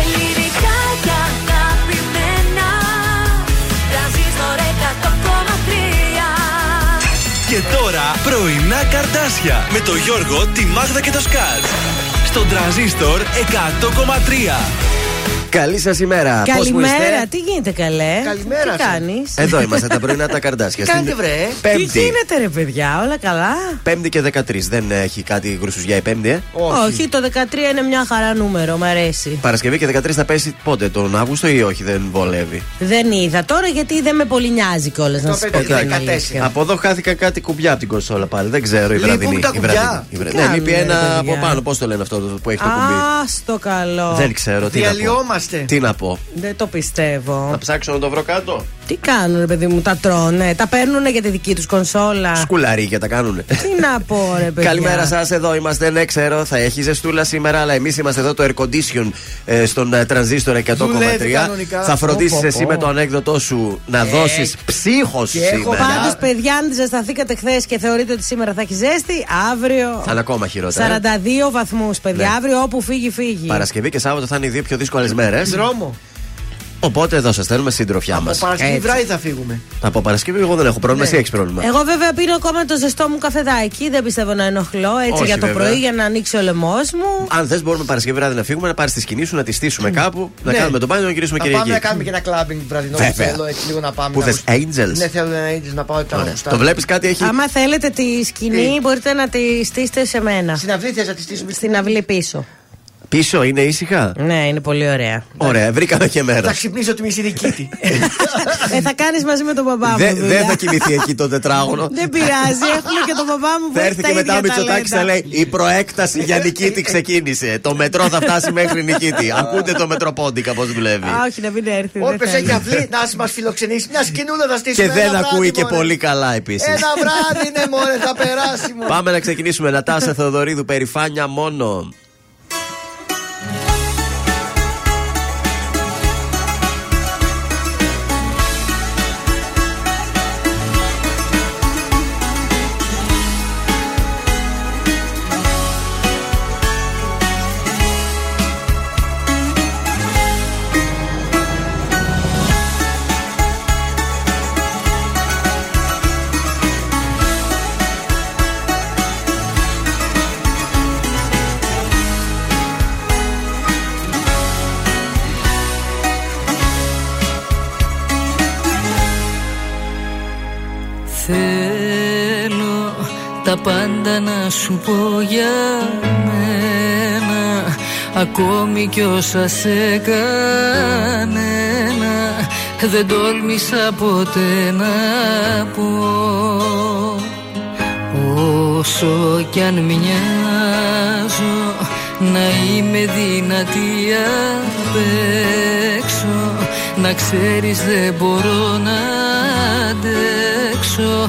Ελληνικά και αγαπημένα Τρανζίστορ 100,3 Και τώρα πρωινά καρτάσια με το Γιώργο, τη Μάγδα και το Σκάτ. Στον τραζίστορ 100,3. Καλή σας ημέρα. Καλημέρα, τι γίνεται καλέ; Καλημέρα Τι σας. κάνεις; Εδώ είμαστε τα πρωινά τα καρδάσια. Τι κάνετε, βρε; Τι Πέμπτη. γίνεται ρε παιδιά, όλα καλά; Πέμπτη και 13. Δεν έχει κάτι γκρουσουζιά η Πέμπτη, ε; Όχι. το 13 είναι μια χαρά νούμερο, μου αρέσει. Παρασκευή και 13 θα πέσει πότε, τον Αύγουστο ή όχι, δεν βολεύει; Δεν είδα τώρα γιατί δεν με πολύ νοιάζει κιόλας να Το σας πω παιδί, και την 14. αλήθεια. Από εδώ χάθηκα κάτι κουμπιά από την κονσόλα πάλι. Δεν ξέρω, η Λείπουν βραδινή. τα η κουμπιά. βραδινή, η βραδινή. Τι Ναι, λείπει κάνουν, ρε, ένα από παιδιά; πάνω. Πώς το λένε αυτό το που έχει το κουμπί; Α, στο καλό. Δεν ξέρω τι να πω. Διαλυόμαστε. Τι να πω. Δεν το πιστεύω. Να ψάξω να το βρω κάτω. Τι κάνουν, ρε παιδί μου, τα τρώνε, τα παίρνουν για τη δική τους κονσόλα. Σκουλαρίκια τα κάνουνε. Τι να πω, ρε παιδιά. Καλημέρα σας, εδώ είμαστε. Ναι, ξέρω, θα έχει ζεστούλα σήμερα, αλλά εμείς είμαστε εδώ το air condition ε, στον ε, τρανζίστορ 100,3. Δουλεύει κανονικά. Θα φροντίσεις Πω, πω, εσύ πω. με το ανέκδοτό σου να δώσεις ψύχος και έχω σήμερα. Πάντως, παιδιά, αν ζεσταθήκατε χθες και θεωρείτε ότι σήμερα θα έχει ζέστη, αύριο. Θα είναι ακόμα χειρότερα. 42 βαθμούς, παιδιά. Ναι. Αύριο όπου φύγει, φύγει. Παρασκευή και Σάββατο θα είναι οι δύο πιο δύσκολες μέρες. Δρόμο. Οπότε εδώ σας στέλνουμε συντροφιά Από μας. Παρασκευή Έτσι. βράδυ θα φύγουμε. Από Παρασκευή εγώ δεν έχω πρόβλημα, Ναι. εσύ έχεις πρόβλημα. Εγώ βέβαια πίνω ακόμα το ζεστό μου καφεδάκι. Δεν πιστεύω να ενοχλώ έτσι Όχι, για το βέβαια. πρωί για να ανοίξει ο λαιμός μου. Αν θες, μπορούμε Παρασκευή βράδυ να φύγουμε, να πάρεις τη σκηνή σου, να τη στήσουμε κάπου, να Ναι. κάνουμε το μπάνιο, να γυρίσουμε Να πάμε να Κυριακή. κάνουμε και ένα κλαμπινγκ βραδινό που Βέβαια. θέλω έτσι λίγο να πάμε. Που να θες ακούσω. Angels? Ναι, θέλω ένα Angels να πάω και να Ωραία. γουστάρω. Το βλέπεις κάτι έχει. Άμα θέλετε τη σκηνή, Τι; μπορείτε να τη στήσετε σε μένα. Στην αυλή θες να τη στήσουμε; Στην αυλή πίσω. Πίσω είναι ήσυχα; Ναι, είναι πολύ ωραία. Ωραία, βρήκαμε και μέρα. Θα ξυπνήσω τη μισή δική τη. ε, θα κάνεις μαζί με τον μπαμπά μου. Δεν δουλειά. δεν θα κοιμηθεί εκεί το τετράγωνο. Δεν πειράζει, έχουμε και τον μπαμπά μου που Θα έχει έρθει τα και μετά ο ίδια Μητσοτάκης θα ταλέντα. λέει Η προέκταση για νικήτη ξεκίνησε. Το μετρό θα φτάσει μέχρι νικήτη. Ακούτε το μετροπόντικα πώς δουλεύει. Α, όχι, να μην έρθει. δεν Όποιος θέλω. έχει αυλή, να μας φιλοξενήσει. Μια σκηνούλα θα στήσουμε. Και δεν ένα ακούει βράδυ, και μωρέ. πολύ καλά επίσης. Ένα βράδυ είναι μωρέ, θα περάσει μου. Πάμε να ξεκινήσουμε. Νατάσα Θεοδωρίδου, περηφάνεια μόνο. Πάντα να σου πω για μένα. Ακόμη κι όσα σε κανένα Δεν τόλμησα ποτέ να πω. Όσο κι αν μοιάζω να είμαι δυνατή απ' έξω. Να ξέρεις δεν μπορώ να αντέξω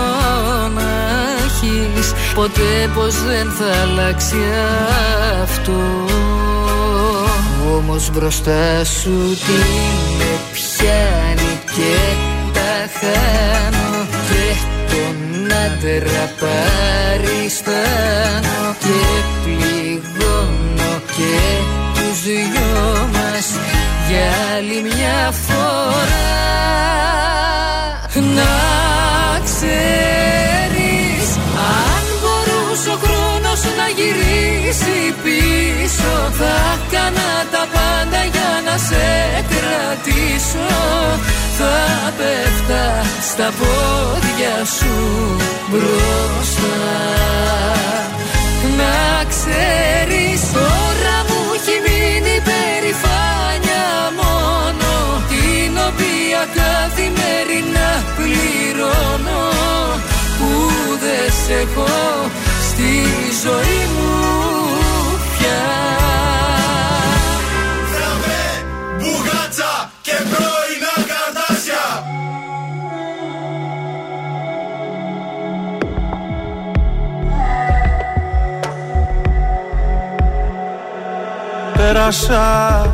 έχεις Ποτέ πως δεν θα αλλάξει αυτό. Όμως μπροστά σου τι με πιάνει και τα χάνω. Και τον άντρα παριστάνω Και πληγώνω και τους δυο μας Για άλλη μια φορά. Να ξέρεις Αν μπορούσε ο χρόνος να γυρίσει πίσω Θα έκανα τα πάντα για να σε κρατήσω. Θα πέφτα στα πόδια σου μπροστά. Να ξέρεις τώρα μου έχει μείνει περηφάνια μόνο. Την οποία καθημερινά πληρώνω. Που δεν σε έχω στη ζωή μου πια. Μπουγάτσα και πρώινα καρτάσια Πέρασα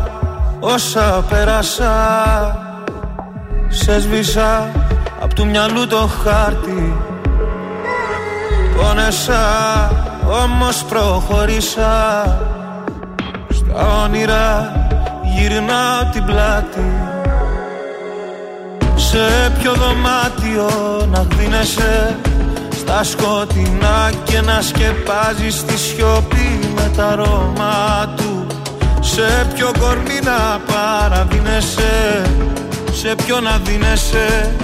όσα πέρασα. Σε σβήσα απ' του μυαλού το χάρτη Πόνεσα όμως προχωρήσα. Στα όνειρα γυρνάω την πλάτη. Σε ποιο δωμάτιο να γδίνεσαι Στα σκοτεινά και να σκεπάζεις τη σιωπή με τα αρώμα του. Σε ποιο κορμί να παραδίνεσαι Σε ποιο να δίνεσαι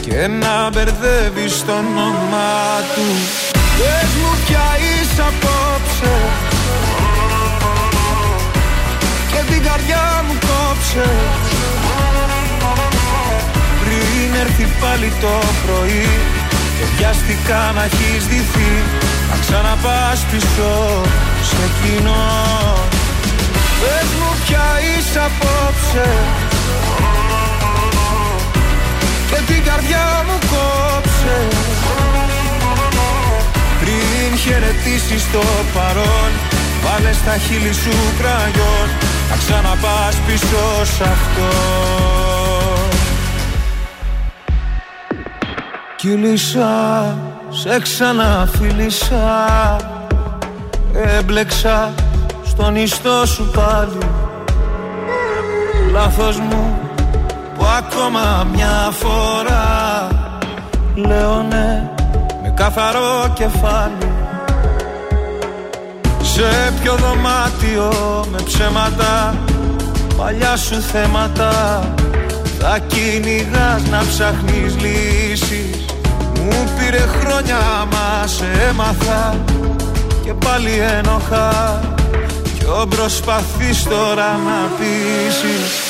και να μπερδεύεις το όνομά του. Πες μου ποια είσαι απόψε. Και την καρδιά μου κόψε. Πριν έρθει πάλι το πρωί και βιαστικά να έχεις ντυθεί να ξαναπάς πίσω σε κοινό. Πες μου ποια είσαι απόψε και την καρδιά μου κόψε. Πριν χαιρετήσεις το παρόν Βάλε στα χείλη σου κραγιόν. Να ξαναπάς πίσω σ' αυτό. Κύλησα, σε ξαναφίλησα. Έμπλεξα στον ιστό σου πάλι. Λάθος μου που ακόμα μια φορά Λέω ναι με καθαρό κεφάλι. Σε ποιο δωμάτιο με ψέματα Παλιά σου θέματα. Θα κυνηγάς να ψάχνεις λύσεις. Μου πήρε χρόνια μα σε έμαθα. Και πάλι ένοχα. Ποιο προσπαθείς τώρα να πείσεις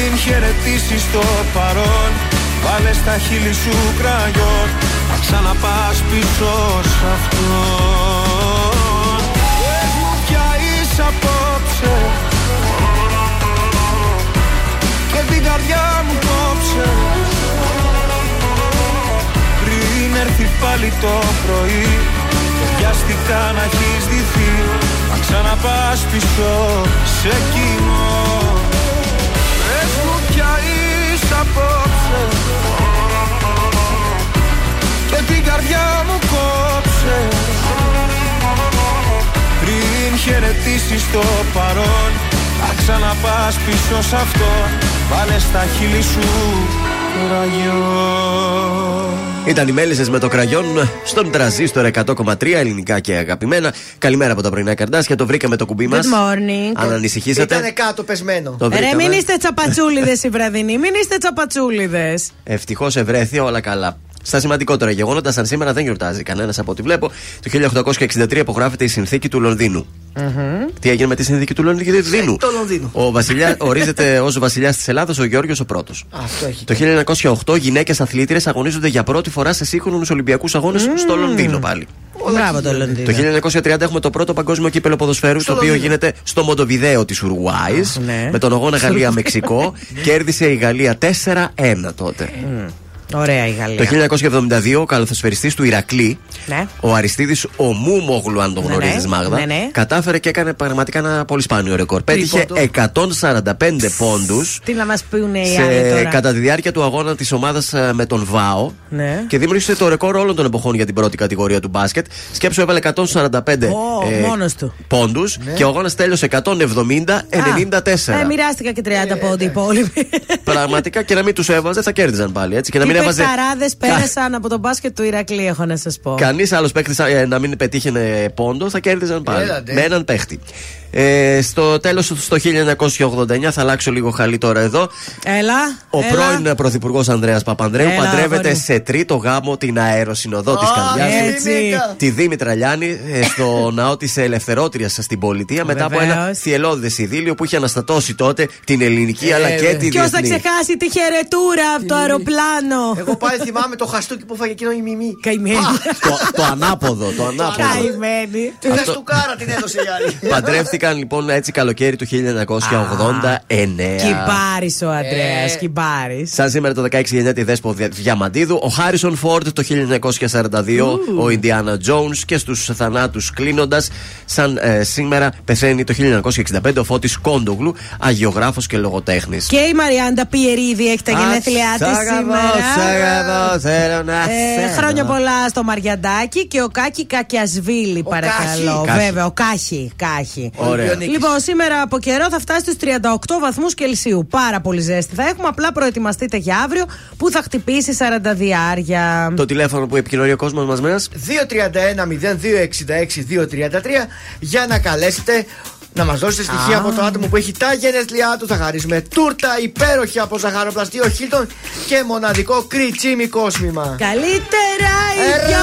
πριν χαιρετήσεις το παρόν. Βάλε στα χείλη σου κραγιόν Να ξαναπάς πίσω σ' αυτό Πες μου ποια είσαι απόψε. Και την καρδιά μου κόψε. Πριν έρθει πάλι το πρωί Και βιαστικά να έχεις ντυθεί Να ξαναπάς πίσω σε κοινό Πες μου ποια είσαι απόψε. Και την καρδιά μου κόψε. Χαιρετήσεις το παρόν Θα ξαναπάς πίσω σ' αυτό. Βάλε στα χείλη σου ραγιό Ήταν οι μέλισσες με το κραγιόν στον τραζίστορ 100,3 ελληνικά και αγαπημένα. Καλημέρα από τα πρωινά καρδάσια. Το βρήκαμε το κουμπί μας. Good morning. Αν ανησυχήσατε. Ήτανε κάτω πεσμένο. Το Ρε, βρήκαμε. μην είστε τσαπατσούλιδες οι βραδινοί, μην είστε τσαπατσούλιδες. Ευτυχώς ευρέθη όλα καλά. Στα σημαντικότερα γεγονότα, σαν σήμερα δεν γιορτάζει κανένας από ό,τι βλέπω. Το 1863 υπογράφεται η συνθήκη του λονδινου Τι έγινε με τη συνθήκη του Λονδίνου; Το Λονδίνο. Ο βασιλιά, ορίζεται ως βασιλιάς της Ελλάδα ο Γιώργος ο πρώτος. Αυτό έχει. Το 1908 γυναίκες αθλήτριες αγωνίζονται για πρώτη φορά σε σύγχρονους Ολυμπιακούς Αγώνες στο Λονδίνο πάλι. Μπράβο το Λονδίνο. Το 1930 έχουμε το πρώτο παγκόσμιο κύπελο ποδοσφαίρου, το οποίο Λονδίνο. γίνεται στο Μοντοβιδέο της Ουρουάης. ναι. Με τον αγώνα Γαλλία-Μεξικό. Κέρδισε η Γαλλία 4-1 τότε. Ωραία η Γαλλία. Το 1972 ο καλοθεσφαιριστής του Ηρακλή, Ναι. ο Αριστίδης ο Μούμογλου, αν τον Ναι, γνωρίζεις, ναι. Μάγδα, Ναι, ναι. κατάφερε και έκανε πραγματικά ένα πολύ σπάνιο ρεκόρ. Πέτυχε 145 πόντους Τι να μας πούνε οι άλλοι σε, τώρα; κατά τη διάρκεια του αγώνα της ομάδας με τον ΒΑΟ Ναι. και δημιούργησε το ρεκόρ όλων των εποχών για την πρώτη κατηγορία του μπάσκετ. Σκέψου, έβαλε 145 Ω, μόνος του. πόντους και ο αγώνας τέλειωσε 170-94. Α, ε, μοιράστηκα και 30 πόντι οι υπόλοιποι. Πραγματικά και να μην τους έβαζε, θα κέρδιζαν πάλι. Έτσι, και να Τι μην έβαζε. παιχταράδες πέρασαν από τον μπάσκετ του Ηρακλή, έχω να σας πω. Κανείς άλλος παίκτης να μην πετύχαινε πόντο, θα κέρδιζαν πάλι. Έλατε. Με έναν παίχτη. Ε, στο τέλος, στο 1989, θα αλλάξω λίγο χαλί τώρα εδώ. Έλα. Ο έλα. πρώην πρωθυπουργός Ανδρέας Παπανδρέου Έλα, παντρεύεται αγόρι μου. σε τρίτο γάμο την αεροσυνοδό της καρδιάς έτσι. Τη Δήμητρα Λιάννη ε, στο ναό της Ελευθερότρια στην πολιτεία μετά από ένα Βεβαίως. θυελώδες ειδήλιο που είχε αναστατώσει τότε την ελληνική αλλά και τη Ποιος θα διεθνή. ξεχάσει τη χαιρετούρα από το αεροπλάνο; Εγώ πάλι θυμάμαι το χαστούκι που φάγε εκείνο η μιμή. Καημένη. το, το ανάποδο, το ανάποδο. Καημένη. Τη χαστούκάρα την έδωσε η άλλη. Παντρεύτηκαν λοιπόν έτσι καλοκαίρι του 1989. Κυπάρη ο Αντρέας, Ε. κυπάρη. Σαν σήμερα το 16 γεννιέται η Δέσπο Δια- Διαμαντίδου, ο Χάρισον Φόρντ το 1942, ο Ιντιάνα Τζόουνς και στους θανάτους κλείνοντας, σαν ε, σήμερα πεθαίνει το 1965 ο Φώτης Κόντογλου, αγιογράφος και λογοτέχνης. Και η Μαριάντα Πιερίδη έχει τα γενέθλιά της σήμερα. Ε, χρόνια πολλά στο Μαριαντάκι και ο Κάκη Κακιασβίλη, παρακαλώ. Κάχη. Βέβαια, ο Κάχη. Κάχη. Ωραία. Λοιπόν, σήμερα από καιρό θα φτάσει στους 38 βαθμούς Κελσίου. Πάρα πολύ ζέστη. Θα έχουμε απλά προετοιμαστείτε για αύριο που θα χτυπήσει 40 διάρια. Το τηλέφωνο που επικοινωνεί ο κόσμος μας μένα. 231-0266-233 για να καλέσετε να μας δώσετε στοιχεία από το άτομο που έχει τα γενέθλιά του. Θα χαρίσουμε τούρτα υπέροχη από ζαχαροπλαστείο Χίλτον και μοναδικό κριτσίμι κόσμημα. Καλύτερα οι Ε, δυο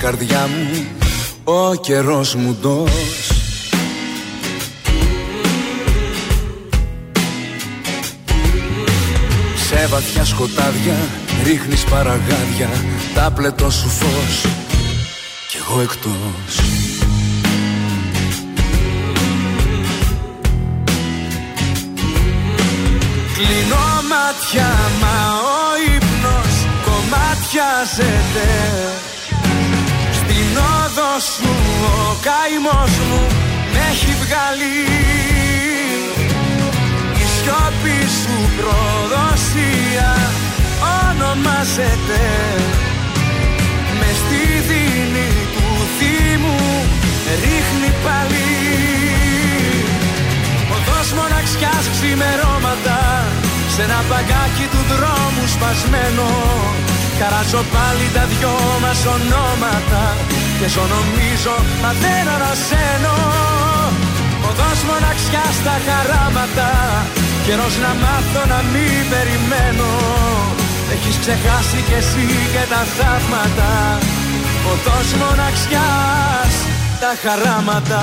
καρδιά μου, ο καιρός μου ντός. Σε βαθιά σκοτάδια ρίχνεις παραγάδια Τα πλετό σου φως κι εγώ εκτός. Κλείνω μάτια καημός μου με έχει βγάλει. Η σιώπη σου προδοσία ονομάζεται. Με στη δίνη του θύμου ρίχνει πάλι. Οδός μοναξιάς ξημερώματα σε ένα παγκάκι του δρόμου σπασμένο. Καράζω πάλι τα δυο μας ονόματα Και ζω νομίζω μα δεν ανασένω Οδός μοναξιά στα χαράματα. Καιρός να μάθω να μην περιμένω. Έχεις ξεχάσει κι εσύ και τα θαύματα. Οδός μοναξιάς τα χαράματα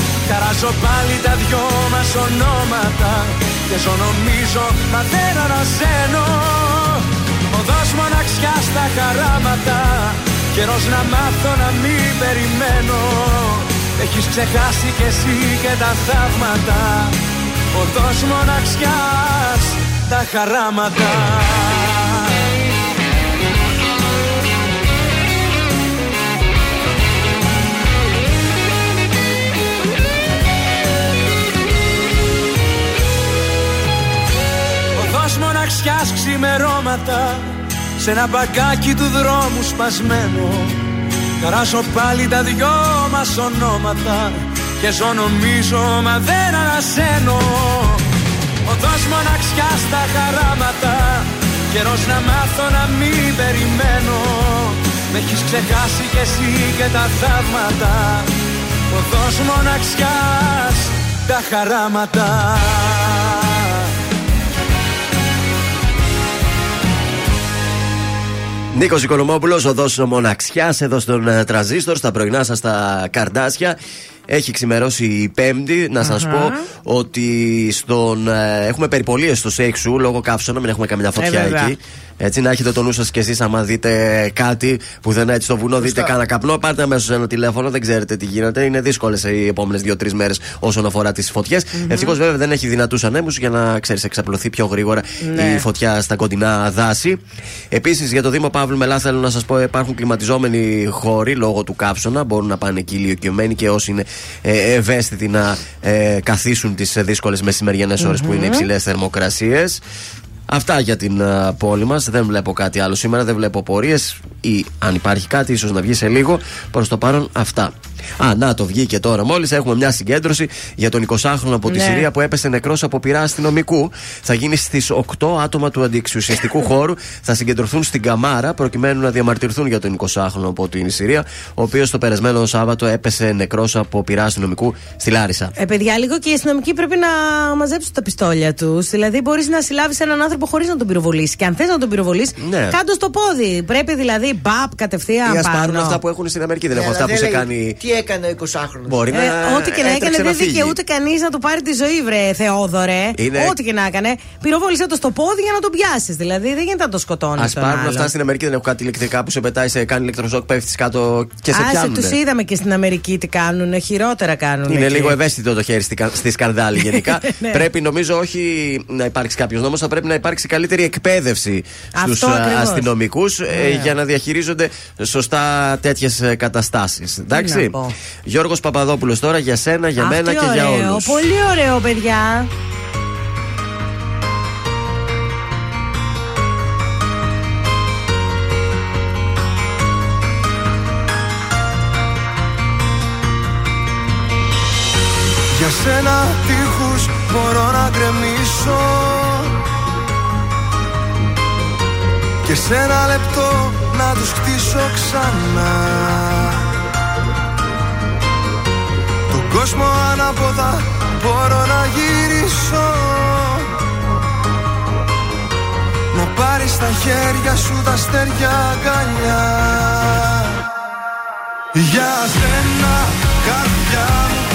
Χαράζω πάλι τα δυο μας ονόματα Και ζω νομίζω μα δεν ανασένω Οδός μοναξιά στα χαράματα Καιρός να μάθω να μην περιμένω. Έχεις ξεχάσει κι εσύ και τα θαύματα Οδός μοναξιάς τα χαράματα μοναξιάς ξημερώματα σε ένα μπαγκάκι του δρόμου σπασμένο. Καράσω πάλι τα δυο μας ονόματα και ζω νομίζω μα δεν ανασένω. Οδός μοναξιά στα χαράματα Καιρός να μάθω να μην περιμένω. Με έχεις ξεχάσει κι εσύ και τα θαύματα. Οδός μοναξιάς τα χαράματα Νίκος Οικονομόπουλος, οδός μοναξιάς εδώ στον ε, Τραζίστορ, στα πρωινά σας τα καρδάσια. Έχει ξημερώσει η Πέμπτη. Να σας πω ότι στον, ε, έχουμε περιπολίες στο Σέιξου λόγω καύσωνα, μην έχουμε καμιά φωτιά Ε, βέβαια. εκεί. Έτσι, να έχετε το νου σας κι εσείς, άμα δείτε κάτι που δεν έτσι στο βουνό, δείτε κάνα καπνό, πάρτε αμέσως ένα τηλέφωνο, δεν ξέρετε τι γίνεται. Είναι δύσκολες οι επόμενες δύο-τρεις μέρες όσον αφορά τις φωτιές. Ευτυχώς βέβαια δεν έχει δυνατούς ανέμους για να ξέρεις, εξαπλωθεί πιο γρήγορα Ναι. η φωτιά στα κοντινά δάση. Επίσης για το Δήμο Παύλου Μελά θέλω να σας πω υπάρχουν κλιματιζόμενοι χώροι λόγω του καύσωνα. Μπορούν να πάνε εκεί ηλιοκιωμένοι και όσοι είναι ε, ευαίσθητοι να ε, καθίσουν τις δύσκολες μεσημεριανές ώρες που είναι υψηλές θερμοκρασίες. Αυτά για την α, πόλη μας. Δεν βλέπω κάτι άλλο σήμερα. Δεν βλέπω πορείες ή αν υπάρχει κάτι, ίσως να βγει σε λίγο. Προς το παρόν, αυτά. Α, να το βγήκε τώρα. Μόλις έχουμε μια συγκέντρωση για τον 20χρονο από τη Ναι. Συρία που έπεσε νεκρός από πειρά αστυνομικού. Θα γίνει στις 8 άτομα του αντιεξουσιαστικού χώρου. Θα συγκεντρωθούν στην Καμάρα προκειμένου να διαμαρτυρηθούν για τον 20χρονο από την Συρία, ο οποίος το περασμένο Σάββατο έπεσε νεκρός από πειρά αστυνομικού στη Λάρισα. Ε, παιδιά, λίγο και οι αστυνομικοί πρέπει να μαζέψουν τα πιστόλια τους. Δηλαδή, μπορείς να συλλάβεις έναν άνθρωπο χωρίς να τον πυροβολήσει. Και αν θες να τον πυροβολήσει, Ναι. κάτω στο πόδι. Πρέπει δηλαδή, μπαπ, κατευθείαν Ή ας πάρουν πάνω. αυτά που έχουν στην Αμερική, δεν Ναι, έχουν αλλά αυτά που σε δεν λέει κάνει. Τι έκανε ο 20χρονο. Μπορεί να. Ε, ό,τι και να έτρεξε έκανε, να δεν φύγει. δικαιούται κανείς να του πάρει τη ζωή, βρε Θεόδωρε. Είναι- Ό,τι και να έκανε. Πυροβόλησε το στο πόδι για να τον πιάσεις. Δηλαδή, δεν γίνεται να το σκοτώνεις. Α πάρουν αυτά στην Αμερική, δεν έχουν κάτι ηλεκτρικά που σε πετάει, σε κάνει ηλεκτροσόκ, πέφτεις κάτω και σε Άσε, πιάνουν. τους είδαμε και στην Αμερική τι κάνουν. Χειρότερα κάνουν. Είναι εκεί. λίγο ευαίσθητο το χέρι στη, κα- στη σκαρδάλη γενικά. Ναι. Πρέπει νομίζω όχι να υπάρξει κάποιος νόμος, θα πρέπει να υπάρξει καλύτερη εκπαίδευση Αυτό στου ακριβώς. αστυνομικούς Ναι. για να διαχειρίζονται σωστά τέτοιες καταστάσεις. Εντάξει. Να πω. Γιώργος Παπαδόπουλος τώρα για σένα, για Αυτή μένα και για ωραίο, όλους. Πολύ ωραίο, παιδιά. Για σένα τείχους μπορώ να γκρεμίσω Και σε ένα λεπτό να τους χτίσω ξανά κόσμο ανάποδα μπορώ να γυρίσω. Να πάρεις στα χέρια σου τα αστέρια αγκαλιά. Για σένα καρδιά μου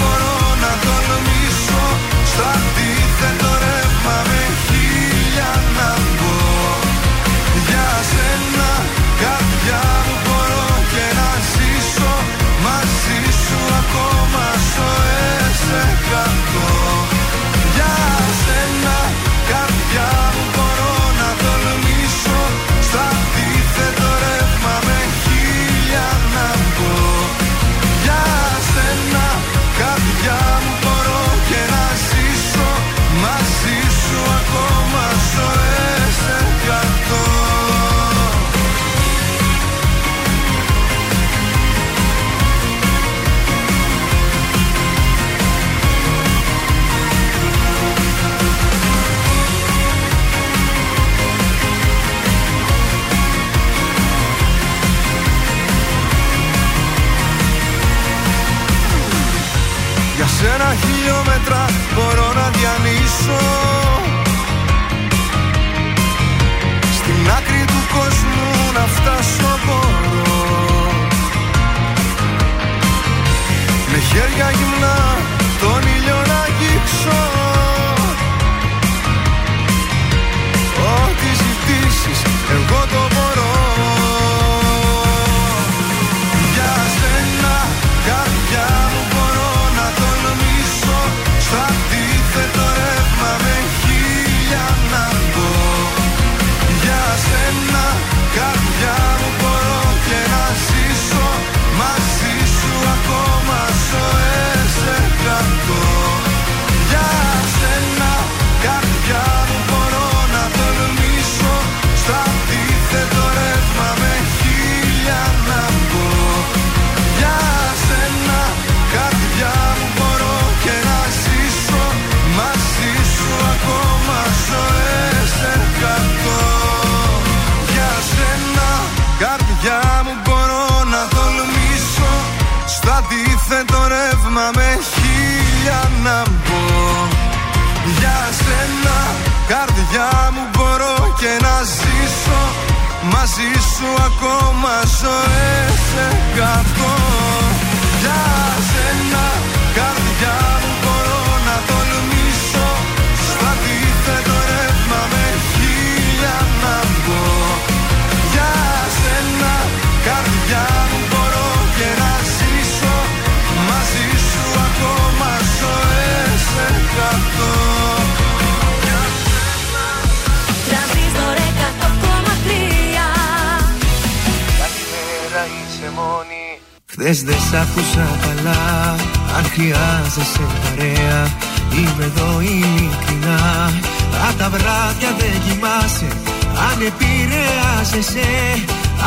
Για σένα χιλιόμετρα μπορώ να διανύσω. Στην άκρη του κόσμου να φτάσω μπορώ. Με χέρια γυμνά τον ήλιο να αγγίξω. Ό,τι ζητήσεις εγώ το μπορώ Μαζί σου ακόμα ζωές εκατό Για σένα καρδιά μου Χθες δεν σ' άκουσα καλά. Αν χρειάζεσαι παρέα. Είμαι εδώ ειλικρινά Αν τα βράδια δεν κοιμάσαι Αν επηρεάζεσαι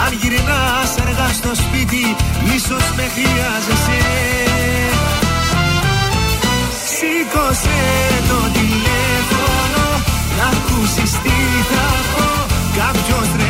Αν γυρνάς αργά στο σπίτι Ίσως με χρειάζεσαι Σήκωσε το τηλέφωνο Να ακούσεις τι θα πω. Κάποιος τρελός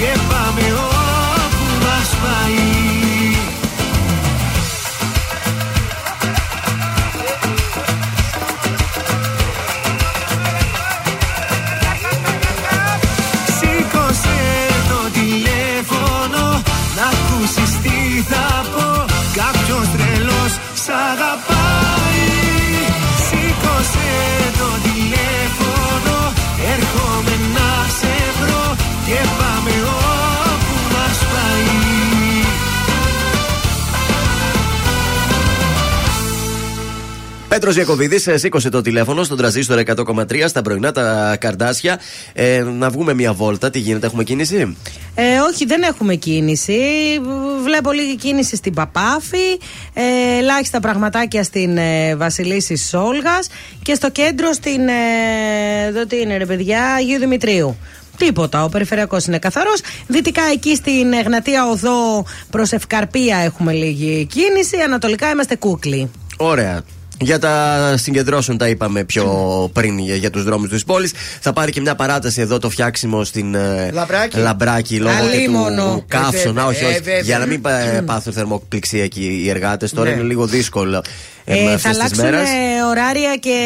βρω Και Πέτρος Ιακοβίδη, σήκωσε το τηλέφωνο στον τραζίστρο 100,3 στα πρωινά τα καρδάσια. Ε, να βγούμε μια βόλτα. Τι γίνεται, έχουμε κίνηση; Ε, όχι, δεν έχουμε κίνηση. Βλέπω λίγη κίνηση στην Παπάφη. Ε, ελάχιστα πραγματάκια στην ε, Βασιλίση Σόλγας. Και στο κέντρο στην. Ε, εδώ τι είναι, ρε παιδιά, Αγίου Δημητρίου. Τίποτα. Ο περιφερειακός είναι καθαρός. Δυτικά εκεί στην Εγνατία Οδό προς Ευκαρπία έχουμε λίγη κίνηση. Ανατολικά είμαστε κούκλοι. Ωραία. Για τα συγκεντρώσεων τα είπαμε πιο πριν για, για τους δρόμους της πόλης. Θα πάρει και μια παράταση εδώ το φτιάξιμο στην ε, Λαμπράκη. Λαμπράκη λόγω και Αλίμονο. του καύσωνα. Ε, όχι, βέβαια, όχι. ε, βέβαια. για να μην πα- πάθουν θερμοπληξία εκεί οι εργάτες. Τώρα Ναι. είναι λίγο δύσκολο. Ε, με Ε, θα αυτές τις αλλάξουν μέρες. ε, ωράρια και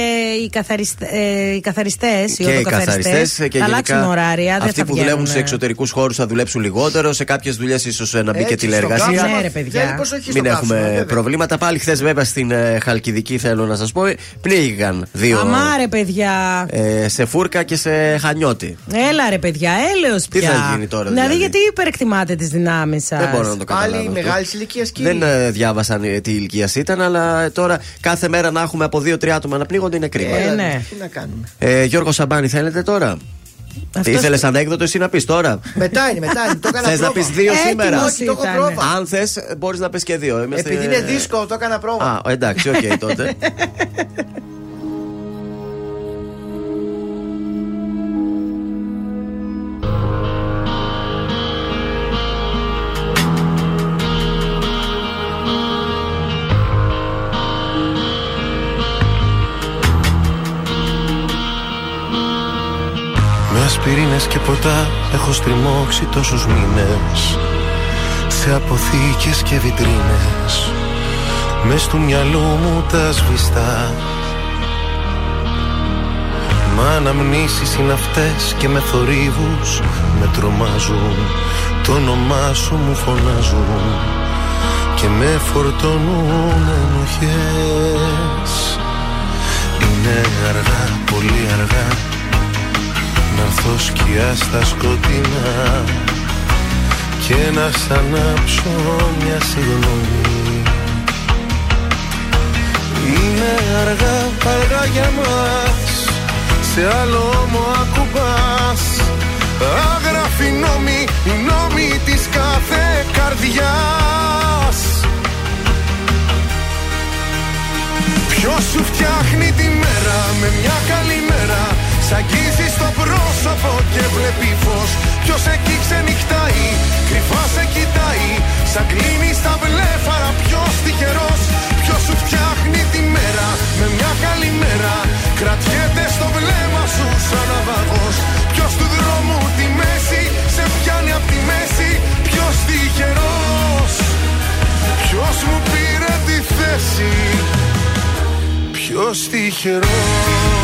οι, καθαριστε, ε, οι καθαριστές, οι και οι οδοκαθαριστές. καθαριστές και θα αλλάξουν γενικά ωράρια, δεν αυτοί θα που δουλεύουν βγαίνουν, σε ε. εξωτερικούς χώρους θα δουλέψουν λιγότερο. Σε κάποιες δουλειές ίσως να μπει και Έτσι, τηλεεργασία. στο καύσωμα Ναι, ρε, παιδιά. θέλει προσοχή στο Μην καύσωμα, έχουμε βέβαια. προβλήματα. Πάλι χθες, βέβαια, στην ε, Χαλκιδική, θέλω να σας πω, πνίγηκαν δύο Αμάρε, παιδιά. ε, σε φούρκα και σε χανιώτη. Έλα ρε παιδιά, έλεος Τι πια. θα γίνει τώρα, Δηλαδή, δηλαδή; γιατί υπερεκτιμάτε τις δυνάμεις σας. Δεν μπορώ να το καταλάβω. Άλλοι αυτό. μεγάλης ηλικίας κύριοι. Δεν ε, διάβασαν ε, τι ηλικία ήταν, αλλά τώρα κάθε μέρα να έχουμε από δύο-τρία άτομα να πνίγονται είναι κρίμα. Ε, ναι. Τι να κάνουμε. Ε, Γιώργο Σαμπάνη, θέλετε τώρα; Αυτός- Ήθελες ανέκδοτο εσύ να πεις τώρα; Μετά είναι, μετά είναι. Το έκανα Θες να πρόβα. πεις δύο Έτοιμος σήμερα; Όχι, το έχω ήταν. πρόβα. Αν θες, μπορείς να πεις και δύο. Είμαστε- Επειδή είναι δύσκολο, το έκανα πρόβα. Α, εντάξει, οκ, τότε. Με ασπιρίνες και ποτά έχω στριμώξει τόσους μήνες. Σε αποθήκες και βιτρίνες. Μες του μυαλού μου τα σβηστά. Μα αναμνήσεις είναι αυτές και με θορύβους με τρομάζουν. Το όνομά σου μου φωνάζουν και με φορτώνουν ενοχές. Είναι αργά, πολύ αργά να έρθω σκιά στα σκοτεινά και να σ' ανάψω μια συγγνώμη. Είναι αργά, αργά για μας σε άλλο μου ακουμπάς. Άγραφοι νόμοι, οι νόμοι της κάθε καρδιάς. Ποιος σου φτιάχνει τη μέρα με μια καλή μέρα; Σ' αγγίζεις στο πρόσωπο και βλέπει φως. Ποιος εκεί ξενυχτάει, κρυφά σε κοιτάει. Σαν κλείνει στα βλέφαρα ποιος τυχερός, Ποιος σου φτιάχνει τη μέρα με μια καλή μέρα. Κρατιέται στο βλέμμα σου σαν αβαγός Ποιος του δρόμου τη μέση σε πιάνει από τη μέση. Ποιος τυχερός. Ποιος μου πήρε τη θέση. Ποιος τυχερός.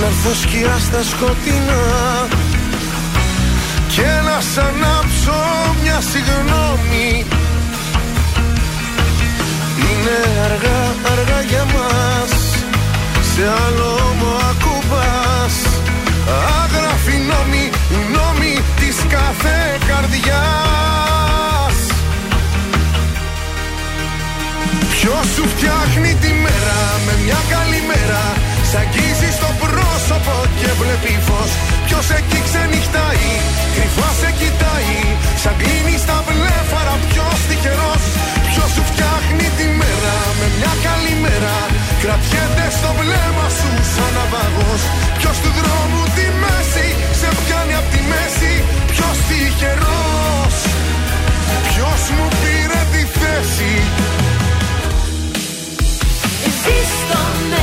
να έρθω σκιά στα σκοτεινά Και να σ' ανάψω μια συγγνώμη. Είναι αργά, αργά για μας Σε άλλο μου ακουμπάς. Άγραφη νόμη, νόμη της κάθε καρδιάς. Ποιος σου φτιάχνει τη μέρα με μια καλή μέρα Σ' αγγίζει στο πρόσωπο και βλέπει φως. Ποιος εκεί ξενυχτάει, κρυφά σε κοιτάει. Σαν κλείνει στα βλέφαρα ποιος τυχερός. Ποιος σου φτιάχνει τη μέρα με μια καλή μέρα. Κρατιέται στο βλέμμα σου σαν ναυαγός. Ποιος του δρόμου τη μέση σε πιάνει απ' τη μέση. Ποιος τυχερός. Ποιος μου πήρε τη θέση. Ζήστο με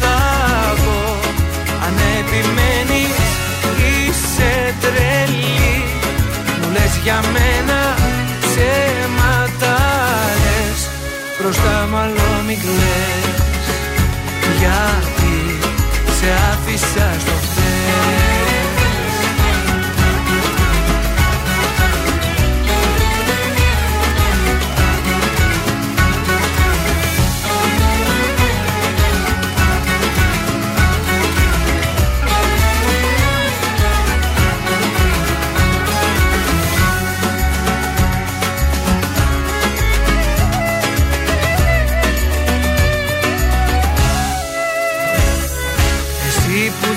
θα πω Αν επιμένεις είσαι τρελή. Μου λες για μένα ψέματα λες Μπροστά μου άλλο μη κλαις Γιατί σε άφησα στο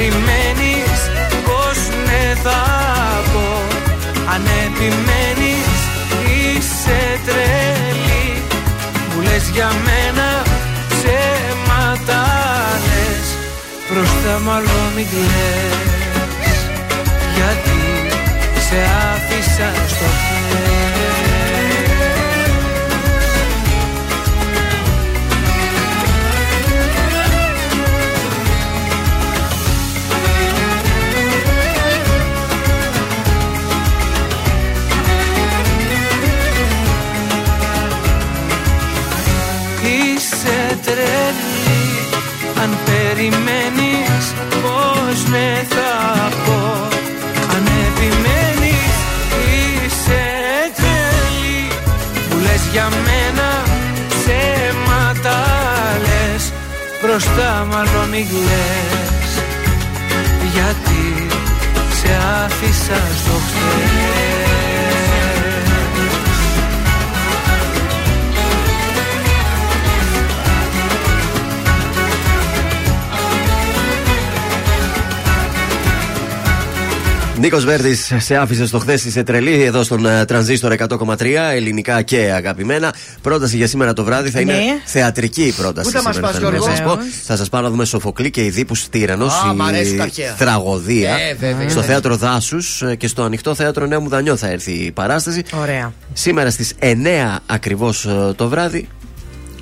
περιμένεις πως ναι θα πω. Αν επιμένεις είσαι τρελή. Μου λες για μένα ψέματα λες. Μπροστά μου άλλο μην κλαις. Γιατί σε άφησα στο χέρι Αν περιμένεις πως ναι θα πω. Αν επιμένεις είσαι τρελή Μου λες για μένα ψέματα λες. Μπροστά μου άλλο μην κλαις γιατί σε άφησα στο χθες Νίκος Βέρτη, σε άφησε στο χθες, είσαι τρελή εδώ στον ε, τρανζίστορ 100,3, ελληνικά και αγαπημένα. Πρόταση για σήμερα το βράδυ θα είναι Ναι. θεατρική η πρόταση. Πού θα μας σήμερα, πας, θέλω να Γιώργο; σας πω. Βεβαίως. Θα σας πάω να δούμε Σοφοκλή και Ιδίπου Τύρανο. Α, μ' αρέσουν τα αρχαία. Τραγωδία. Ε, βέβαια, στο ναι. θέατρο Δάσους και στο ανοιχτό θέατρο Νέου Μουδανιό θα έρθει η παράσταση. Ωραία. Σήμερα στις 9 ακριβώς το βράδυ.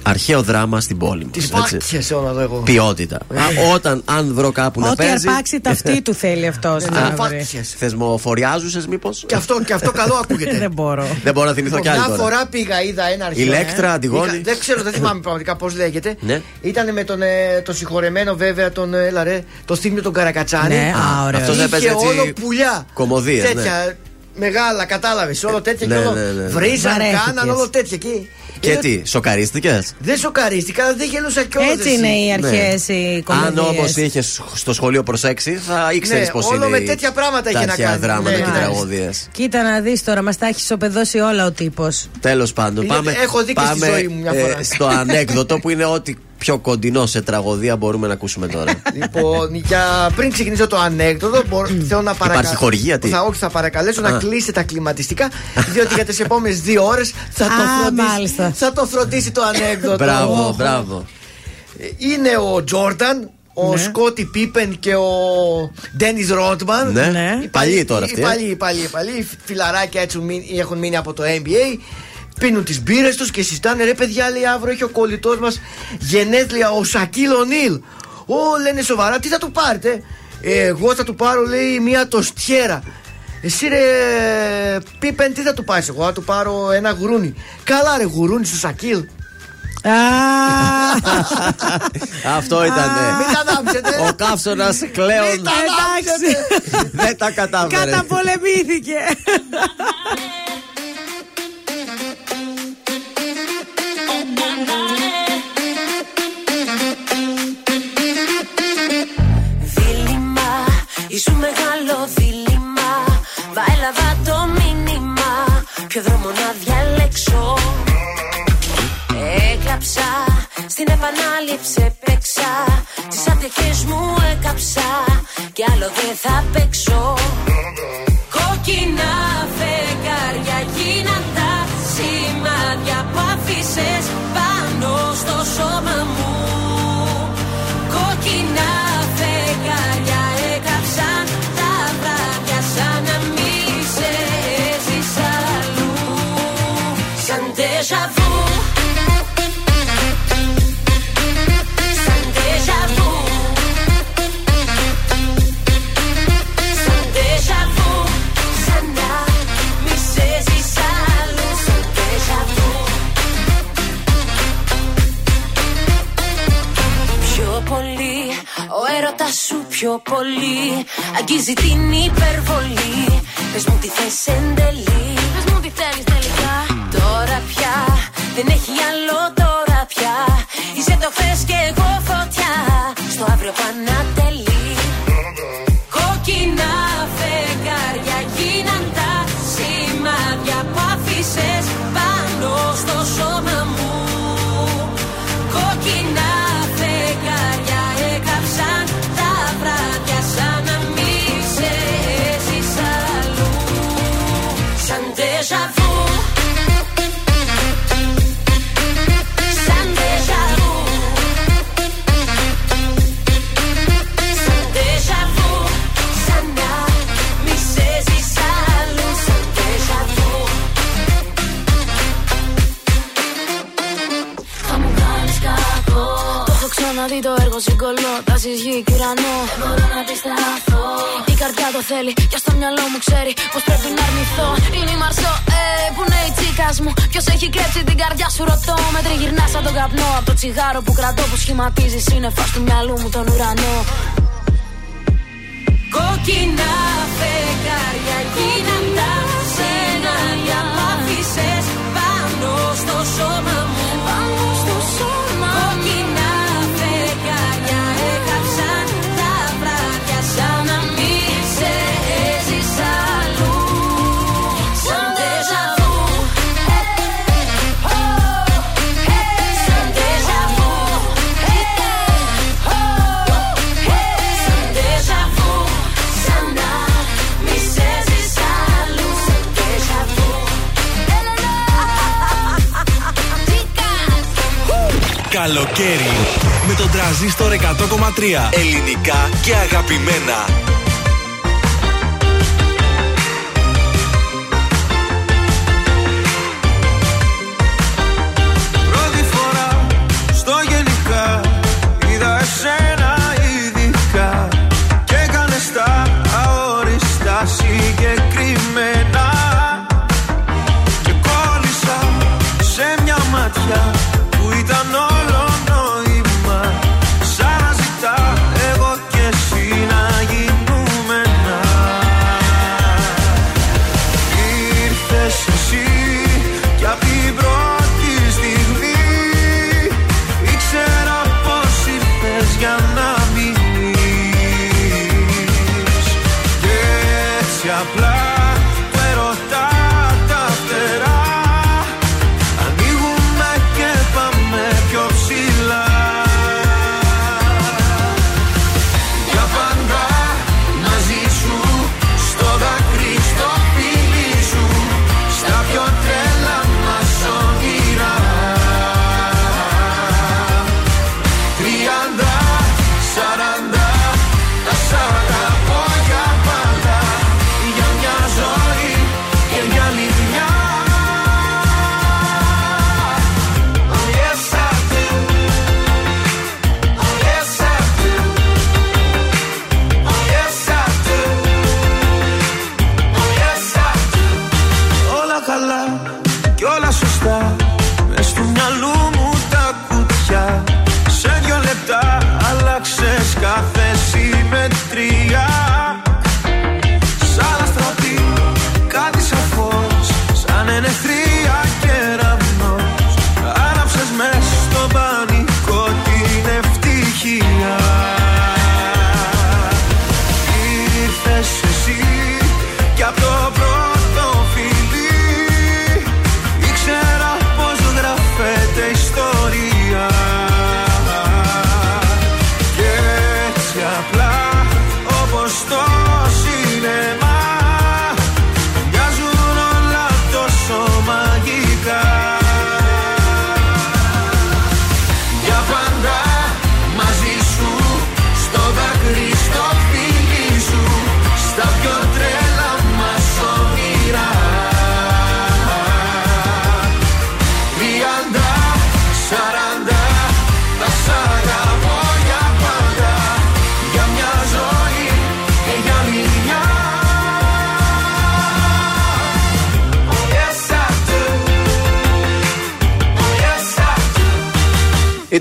Αρχαίο δράμα στην πόλη μα. Τις πάτιε όλα εδώ εγώ. Ποιότητα. Α, όταν, αν βρω κάπου να Ό,τι παίζει. αρπάξει ταυτή του θέλει αυτός. Α, φάτιε. Θεσμοφοριάζουσε, μήπως; Και αυτό, και αυτό καλό ακούγεται. Δεν μπορώ. Δεν μπορώ να θυμηθώ κι άλλο. Μια τώρα. φορά πήγα, είδα ένα αρχαίο. Ηλέκτρα, ε. Αντιγόνη. Είχα- Δεν ξέρω, δεν θυμάμαι πραγματικά πώς λέγεται. Ναι. Ήταν με τον ε, το συγχωρεμένο βέβαια τον ε, έλα ρε, το θύμιο τον Καρακατσάνη. Ναι, α, ωραίο. αυτός Είχε έπαιζε έτσι όλο πουλιά. κομμωδίες, ναι. Τέτοια μεγάλα, κατάλαβες. Όλο τέτοια Ναι, και όλο. ναι, ναι. Βρίζαν, Βαρέθηκες. κάναν όλο τέτοια εκεί. Και Είδα- τι, σοκαρίστηκες; Δεν σοκαρίστηκα, αλλά δεν γελούσα κιόλας. Έτσι είναι οι αρχαίε οι Αν κομμωδίες. όμως είχες στο σχολείο προσέξει, θα ήξερες Ναι, πώς όλο είναι. με η- τέτοια πράγματα τα είχε να αρχαία κάνει. δράματα Ναι, και μάλιστα. τραγωδίες. Κοίτα να δεις τώρα, μας τα έχει ισοπεδώσει όλα ο τύπος. Τέλος πάντων, Είναι- πάμε, έχω δει και στη πάμε ζωή μου μια φορά. ε, στο ανέκδοτο που είναι ό,τι πιο κοντινό σε τραγωδία μπορούμε να ακούσουμε τώρα. Λοιπόν, για πριν ξεκινήσω το ανέκδοτο, μπορώ, θέλω να παρακαλέσω. Υπάρχει χορηγία, τι; Θα, όχι, θα παρακαλέσω να Α. κλείσετε τα κλιματιστικά, διότι για τις επόμενες δύο ώρες θα, το Α, φροντίσει- μάλιστα. θα το φροντίσει το ανέκδοτο. μπράβο, Οχ. μπράβο. Είναι ο Τζόρνταν, ο Σκότι Πίπεν και ο Ντένις Ρότμαν. Ναι. Ναι. Οι Παλιοί τώρα αυτοί, Οι ε. παλιοί, οι παλιοί, οι παλιοί. Οι Φιλαράκια έτσι μείνει- έχουν μείνει από το NBA. Πίνουν τις μπύρες τους και συζητάνε ρε παιδιά, λέει αύριο έχει ο κολλητός μας γενέθλια ο Σακίλ Ονίλ. Ω, λένε σοβαρά, τι θα του πάρετε; «Ε, εγώ θα του πάρω, λέει, μία τοστιέρα. Εσύ ρε Πίπεν, τι θα του πάρεις, εγώ θα του πάρω ένα γουρούνι. Καλά, ρε γουρούνι στο Σακίλ. Α, Αυτό ήταν. Μην τα ανάψετε. Ο καύσωνας κλέον Μην τα ανάψετε. δεν τα κατάφερε. Καταπολεμήθηκε. Επανάληψη παίξα Τις ατυχές μου έκαψα. Κι άλλο δεν θα παίξω πιο πολύ. Αγγίζει την υπερβολή. Πες μου τι θες εν τέλει. Πες μου τι θέλεις τελικά. Τώρα πια, δεν έχει άλλο τώρα πια. Είσαι το χθες και εγώ έχω ξαναδεί το έργο συγκολώ Τάσεις γη και ουρανό Δεν μπορώ να αντισταθώ Η καρδιά το θέλει και στο μυαλό μου ξέρει Πως πρέπει να αρνηθώ. Είναι η Μαρσό, ε, που είναι η τσίκας μου. Ποιος έχει κλέψει την καρδιά σου ρωτώ. Με τριγυρνάς σαν τον καπνό Από το τσιγάρο που κρατώ που σχηματίζει σύννεφα του μυαλού μου τον ουρανό. Κόκκινα φεγγάρια γίναν τα σενάρια που άφησες πάνω στο σώμα μου Καλοκαίρι με τον τραζίστορ 100,3 ελληνικά και αγαπημένα.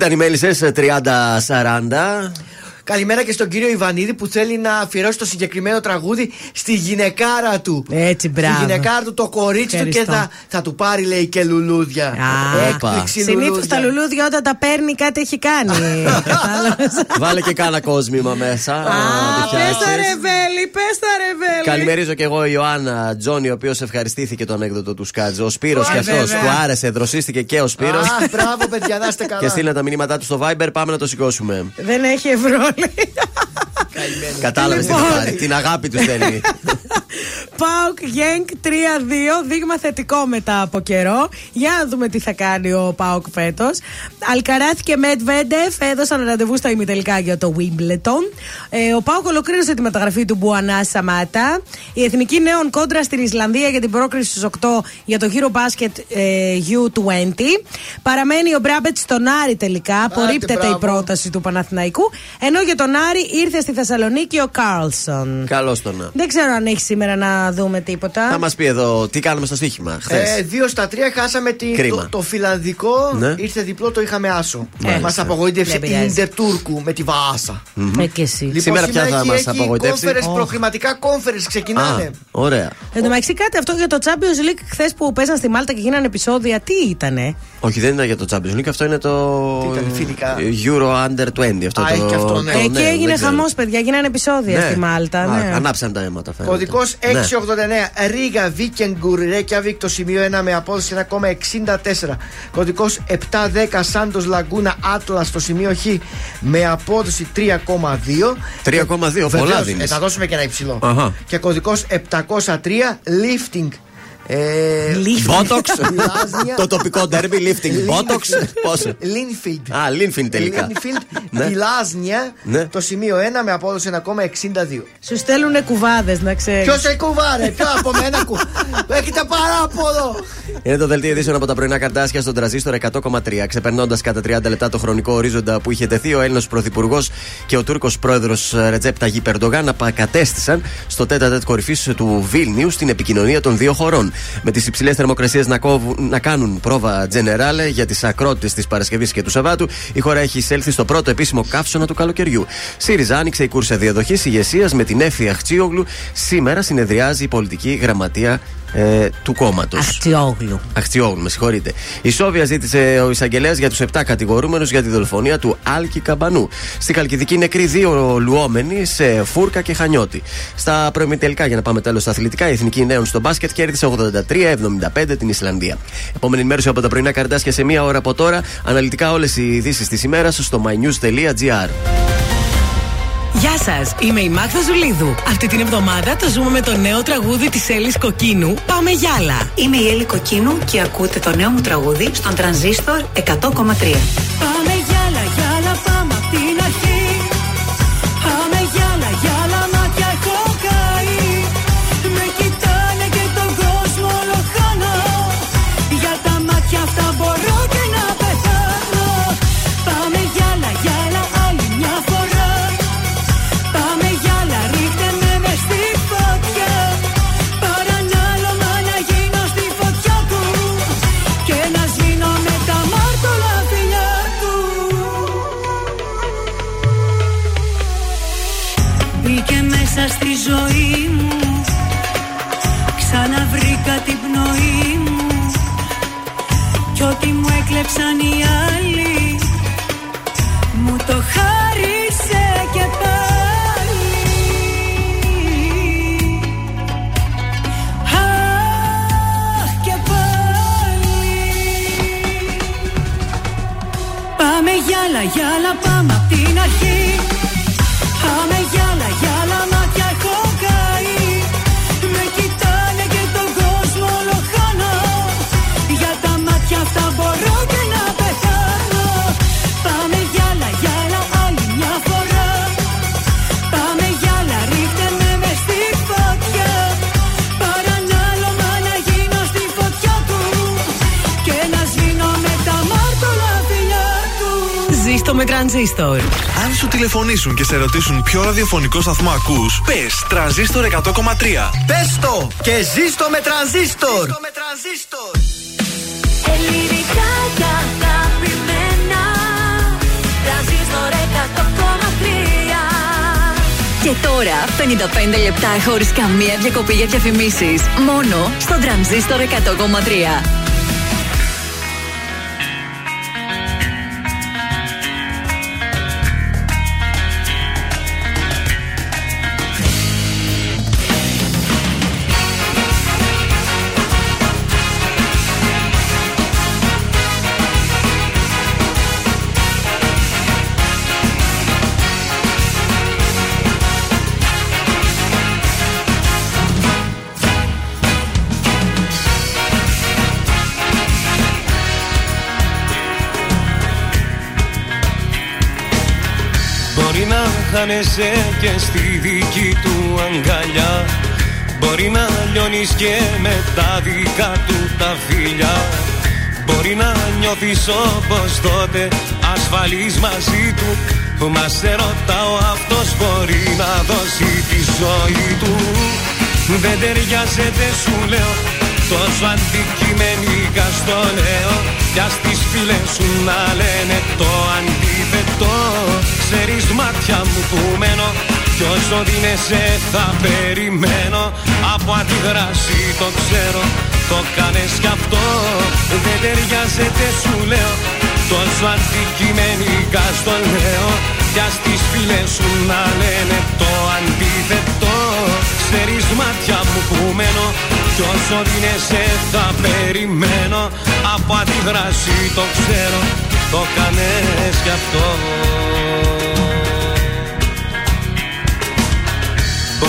Ήταν οι μέλισσες 30-40. Καλημέρα και στον κύριο Ιβανίδη που θέλει να αφιερώσει το συγκεκριμένο τραγούδι στη γυναικάρα του. Έτσι, μπράβο. Στη γυναικάρα του, το κορίτσι του και Ευχαριστώ. θα, θα του πάρει, λέει, και λουλούδια. Έκπληξη Συνήθω λουλούδια. τα λουλούδια όταν τα παίρνει κάτι έχει κάνει. Κατάλαβες. Βάλε και κάνα κόσμημα μέσα. να τη Πες φτιάξεις. τα ρεβέλη, πες τα ρεβέλη. Καλημερίζω και εγώ η Ιωάννα Τζόνι, ο οποίος ευχαριστήθηκε το ανέκδοτο του Σκάτζ. Ο Σπύρος Ω, και αυτός βέβαια. του άρεσε, δροσίστηκε και ο Σπύρος. Α, μπράβο, παιδιά, να είστε καλά. Και στείλε τα μηνύματά του στο Viber, πάμε να το σηκώσουμε. Δεν έχει ευρώλη. Κατάλαβες τι θα Λοιπόν. πάρει. Την αγάπη τους στέλνει. Πάουκ Γένκ 3-2, δείγμα θετικό μετά από καιρό. Για να δούμε τι θα κάνει ο Πάουκ φέτος. Αλκαράθ και Μετβέντεφ έδωσαν ραντεβού στα ημιτελικά για το Wimbledon. Ε, ο Πάουκ ολοκλήρωσε τη μεταγραφή του Μπουανά Σαμάτα. Η εθνική νέων κόντρα στην Ισλανδία για την πρόκριση στους 8 για το γύρο μπάσκετ ε, U20. Παραμένει ο Μπράμπετς στον Άρη τελικά. Απορρίπτεται η μπράβο. πρόταση του Παναθηναϊκού. Ενώ για τον Άρη ήρθε στη Θεσσαλονίκη ο Κάρλσον. Καλώς τον να. Δεν ξέρω αν έχει σήμερα να δούμε τίποτα. Θα μας πει εδώ τι κάνουμε στο στοίχημα χθες. Ε, δύο στα τρία χάσαμε την, Κρίμα. το, το φιλανδικό. Ναι. Ήρθε διπλό, το είχαμε άσο. Μάλιστα. Μας απογοήτευσε Δεν η πειράζει. Ιντερ Τούρκου με τη Βάσα. Ε, και εσύ. Λοιπόν, Σήμερα ποια θα έχει- μας έχει απογοητεύσει; conference, Ω. προκριματικά conference ξεκινάνε. Α, ωραία. Εν τω μεταξύ κάτι αυτό για το Champions League χθες που παίζαν στη Μάλτα και γίνανε επεισόδια, τι ήτανε; Όχι, δεν είναι για το Champions League, αυτό είναι το. Τι ήταν, φιλικά; Euro Under 20. Αυτό Α, το... έχει και αυτό, ναι. το- Εκεί δεν έγινε ξέρω. χαμός, παιδιά, γίνανε επεισόδια Ναι. στη Μάλτα. Α, ναι. Ανάψαν τα αίματα, φαίνεται. Κωδικός Ναι. 689 Ρίγα Βίκενγκουρ Ρέκιαβικ το σημείο 1 με απόδοση 1,64. Κωδικός 710 Σάντος Λαγκούνα Άτλας στο σημείο Χ με απόδοση 3,2. 3,2, πολλά Βεβαίως, δίνεις. ε, θα δώσουμε και ένα υψηλό. Αχα. Και κωδικός 703 Lifting Ε, Μπότοξ. Γλάζνια. Το τοπικό ντέρμπι, lifting. Μπότοξ. Πόσο. Λίνφιλντ. Α, Λίνφιν τελικά. Λίνφιλντ, Ναι. Βιλάζνια, Ναι. το σημείο 1 με απόδοση 1,62. Σου στέλνουν κουβάδες, να ξέρεις. Ποιος σε κουβάρε, ποιο από μένα κου. Έχετε παράπονο. Είναι το δελτίο ειδήσεων από τα πρωινά καρτάσια στον τραζίστορ 100,3. Ξεπερνώντας κατά 30 λεπτά το χρονικό ορίζοντα που είχε τεθεί, ο Έλληνος Πρωθυπουργός και ο Τούρκος Πρόεδρος Ρετζέπ Ταγί Περντογάν απακατέστησαν στο τέτα τέτ κορυφής του Βίλνιου στην επικοινωνία των δύο χωρών. Με τις υψηλές θερμοκρασίες να, κόβουν- να κάνουν πρόβα τζενεράλε για τις ακρότητες της Παρασκευής και του Σαββάτου, η χώρα έχει εισέλθει στο πρώτο επίσημο καύσωνα του καλοκαιριού. ΣΥΡΙΖΑ άνοιξε η κούρσα διαδοχής ηγεσίας με την Έφη Αχτσίογλου. Σήμερα συνεδριάζει η πολιτική γραμματεία ε, του κόμματος. Αχτσιόγλου. Αχτσιόγλου, με συγχωρείτε. Η Σόβια ζήτησε ο εισαγγελέας για τους 7 κατηγορούμενους για τη δολοφονία του Άλκη Καμπανού. Στη Καλκιδική νεκροί δύο λουόμενοι σε φούρκα και χανιώτη. Στα προημιτελικά, για να πάμε τέλος στα αθλητικά, η Εθνική Νέων στο μπάσκετ κέρδισε 83-75 την Ισλανδία. Επόμενη ενημέρωση από τα πρωινά καρτάσια σε μία ώρα από τώρα. Αναλυτικά όλες οι ειδήσεις της ημέρας στο mynews.gr. Γεια σας, είμαι η Μάγδα Ζουλίδου. Αυτή την εβδομάδα το ζούμε με το νέο τραγούδι της Έλλης Κοκκίνου. Πάμε γυάλα. Είμαι η Έλλη Κοκκίνου και ακούτε το νέο μου τραγούδι στον τρανζίστορ 100,3. Πάμε ζωή μου. Ξαναβρήκα την πνοή μου. Κι ό,τι μου έκλεψαν οι τηλεφωνήσουν και σε ρωτήσουν ποιο ραδιοφωνικό σταθμό ακούς, πες τρανζίστορ 100,3. Πες το και ζήστο με τρανζίστορ. Ελληνικά και αγαπημένα Τρανζίστορ 100,3 Και τώρα 55 λεπτά χωρίς καμία διακοπή για διαφημίσεις. Μόνο στον τρανζίστορ 100,3. Να χάνεσαι και στη δική του αγκαλιά. Μπορεί να λιώνεις και με τα δικά του τα φιλιά. Μπορεί να νιώθεις όπως τότε ασφαλής μαζί του. Μας σε ρωτάω αυτός μπορεί να δώσει τη ζωή του. Δεν ταιριάζεται σου λέω Τόσο αντικειμενικά στο λέω. Κι ας τις φίλες σου να λένε το αντίθετο Ξέρεις μάτια μου που μένω. Κι όσο δίνεσαι θα περιμένω. Από αντιδράση το ξέρω. Το κάνες κι αυτό Δεν ταιριάζεται σου λέω. Τόσο αντικειμενικά στο λέω. Κι ας τις φίλες σου να λένε το αντίθετο. Ξέρεις μάτια μου που μένω. Κι όσο δίνεσαι θα περιμένω. Από αντιδράση το ξέρω. Το κάνες κι αυτό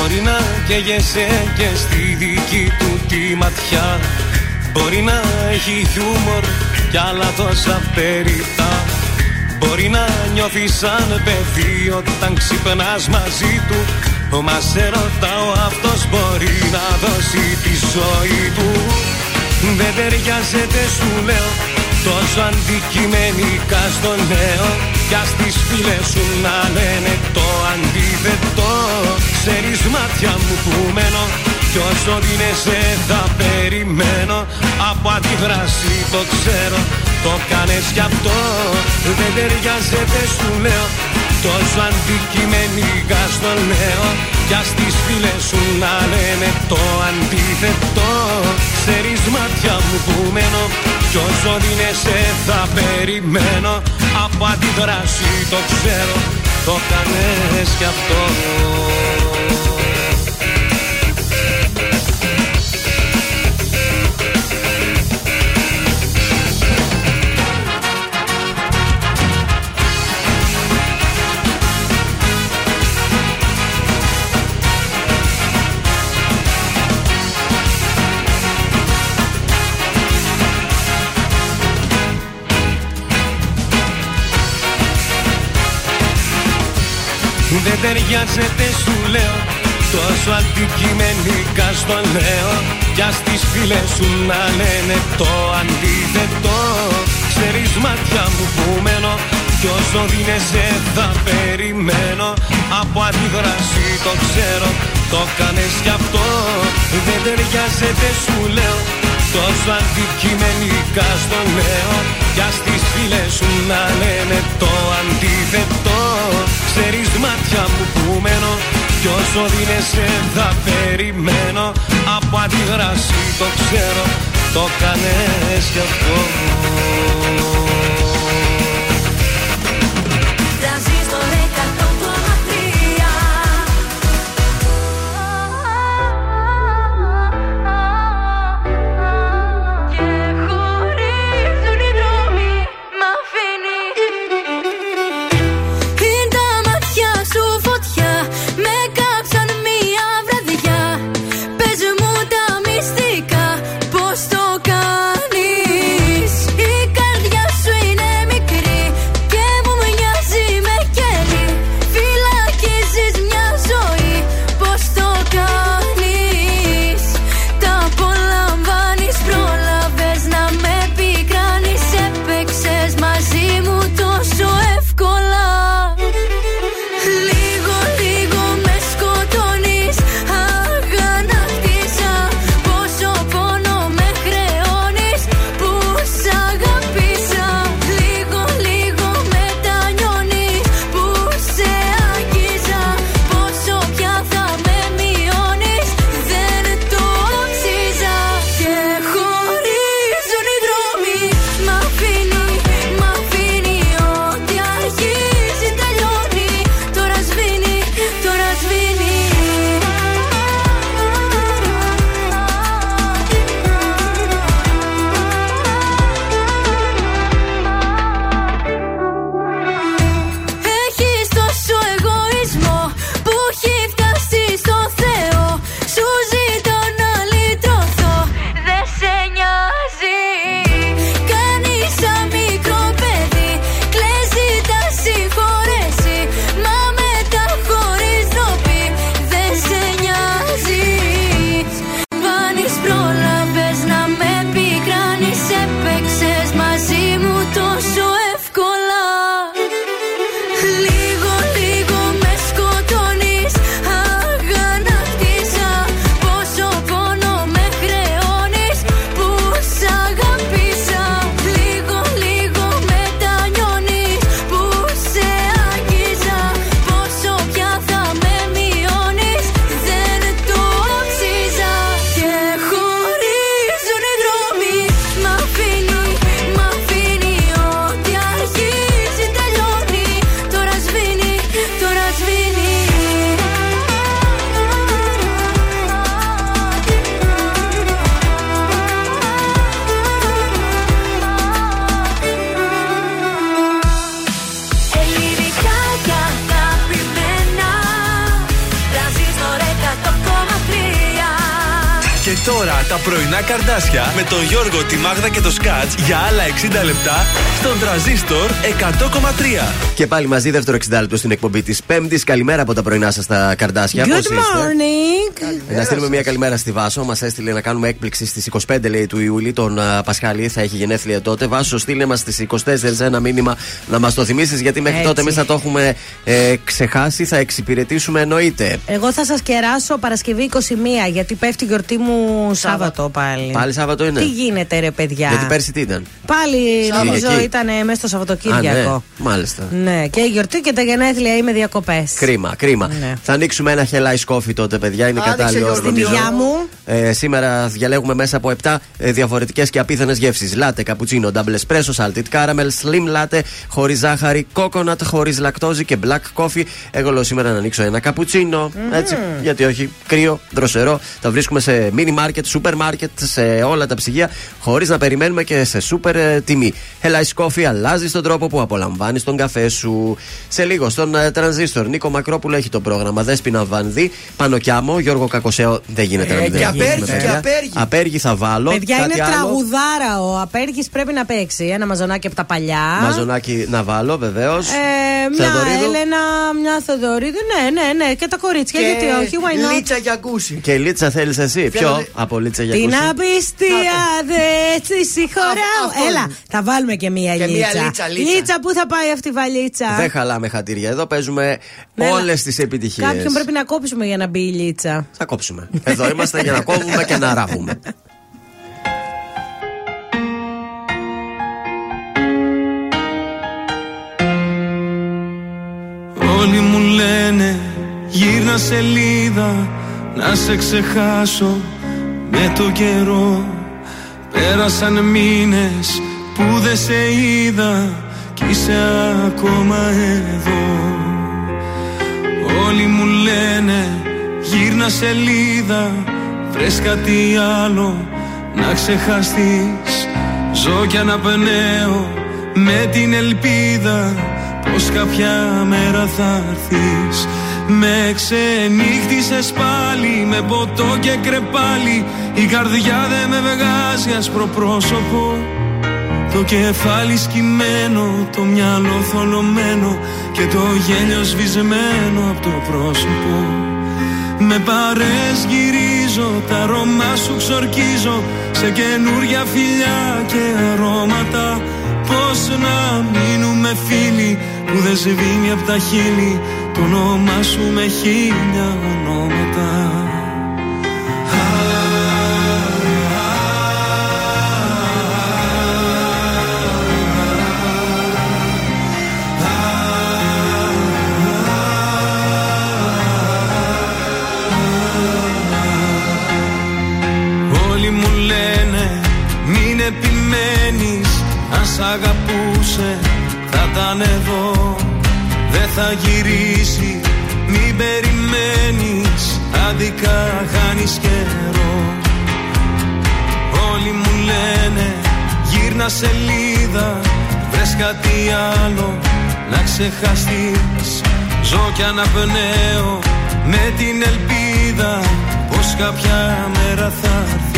Μπορεί να καίγεσαι και στη δική του τη ματιά. Μπορεί να έχει χιούμορ κι άλλα τόσα περιτά Μπορεί να νιώθεις σαν παιδί όταν ξυπνάς μαζί του. Μας σε ρωτάω αυτός μπορεί να δώσει τη ζωή του. Δεν ταιριάζεται σου λέω τόσο αντικειμενικά στο νέο. Κι ας τις φίλες σου να λένε το αντίθετο Ξέρεις μάτια μου που μένω κι όσο δίνεσαι θα περιμένω. Από αντιδράση το ξέρω Το κάνες κι αυτό. Δεν ταιριάζεται σου λέω. Τόσο αντικειμενικά στο λέω. Κι ας τις φίλες σου να λένε το αντίθετο. Ξέρεις μάτια μου που μένω Κι όσο δίνεσαι θα περιμένω. Από αντιδράση το ξέρω Το κάνες κι αυτό Δεν ταιριάζεται σου λέω. Τόσο αντικειμενικά στο λέω. Κι ας τις φίλες σου να λένε το αντίθετο. Ξέρεις μάτια μου που μένω. Κι όσο δίνεσαι θα περιμένω. Από αντίδραση το ξέρω. Το κάνες κι αυτό. Δεν ταιριάζεται σου λέω. Τόσο αντικειμενικά στο λέω. Κι ας τις φίλες σου να λένε το αντίθετο Ξέρεις μάτια μου που μένω. Κι όσο δίνεσαι θα περιμένω. Από αντιδράση το ξέρω Το κάνες κι αυτό με τον Γιώργο, τη Μάγδα και το Σκάτς για άλλα 60 λεπτά στον τραζίστορ 100,3. Και πάλι μαζί δεύτερο 60 λεπτό στην εκπομπή της Πέμπτης. Καλημέρα από τα πρωινά σας τα καρδάσια. Good Πώς είστε; morning. Να στείλουμε μια καλημέρα στη Βάσο. Μας έστειλε να κάνουμε έκπληξη στις 25 λέει, του Ιούλη. Τον α, Πασχάλη θα έχει γενέθλια τότε. Βάσο, στείλε μας στι 24 ένα μήνυμα να μας το θυμίσεις. Γιατί μέχρι Έτσι. τότε εμείς θα το έχουμε ε, ξεχάσει. Θα εξυπηρετήσουμε εννοείται. Εγώ θα σας κεράσω Παρασκευή 21 γιατί πέφτει η γιορτή μου Σάββατο πάλι. Πάλι Σάββατο είναι; Τι γίνεται, ρε παιδιά; Γιατί πέρσι τι ήταν; Πάλι Σάββατο. νομίζω Εκεί; ήταν μέσα στο Α, Σαββατοκύριακο. ναι, μάλιστα. Ναι, και η γιορτή και τα γενέθλια είμαι διακοπές. Κρίμα, κρίμα. Ναι. Θα ανοίξουμε ένα Hell Ice Coffee τότε, παιδιά. Είναι Άνοιξε, κατάλληλο Γιώργο, όρο, Στην νομίζω. υγειά μου. Ε, σήμερα διαλέγουμε μέσα από 7 ε, διαφορετικές και απίθανες γεύσεις. Λάτε, καπουτσίνο, double espresso, salted caramel, slim latte, χωρίς ζάχαρη, coconut, χωρίς λακτόζη και black coffee. Εγώ λέω σήμερα να ανοίξω ένα καπουτσίνο. Έτσι, γιατί όχι, κρύο, δροσερό. Τα βρίσκουμε σε mini market, super market, σε όλα τα ψυγεία, χωρίς να περιμένουμε και σε super ε, τιμή. Hell Ice Coffee αλλάζει τον τρόπο που απολαμβάνεις τον καφέ σου. Σε λίγο στον ε, τρανζίστορ, Νίκο Μακρόπουλο έχει το πρόγραμμα. Δέσπινα Βανδύ, Πάνω Κιάμο, Γιώργο Κακοσέο. Δεν γίνεται να Ε, μην και δεν απέργη, έχουμε, και παιδιά. απέργη. Απέργη θα βάλω. Παιδιά Κάτι είναι άλλο; τραγουδάρα ο Απέργης πρέπει να παίξει. Ένα μαζονάκι από τα παλιά. Μαζονάκι να βάλω, βεβαίως. Ε, μια Θεοδωρίδου. Έλενα, μια Θεοδωρίδου. Ναι, ναι, ναι. Και τα κορίτσια. γιατί όχι, why not; Λίτσα για ακούσει. Και Λίτσα θέλεις εσύ. Ποιο; Θέλω- από Λίτσα για Την ακούσει; απιστία δεν τη συγχωράω. Αυτό Έλα, είναι. θα βάλουμε και μία Και μία λίτσα. λίτσα, λίτσα. πού θα πάει αυτή η βαλίτσα; Δεν χαλάμε χατήρια. Εδώ παίζουμε Ναι, όλες τις επιτυχίες. Κάποιον πρέπει να κόψουμε για να μπει η λίτσα. Θα κόψουμε. Εδώ είμαστε για να κόβουμε και να ράβουμε. Όλοι μου λένε γύρνα σελίδα να σε ξεχάσω με το καιρό Πέρασαν μήνες που δεν σε είδα κι είσαι ακόμα εδώ Όλοι μου λένε γύρνα σελίδα βρες κάτι άλλο να ξεχαστείς. Ζω κι αναπνέω με την ελπίδα πως κάποια μέρα θα έρθεις. Με ξενύχτησες πάλι με ποτό και κρεπάλι. Η καρδιά δεν με βγάζει άσπρο πρόσωπο το κεφάλι σκυμμένο, το μυαλό θολωμένο και το γέλιο σβησμένο από το πρόσωπο. Με παρές γυρίζω, τα αρώμα σου ξορκίζω σε καινούρια φιλιά και αρώματα. Πώς να μείνουμε φίλοι που δεν σβήνει από τα χείλη το όνομά σου με χίλια ονόματα. Σ' αγαπούσε θα ήταν εδώ Δεν θα γυρίσει μην περιμένεις Αντικά χάνεις καιρό. Όλοι μου λένε γύρνα σελίδα Βρες κάτι άλλο να ξεχαστείς. Ζω κι αναπνέω με την ελπίδα Πως κάποια μέρα θα έρθεις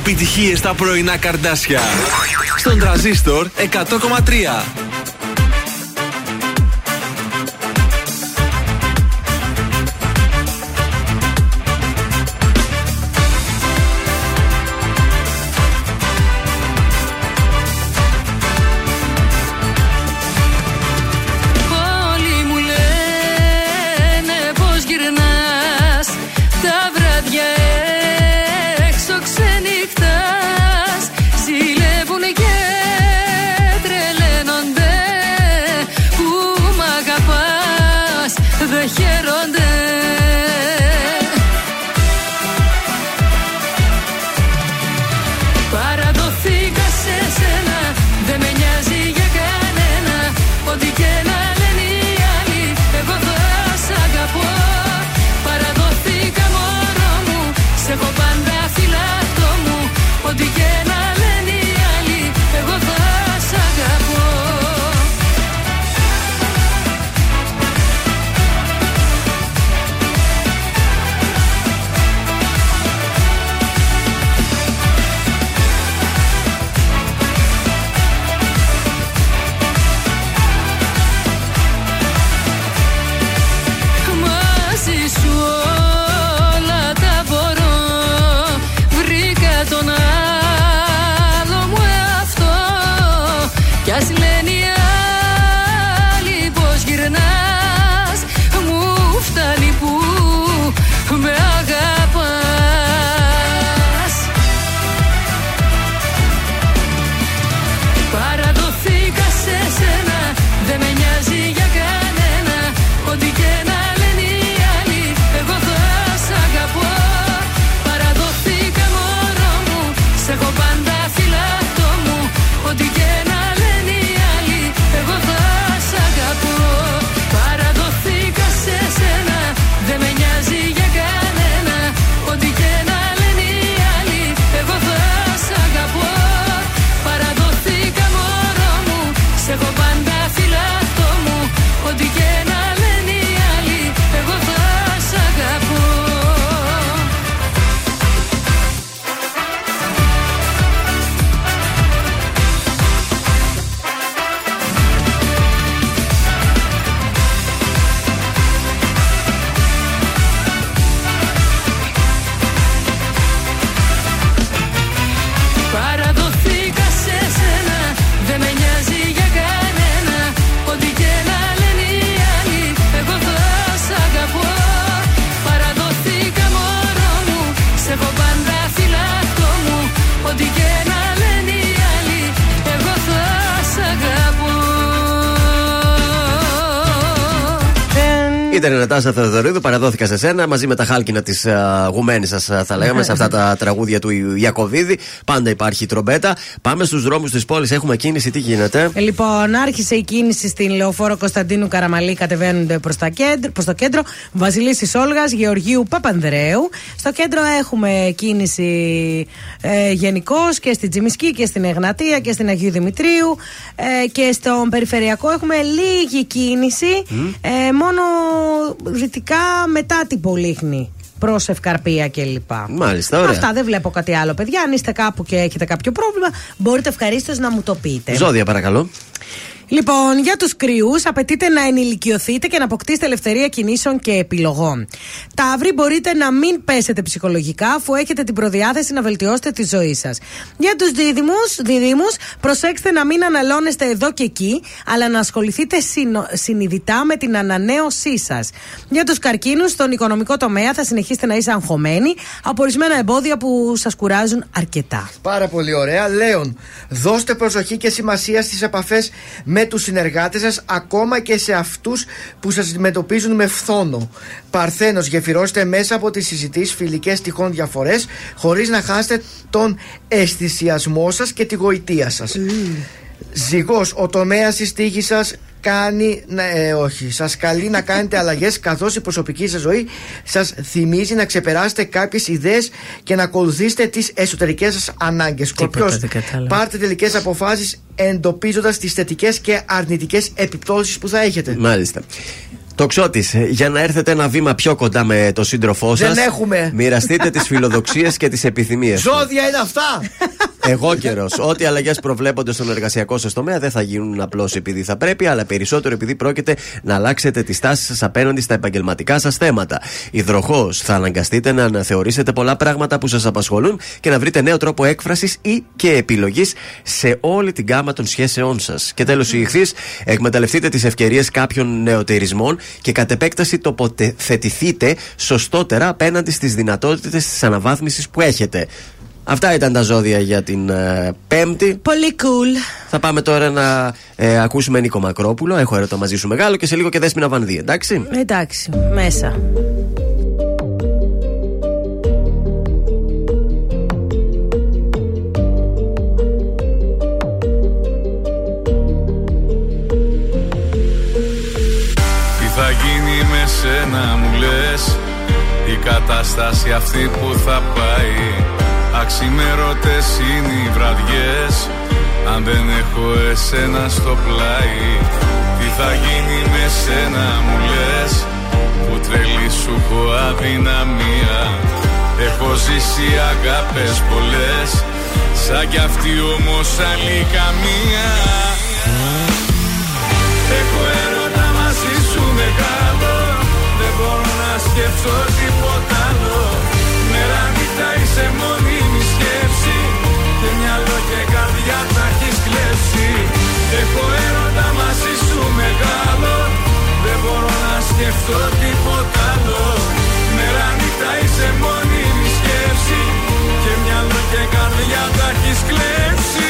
Οι επιτυχίες στα πρωινά καρδάσια. Στον τραζίστορ 100,3. Ήταν η Νατάσα Θεοδωρίδου, παραδόθηκα σε σένα μαζί με τα χάλκινα της γουμένη σας, θα λέγαμε, σε αυτά τα τραγούδια του Ιακοβίδη. Πάντα υπάρχει τρομπέτα. Πάμε στους δρόμους της πόλης, έχουμε κίνηση, τι γίνεται; Ε, Λοιπόν, άρχισε η κίνηση στην λεωφόρο Κωνσταντίνου Καραμαλή, κατεβαίνονται προς προς το κέντρο. Βασιλίση Όλγας, Γεωργίου Παπανδρέου. Στο κέντρο έχουμε κίνηση ε, γενικώς και στην Τζιμισκή και στην Εγνατία και στην Αγίου Δημητρίου. Ε, και στον περιφερειακό έχουμε λίγη κίνηση. Ε, μόνο δυτικά μετά την Πολύχνη. Προς Ευκαρπία κλπ. Μάλιστα, ωραία. Αυτά δεν βλέπω κάτι άλλο, παιδιά. Αν είστε κάπου και έχετε κάποιο πρόβλημα, μπορείτε ευχαρίστως να μου το πείτε. Ζώδια, παρακαλώ. Λοιπόν, για τους κρυού απαιτείται να ενηλικιωθείτε και να αποκτήσετε ελευθερία κινήσεων και επιλογών. Ταύροι, μπορείτε να μην πέσετε ψυχολογικά, αφού έχετε την προδιάθεση να βελτιώσετε τη ζωή σας. Για τους δίδυμους, προσέξτε να μην αναλώνεστε εδώ και εκεί, αλλά να ασχοληθείτε συνο- συνειδητά με την ανανέωσή σας. Για τους καρκίνους, στον οικονομικό τομέα θα συνεχίσετε να είστε αγχωμένοι από ορισμένα εμπόδια που σας κουράζουν αρκετά. Πάρα πολύ ωραία. Λέων, δώστε προσοχή και σημασία στις επαφές με με τους συνεργάτες σας ακόμα και σε αυτούς που σας αντιμετωπίζουν με φθόνο. Παρθένος, γεφυρώστε μέσα από τις συζητήσεις φιλικές τυχόν διαφορές χωρίς να χάσετε τον αισθησιασμό σας και τη γοητεία σας. Ζυγός, ο τομέας της τύχης σας κάνει, να- ε, όχι, σας καλεί να κάνετε αλλαγές καθώς η προσωπική σας ζωή σας θυμίζει να ξεπεράσετε κάποιες ιδέες και να ακολουθήσετε τις εσωτερικές σας ανάγκες. Σκορπιός, δεν κατάλαβα. πάρτε τελικές αποφάσεις εντοπίζοντας τις θετικές και αρνητικές επιπτώσεις που θα έχετε. Μάλιστα. Το ξώτης, για να έρθετε ένα βήμα πιο κοντά με το σύντροφό σας. Δεν έχουμε. Μοιραστείτε τις φιλοδοξίες και τις επιθυμίες. Ζώδια είναι αυτά! Εγώ καιρός. Ό,τι αλλαγές προβλέπονται στον εργασιακό σας τομέα δεν θα γίνουν απλώς επειδή θα πρέπει, αλλά περισσότερο επειδή πρόκειται να αλλάξετε τις τάσεις σας απέναντι στα επαγγελματικά σας θέματα. Υδροχός, θα αναγκαστείτε να αναθεωρήσετε πολλά πράγματα που σας απασχολούν και να βρείτε νέο τρόπο έκφρασης ή και επιλογής σε όλη την γάμα των σχέσεών σας. Και τέλος, η ηχθή, εκμεταλλευτείτε τις ευκαιρίες κάποιων νεοτερισμών και κατ' επέκταση τοποθετηθείτε σωστότερα απέναντι στις δυνατότητες της αναβάθμισης που έχετε. Αυτά ήταν τα ζώδια για την ε, Πέμπτη. Πολύ cool. Θα πάμε τώρα να ε, ακούσουμε Νίκο Μακρόπουλο. Έχω έρωτα μαζί σου μεγάλο και σε λίγο και Δέσποινα Βανδύ, εντάξει; Εντάξει, μέσα. Γίνει με σένα μου λες. Η κατάσταση αυτή που θα πάει. Αξιμέρωτες είναι οι βραδιές. Αν δεν έχω εσένα στο πλάι Τι θα γίνει με σένα μου λες. Που τρελή σου έχω αδυναμία. Έχω ζήσει αγάπες πολλές. Σαν κι αυτή όμως άλλη καμία. Έχω έρωτα μαζί σου μεγάλο Δεν μπορώ να σκεφτώ τίποτα άλλο. Μέρα νύχτα είσαι μόνιμη σκέψη. Και μυαλό και καρδιά τα έχεις κλέψει. Έχω έρωτα μαζί σου μεγάλο. Δεν μπορώ να σκεφτώ τίποτα άλλο. Μέρα νύχτα είσαι μόνιμη σκέψη. Και μυαλό και καρδιά τα έχεις κλέψει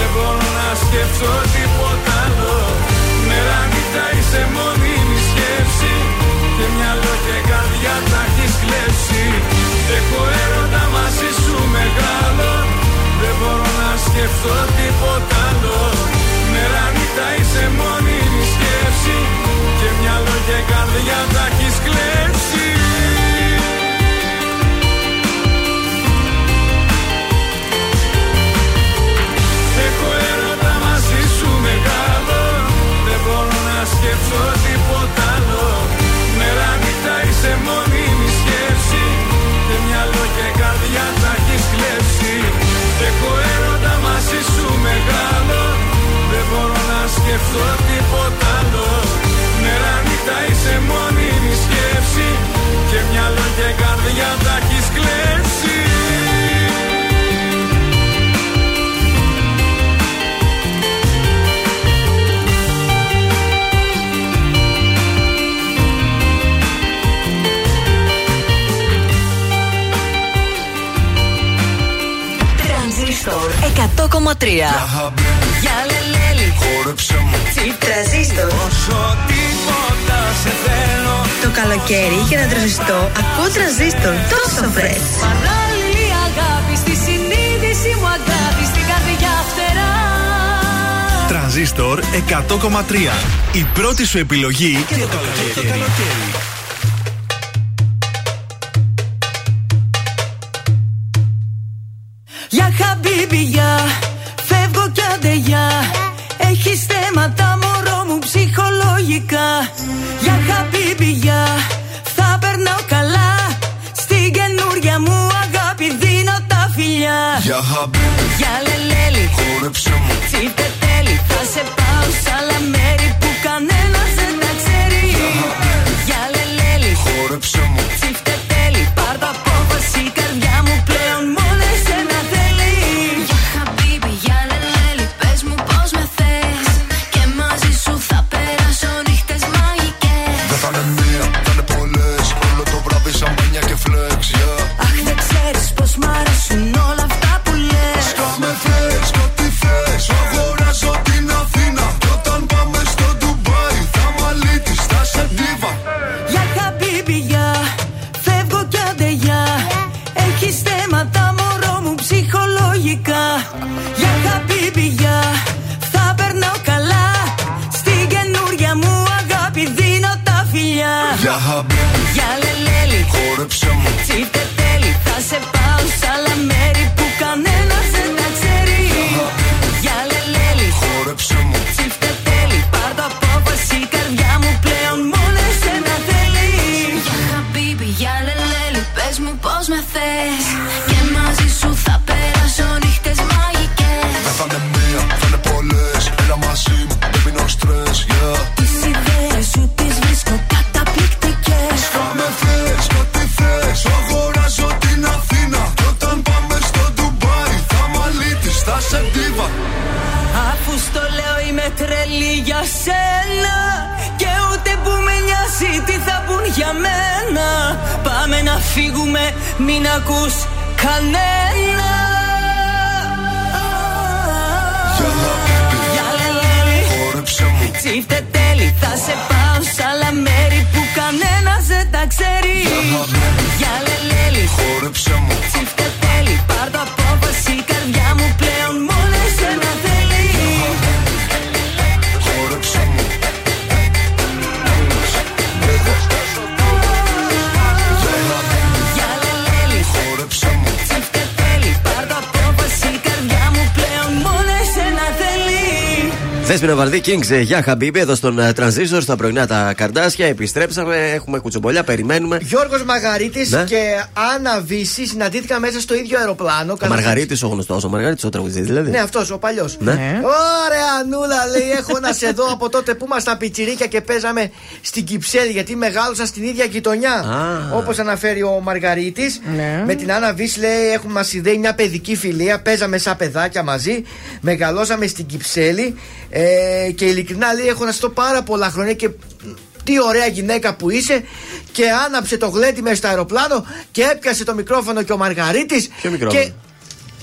Δεν μπορώ να σκεφτώ τίποτα άλλο. Μέρα νύχτα είσαι μόνιμη σκέψη. Και μυαλό και καρδιά τα έχεις κλέψει. Έχω έρωτα μαζί σου μεγάλο. Δεν μπορώ να σκεφτώ τίποτα άλλο. Μέρα νύχτα είσαι μόνιμη σκέψη. Και μυαλό και καρδιά τα έχεις κλέψει σκέψω τίποτα άλλο Μέρα νύχτα είσαι μόνιμη σκέψη. Και μυαλό και καρδιά τα έχεις κλέψει. Έχω έρωτα μαζί σου μεγάλο. Δεν μπορώ να σκεφτώ τίποτα άλλο. Μέρα νύχτα είσαι μόνιμη σκέψη. Και μυαλό και καρδιά τα έχεις κλέψει 100,3. Για λελέλη. Χόρεψε μου Τσιπ τρανζίστορ. Όσο τίποτα σε θέλω Το καλοκαίρι για να τραζιστώ ακούω τραζίστορ τόσο φρες. Παράλληλη αγάπη στη συνείδηση μου αγάπη στην καρδιά φτερά. Τρανζίστορ 100,3. Η πρώτη σου επιλογή και το καλοκαίρι. Μου πως Δέσπινα Βαρδί Kings, ε, γεια Χαμπίμπη, εδώ στον ε, Transistor, στα πρωινά τα καρδάσια. Επιστρέψαμε, έχουμε κουτσομπολιά, περιμένουμε. Γιώργος Μαγαρίτης Ναι. και Άννα Βύση συναντήθηκαν μέσα στο ίδιο αεροπλάνο. Ο Μαργαρίτης ο γνωστός, ο Μαργαρίτης ο τραγουδιστής δηλαδή. Ναι, αυτός ο παλιός. Ναι. Ωραία, Νούλα, λέει: Έχω να σε δω από τότε που ήμασταν πιτσιρίκια και παίζαμε στην Κυψέλη. Γιατί μεγάλωσα στην ίδια γειτονιά. Α. Όπως αναφέρει ο Μαργαρίτης. Ναι. Με την Άννα Βύση λέει: Έχουμε μας ιδέει μια παιδική φιλία. Παίζαμε σαν παιδάκια μαζί. Μεγαλώσαμε στην Κυψέλη. Ε, και ειλικρινά λέει: Έχω να σε δω πάρα πολλά χρόνια και τι ωραία γυναίκα που είσαι και άναψε το γλέντι μέσα στο αεροπλάνο και έπιασε το μικρόφωνο και ο Μαργαρίτης Ποιο μικρόφωνο; Και...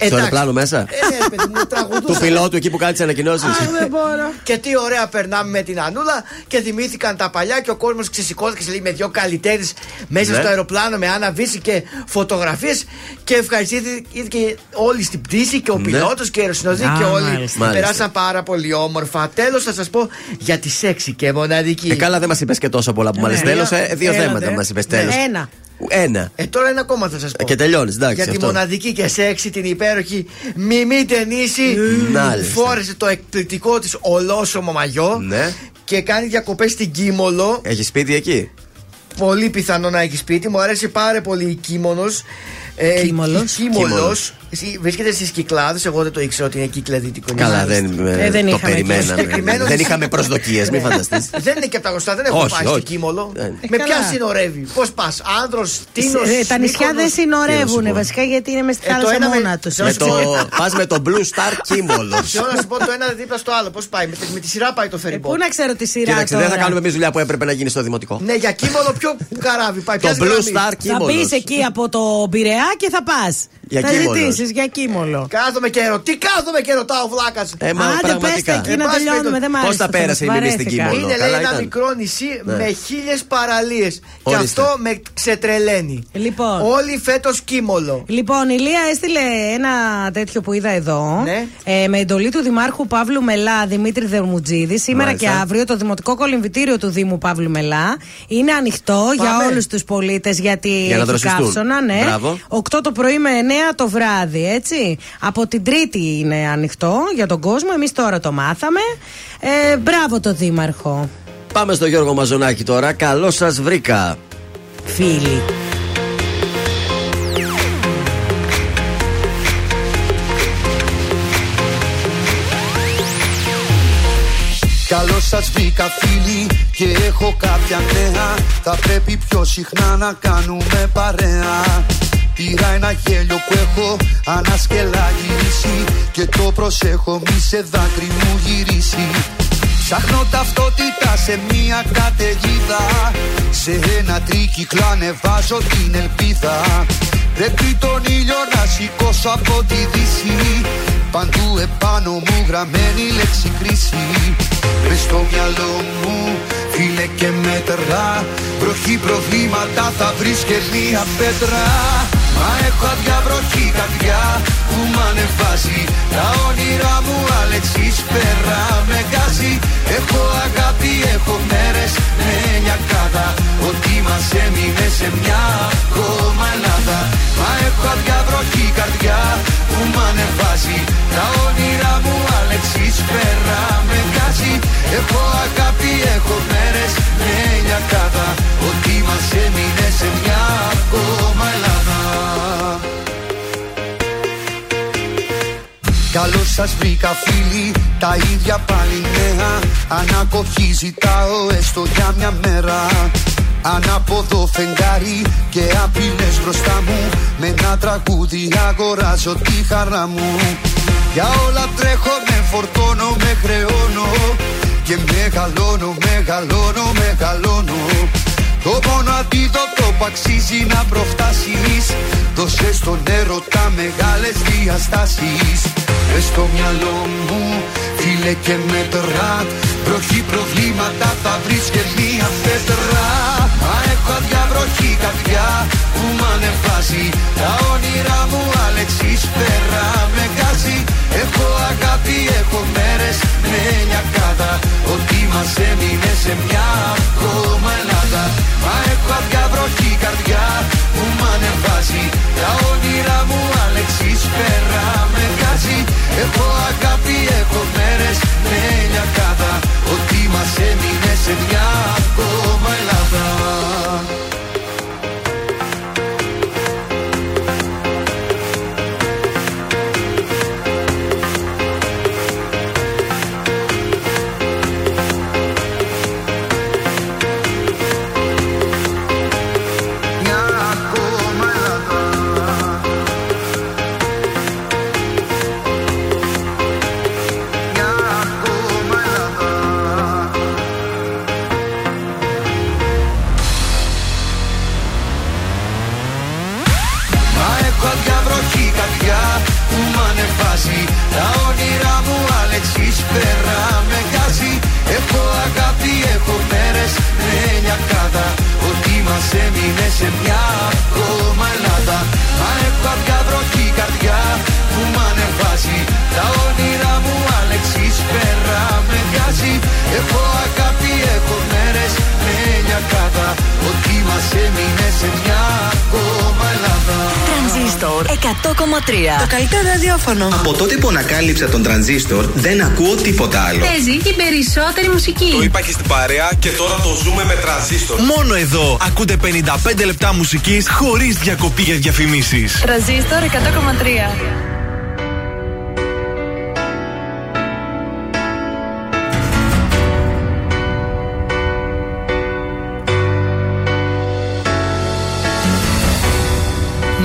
Στο αεροπλάνο μέσα; Ε, ναι, παιδί μου, τραγουδούσα. Του πιλότου εκεί που κάνει τις ανακοινώσεις; δεν μπορώ. Και τι ωραία περνάμε με την Ανούλα και θυμήθηκαν τα παλιά και ο κόσμος ξεσηκώθηκε σε λέει, με δυο καλλιτέχνες μέσα Ναι. στο αεροπλάνο με Άννα Βύση και φωτογραφίες και ευχαριστήθηκε όλοι στην πτήση και ο Ναι. πιλότος και η αεροσυνοδή Α, και όλοι μάλιστα. Μάλιστα. περάσαν πάρα πολύ όμορφα. Τέλος θα σας πω για τη σεξι και μοναδική. Ε, καλά, δεν μας είπες και τόσο πολλά που μου λε. Ναι. Τέλο, δύο Έλατε. θέματα μας είπες τέλος. Ένα. Ένα. Ε, τώρα ένα ακόμα θα σας πω. Και τελειώνεις, εντάξει. Για τη αυτό. μοναδική και σεξι την υπέροχη Μιμή Τενίση Μάλιστα. φόρεσε το εκπληκτικό της ολόσωμο μαγιό Ναι. και κάνει διακοπές στην Κίμολο. Έχεις σπίτι εκεί; Πολύ πιθανό να έχεις σπίτι. Μου αρέσει πάρα πολύ η Κίμολο. Ε, Κίμολος. Κίμολος. Εσύ- Βρίσκεται στις Κυκλάδες. Εγώ δεν το ήξερα ότι είναι κύκλα δυτικό. Καλά, δεν, Ε, δεν το είχαμε περιμέναμε. Συγκεκριμένο δεν της- είχαμε προσδοκίες, μην φανταστείς. δεν είναι και από τα γνωστά, δεν έχω Όχι, πάει όχι. στην Κίμολο. Ε, Με καλά. ποια συνορεύει, πώς πας, άνδρος, τίνος. Ε, τα νησιά δεν συνορεύουν βασικά γιατί είναι μες στη Ε, το θάλασσα ένα με- μόνα τους. με το, πας με το Blue Star Κύμολο. Θέλω να σου πω το ένα δίπλα στο άλλο. Πώς πάει, με, τη- με τη σειρά πάει το φεριμπό. Ε, Πού να ξέρω τη σειρά Κοίταξε, τώρα. δεν θα κάνουμε εμείς δουλειά που έπρεπε να γίνει στο δημοτικό. Ναι, για Κίμολο πιο καράβι πάει. Το ποιας Blue γραμμής; Star Θα Κύμολο. μπει εκεί από το Πειραιά; Και θα πας. Για θα Κίμολος. ζητήσεις για Κίμολο. Κάθομαι και ρωτώ. Τι κάθομαι και ρωτάω, βλάκα. Ε, μα Άντε, πραγματικά. πέστε εκεί Εν να πάση τελειώνουμε. Δεν μ' Πώς άρεσε τα αυτό, πέρασε η Μιμή στην βαρέθηκα. Κίμολο; Είναι λέει καλά ένα ήταν. μικρό νησί Ναι. με χίλιες παραλίες. Και Ορίστε. αυτό με ξετρελαίνει. Λοιπόν. Όλοι φέτος Κίμολο. Λοιπόν, η Λία έστειλε ένα τέτοιο που είδα εδώ. Ναι. Ε, με εντολή του Δημάρχου Παύλου Μελά, Δημήτρη Δερμουτζίδη. Σήμερα Μάλιστα. και αύριο το Δημοτικό Κολυμβητήριο του Δήμου Παύλου Μελά είναι ανοιχτό για Πάμε. όλους τους πολίτες γιατί Για να έχει δροσιστούν. καύσωνα. Ναι. 8 το πρωί με 9 το βράδυ, έτσι. Από την Τρίτη είναι ανοιχτό για τον κόσμο. Εμείς τώρα το μάθαμε. Ε, μπράβο το Δήμαρχο. Πάμε στο Γιώργο Μαζονάκη τώρα. Καλώς σας βρήκα. Φίλοι. Καλώς σας βρήκα φίλοι και έχω κάποια νέα. Θα πρέπει πιο συχνά να κάνουμε παρέα. Πήρα ένα γέλιο που έχω ανασκελά γυρίσει Και το προσέχω μη σε δάκρυ μου γυρίσει. Ψάχνω ταυτότητα σε μια καταιγίδα. Σε ένα τρίκυκλο ανεβάζω την ελπίδα. Πρέπει τον ήλιο να σηκώσω από τη δύση. Παντού επάνω μου γραμμένη λέξη κρίση. Μες στο μυαλό μου φίλε και μέτρα Βροχή προβλήματα θα βρεις και μία πέτρα. Μα έχω αδιαβροχή καρδιά που μ' ανεβάζει. Τα όνειρά μου Αλεξής πέρα με γκάζει. Έχω αγάπη, έχω μέρες με νιακάδα. Ότι μας έμεινε σε μια ακόμα Ελλάδα. Μα έχω αδιαβροχή καρδιά που μ' ανεβάζει. Τα όνειρά μου Αλεξής πέρα με γκάζει Καλώ σας βρήκα φίλοι, τα ίδια πάλι νέα. Ανακοχή ζητάω έστω για μια μέρα. Ανάποδο φεγγάρι και απειλές μπροστά μου. Με ένα τραγούδι αγοράζω τη χαρά μου. Για όλα τρέχω, με φορτώνω, με χρεώνω. Και μεγαλώνω, μεγαλώνω, μεγαλώνω. Το πόνο αντίδοτο που αξίζει να προφτάσεις Δώσε στον έρωτα μεγάλες διαστάσεις Μες στο μυαλό μου φίλε και μέτρα Βροχή προβλήματα θα βρεις και μία πέτρα Μα έχω αδιαβροχή καρδιά που μ' ανεβάζει. Τα όνειρά μου Αλεξής πέρα με γκάζει Έχω αγάπη, έχω μέρες με νιακάδα. Ότι μας έμεινε σε μια ακόμα Ελλάδα. Μα έχω αδιαβροχή καρδιά που μ' ανεβάζει. Τα όνειρά μου Αλεξής πέρα με γκάζει Έχω αγάπη, έχω μέρες με νιακάδα Ότι μας έμεινε σε μια ακόμα Ελλάδα έμεινε σε μια ακόμα Ελλάδα. Μα έχω αδιαβροχή καρδιά που μ' ανεβάζει. Τα όνειρά μας έμεινε σε μια ακόμα Ελλάδα Τρανζίστορ 100,3. Το καλύτερο ραδιόφωνο. Από τότε που ανακάλυψα τον τρανζίστορ, δεν ακούω τίποτα άλλο. Παίζει την περισσότερη μουσική. Το είπα και στην παρέα και τώρα το ζούμε με τρανζίστορ. Μόνο εδώ ακούτε 55 λεπτά μουσικής χωρίς διακοπή για διαφημίσεις. Τρανζίστορ 100,3.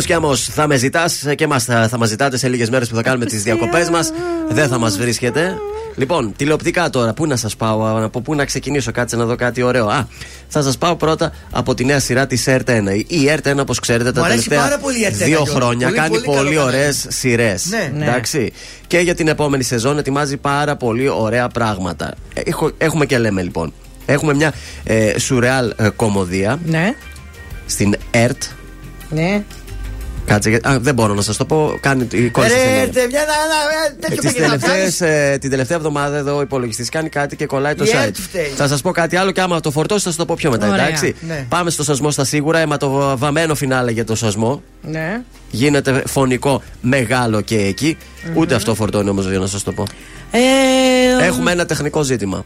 Πάνω σκιάμο, θα με ζητάς και εμάς θα, θα μας ζητάτε σε λίγες μέρες που θα κάνουμε τις διακοπές μας. Δεν θα μας βρίσκετε. Λοιπόν, τηλεοπτικά τώρα, πού να σας πάω, από πού να ξεκινήσω, κάτσε να δω κάτι ωραίο. Α, θα σας πάω πρώτα από τη νέα σειρά της ΕΡΤ1. Η ΕΡΤ1, όπως ξέρετε, τα Μου αρέσει τελευταία πάρα πολύ η ΕΡΤ1, δύο Γιώργο. χρόνια Πολύ, κάνει πολύ καλό πολύ κανάλι. ωραίες σειρές. Ναι. Ναι. Εντάξει. Και για την επόμενη σεζόν ετοιμάζει πάρα πολύ ωραία πράγματα. Έχω- έχουμε και λέμε λοιπόν. Έχουμε μια ε, σουρεάλ ε, κομμωδία Ναι. στην ΕΡΤ. Ναι. Κάτσε, γιατί- α, δεν μπορώ να σας το πω. Κάνει η κόρη σας Ρε, είναι. έρθε μια να- να- ε, τέτοιο Τις πήγε να τελευταίες, κάνεις. ε, την τελευταία εβδομάδα εδώ ο υπολογιστής κάνει κάτι και κολλάει το Η site. ΕΡΤ φταίει. Θα σας πω κάτι άλλο και άμα το φορτώσει θα σας το πω πιο μετά. Ωραία. Εντάξει; Ναι. Πάμε στο σασμό στα σίγουρα. Αιματοβαμμένο φινάλε για το σασμό. Ναι. Γίνεται φωνικό μεγάλο και εκεί. Ούτε αυτό φορτώνει όμως για να σας το πω. Ε, Έχουμε ένα τεχνικό ζήτημα.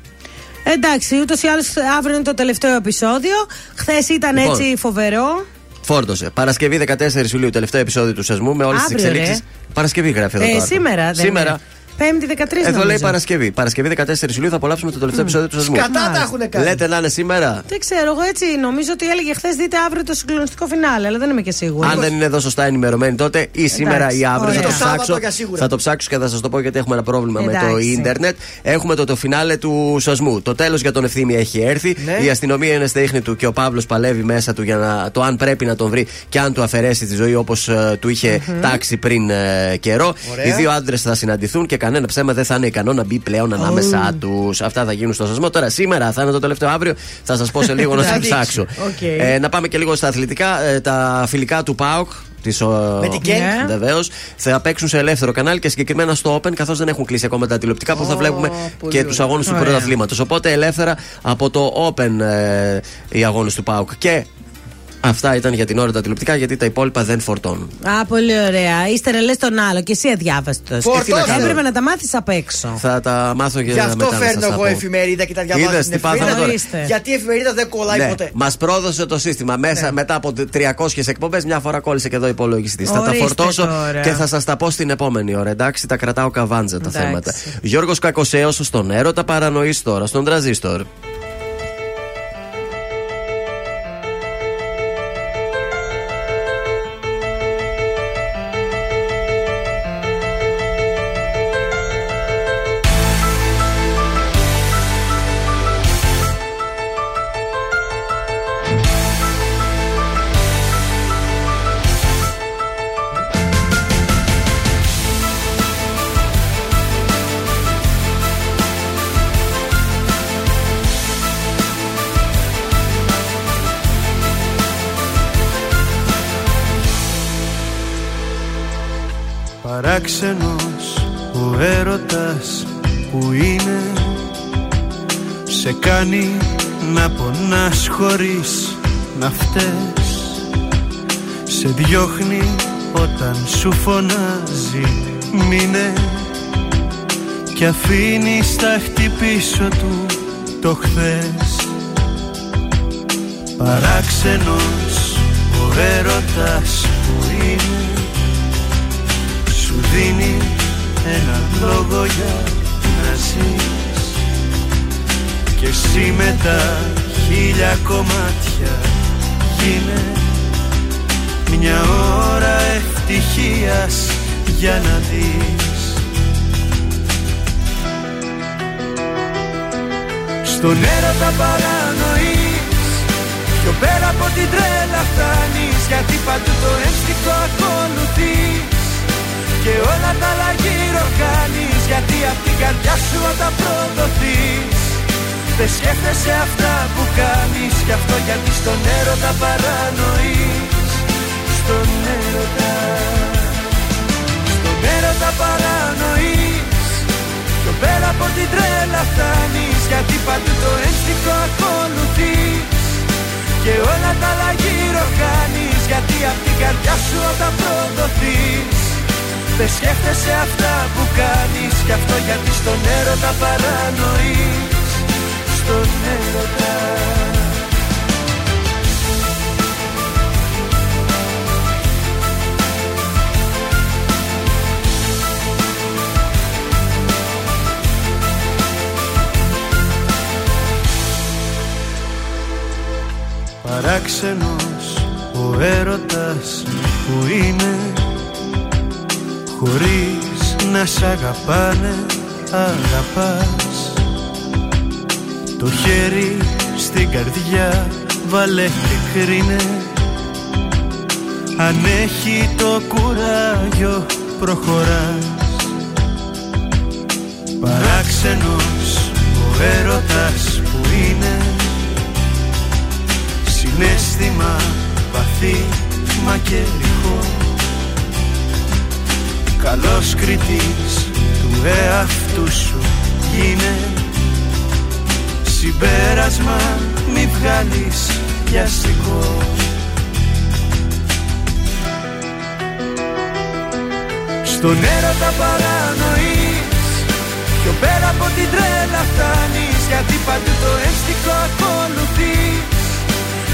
Εντάξει, ούτως ή άλλως αύριο είναι το τελευταίο επεισόδιο. Χθες ήταν Λοιπόν. έτσι φοβερό. Φόρτωσε. Παρασκευή 14 Ιουλίου, τελευταίο επεισόδιο του σασμού με όλες τις Αύριο, εξελίξεις. ρε. Παρασκευή γράφει εδώ. Ε, το άρθρο. σήμερα δεν Σήμερα. είναι. Πέμπτη 13 Εδώ λέει νομίζω. Παρασκευή. Παρασκευή 14 Ιουλίου θα απολαύσουμε το τελευταίο επεισόδιο του σασμού. Κατά τα έχουν κάνει. Λέτε να είναι σήμερα. Δεν ξέρω, εγώ έτσι νομίζω ότι έλεγε χθες δείτε αύριο το συγκλονιστικό φινάλε, αλλά δεν είμαι και σίγουρη. Αν δεν είναι εδώ σωστά ενημερωμένοι τότε ή σήμερα ή αύριο ωραία. θα το Το Σάββατο ψάξω. για σίγουρα. Θα το ψάξω και θα σας το πω γιατί έχουμε ένα πρόβλημα με το Εντάξει. ίντερνετ. Έχουμε το, το φινάλε του Σασμού. Το τέλος για τον Ευθύμη έχει έρθει. Ναι. Η αστυνομία είναι στα ίχνη του και ο Παύλος παλεύει μέσα του για να, το αν πρέπει να τον βρει και αν του αφαιρέσει τη ζωή όπως του είχε τάξει πριν ε, καιρό. Ωραία. Οι δύο άντρες θα συναντηθούν και κανένα ψέμα δεν θα είναι ικανό να μπει πλέον ανάμεσά τους. Αυτά θα γίνουν στο Σασμό. Τώρα σήμερα θα είναι το τελευταίο αύριο. Θα σας πω σε λίγο να Θα σας δείξει. ψάξω. Οκ. Ε, να πάμε και λίγο στα αθλητικά. Ε, τα φιλικά του ΠΑΟΚ. Της, ο, Με την Γκενκ. Ναι. Βεβαίως. Θα παίξουν σε ελεύθερο κανάλι και συγκεκριμένα στο Open, καθώς δεν έχουν κλείσει ακόμα τα τηλεοπτικά που θα Ω, βλέπουμε πολύ και ωραία. του αγώνες του Ωραία. πρωταθλήματο. Οπότε ελεύθερα από το Open ε, οι αγώνες του ΠΑΟΚ. Και αυτά ήταν για την ώρα τα τηλεοπτικά, γιατί τα υπόλοιπα δεν φορτώνουν. Α, πολύ ωραία. Ύστερα λες τον άλλο και εσύ αδιάβαστος. Φορτώστε. Έπρεπε να τα μάθεις απ' έξω. Θα τα μάθω και Γι' αυτό μετά να σας φέρνω τα εγώ πω. εφημερίδα και τα διαβάζω Είδες στην τι πάθαμε εφημερίδα. τώρα. Ορίστε. Γιατί η εφημερίδα δεν κολλάει Ναι, ποτέ. μας πρόδωσε το σύστημα. Μέσα, Μετά από 300 εκπομπές, μια φορά κόλλησε και εδώ υπολογιστή. Θα τα Ορίστε φορτώσω τώρα. και θα σας τα πω στην επόμενη ώρα. Εντάξει, τα κρατάω καβάντζα τα Εντάξει. θέματα. Γιώργος Κακοσέος στον έρωτα παρανοεί τώρα, στον τραζίστορ. Χωρίς να φταίς. Σε διώχνει όταν σου φωνάζει μείνε Και αφήνει στα πίσω του το χθες. Παράξενος ο έρωτας που είναι σου δίνει ένα λόγο για να ζεις. Και εσύ με τα χίλια κομμάτια. Γίνε μια ώρα ευτυχίας για να δεις. Στον έρωτα παρανοείς Πιο πέρα από την τρέλα φτάνεις Γιατί παντού το ένστικο ακολουθείς. Και όλα τα άλλα γύρω κάνεις Γιατί απ' την καρδιά σου όταν προδοθείς Δεν σκέφτεσαι αυτά που κάνεις Κι αυτό γιατί στον έρωτα παρανοείς. Στον έρωτα. Στον έρωτα παρανοείς. Πιο πέρα από την τρέλα φτάνεις Γιατί παντού το ένστικο ακολουθείς. Και όλα τα άλλα γύρω κάνεις Γιατί απ' την καρδιά σου όταν προδοθείς. Δεν σκέφτεσαι αυτά που κάνεις Κι αυτό γιατί στον έρωτα παρανοείς Στον έρωτα Παράξενος ο έρωτας που είναι Χωρίς να σ' αγαπάνε αγαπάς Το χέρι στην καρδιά βάλε και κρίνε. Αν έχει το κουράγιο προχωράς. Παράξενος ο έρωτας που είναι. Συνέστημα βαθύ μα και ρηχό. Καλός κριτής του εαυτού σου γίνε Συμπέρασμα μη βγάλεις πιαστικό Στον έρωτα παρανοείς Πιο πέρα από την τρέλα φτάνεις Γιατί παντού το ένστικο ακολουθείς.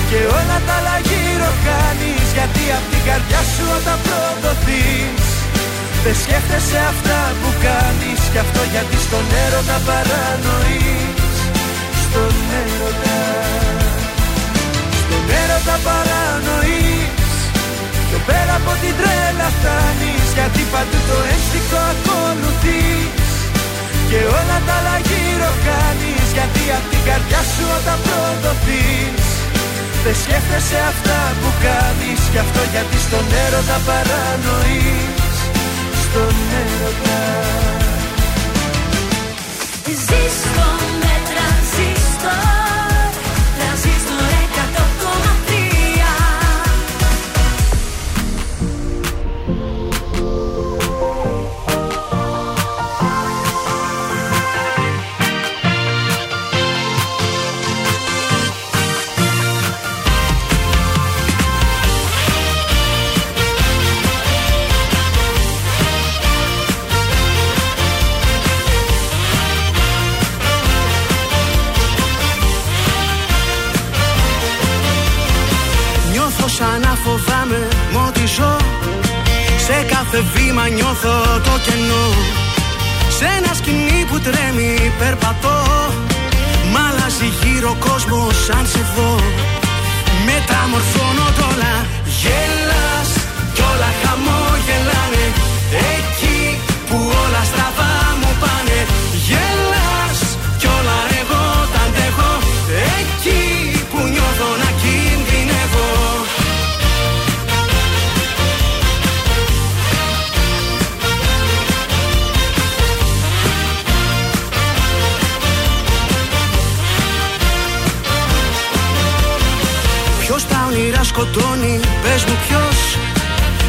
Και όλα τα άλλα γύρω κάνεις Γιατί απ' την καρδιά σου όταν προδοθείς. Δεν σκέφτεσαι αυτά που κάνεις Κι αυτό γιατί στον έρωτα παρανοείς Στον έρωτα. Στον έρωτα παρανοείς. Πιο πέρα από την τρέλα φτάνεις. Γιατί παντού το ένστικο ακολουθείς. Και όλα τα άλλα γύρω κάνεις. Γιατί απ' την καρδιά σου όταν προδοθείς. Δεν σκέφτεσαι αυτά που κάνεις. Κι αυτό γιατί στον έρωτα παρανοείς. Στον έρωτα. Ζήστο με τρανζίστορ κάθε βήμα νιώθω το κενό. Σε ένα σκηνή που τρέμει περπατώ. Μ' αλλάζει γύρω κόσμος σαν σε δω. Μεταμορφώνω τ' όλα σκοτώνει, πες μου ποιος.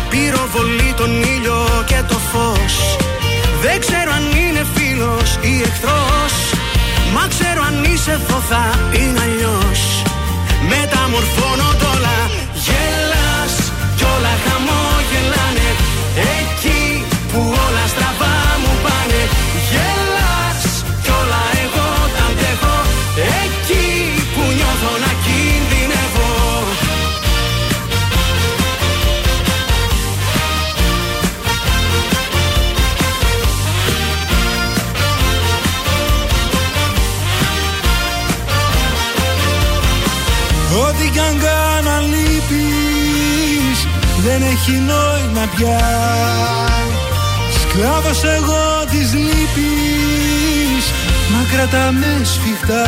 Πυροβολεί τον ήλιο και το φως. Δεν ξέρω αν είναι φίλος ή εχθρός. Μα ξέρω αν είσαι εδώ θα είναι αλλιώς. Μεταμορφώνω τ' όλα. Γελάς κι όλα χαμόγελάνε. Εκεί έχει νόημα πια. Σκλάβος εγώ της λύπης Μα κρατάμε σφιχτά.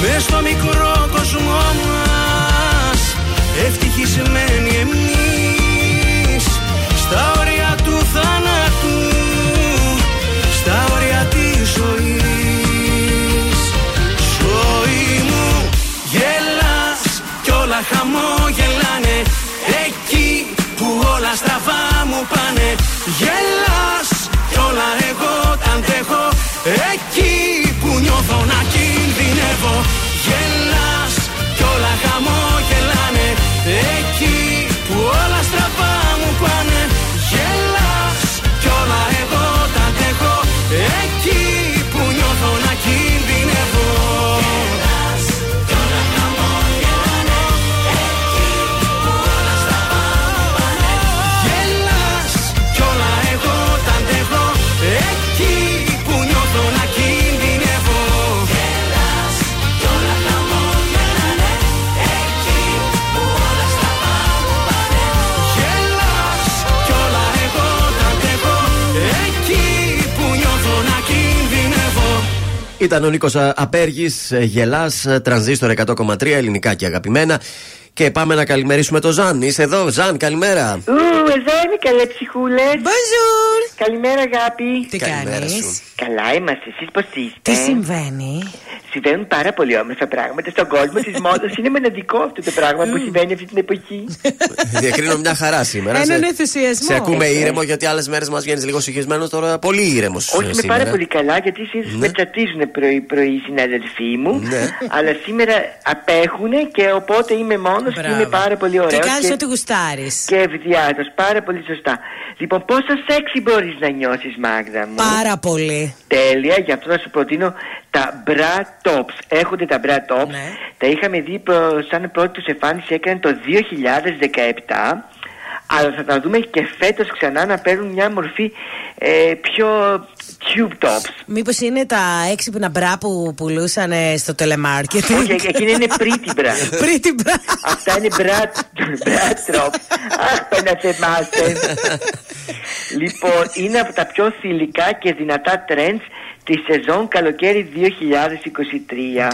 Μες στο μικρό κόσμο μας Ευτυχισμένοι εμείς Ήταν ο Νίκος Απέργης, γελάς, τρανζίστορ 100,3 ελληνικά και αγαπημένα. Και πάμε να καλημερίσουμε το Ζαν. Είσαι εδώ, Ζαν, καλημέρα. Ου, εδώ είναι καλέ ψυχούλες. Bonjour. Καλημέρα, αγάπη. Τι κάνεις; Καλά είμαστε, εσείς πώς είστε; Τι συμβαίνει; Συμβαίνουν πάρα πολύ όμορφα πράγματα στον κόσμο της μόδας. Είναι μοναδικό αυτό το πράγμα που συμβαίνει αυτή την εποχή. Διακρίνω μια χαρά σήμερα. Έναν Σε- ενθουσιασμό. Σε ακούμε Ε, ήρεμο γιατί άλλες μέρες μας βγαίνεις λίγο συγχυσμένος. Τώρα πολύ ήρεμος. Όχι, είμαι πάρα πολύ καλά γιατί συνήθω Ναι. με τσατίζουν πρωί-πρωί οι συναδελφοί μου. Ναι. Αλλά σήμερα απέχουν και οπότε είμαι μόνο και Μπράβο. είμαι πάρα πολύ ωραίος. Και κάνεις ό,τι γουστάρεις. Και ευδιάτος, πάρα πολύ σωστά. Λοιπόν, πόσο σεξι μπορείς να νιώσεις, Μάγδα μου; Πάρα πολύ. Τέλεια, γι' αυτό να σου προτείνω τα bra tops. Έχονται τα bra tops. Ναι. Τα είχαμε δει προ- σαν πρώτη τους εμφάνιση έκανε το 2017. Αλλά θα τα δούμε και φέτος ξανά να παίρνουν μια μορφή ε, πιο tube tops. Μήπως είναι τα έξυπνα μπρά που πουλούσαν ε, στο telemarketing. Όχι, ε, εκείνη είναι pretty bra. Pretty bra. Αυτά είναι bra, bra tops. Αχ, το να θυμάστε. λοιπόν, είναι από τα πιο θηλυκά και δυνατά trends τη σεζόν καλοκαίρι 2023.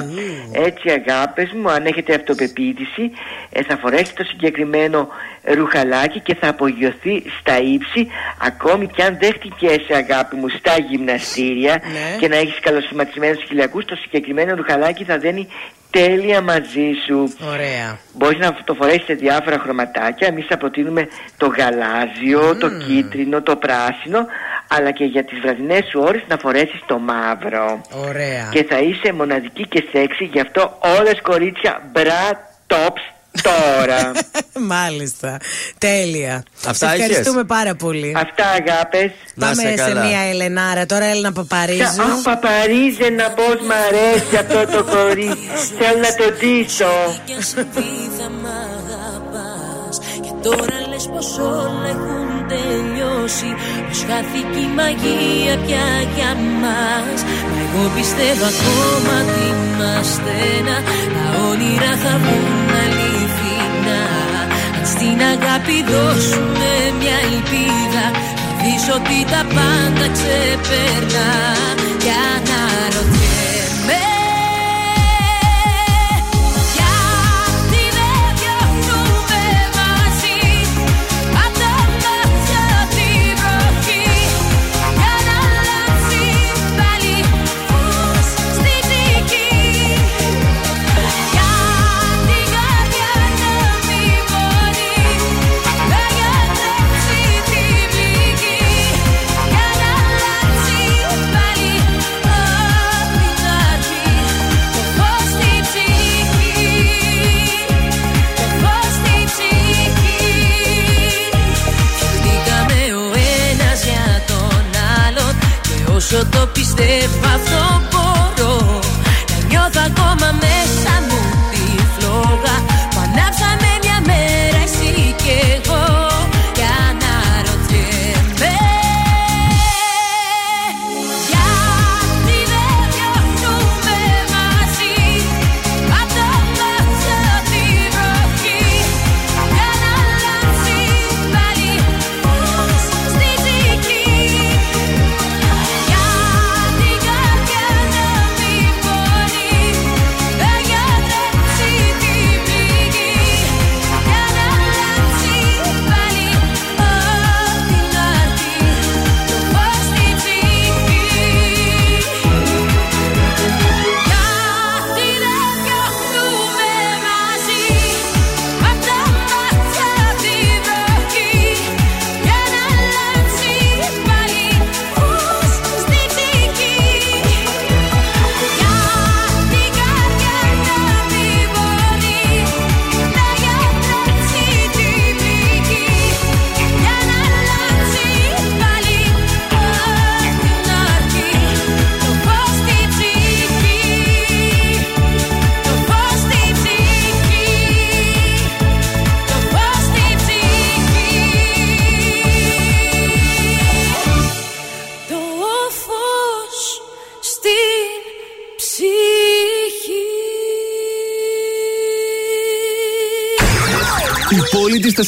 Έτσι αγάπες μου, αν έχετε αυτοπεποίθηση, ε, θα φορέσετε το συγκεκριμένο ρουχαλάκι και θα απογειωθεί στα ύψη, ακόμη και αν δεν χτυπιέσαι αγάπη μου στα γυμναστήρια Ναι. και να έχεις καλοσχηματισμένους χιλιακούς, το συγκεκριμένο ρουχαλάκι θα δένει τέλεια μαζί σου. Ωραία. Μπορείς να το φορέσεις σε διάφορα χρωματάκια. Εμείς θα προτείνουμε το γαλάζιο, το κίτρινο, το πράσινο. Αλλά και για τις βραδινές σου ώρες να φορέσεις το μαύρο. Ωραία. Και θα είσαι μοναδική και σεξy. Γι' αυτό όλες κορίτσια μπρα tops τώρα. Μάλιστα. Τέλεια. Αυτά Σε είχες; ευχαριστούμε πάρα πολύ. Αυτά αγάπες. Να είσαι Πάμε σε καλά. μια Ελενάρα. Τώρα Έλληνα Παπαρίζου. Αχ, παπαρίζε να πώ μ' αρέσει αυτό το κορίτσι. Θέλω να το ντύσω. Για συμβεί θα μ' αγαπάς Και τώρα λες πως όλα έχουν τελειώσει Πως χάθηκε η μαγεία πια για μας Μα εγώ πιστεύω ακόμα ότι είμαστε ένα Τα όνειρα θα βγουν αληθινά Αν στην αγάπη δώσουμε μια ελπίδα. Θα δεις ότι τα πάντα ξεπερνά. Και αναρωτιέμαι όσο το πιστεύω αυτό μπορώ. Να νιώθω ακόμα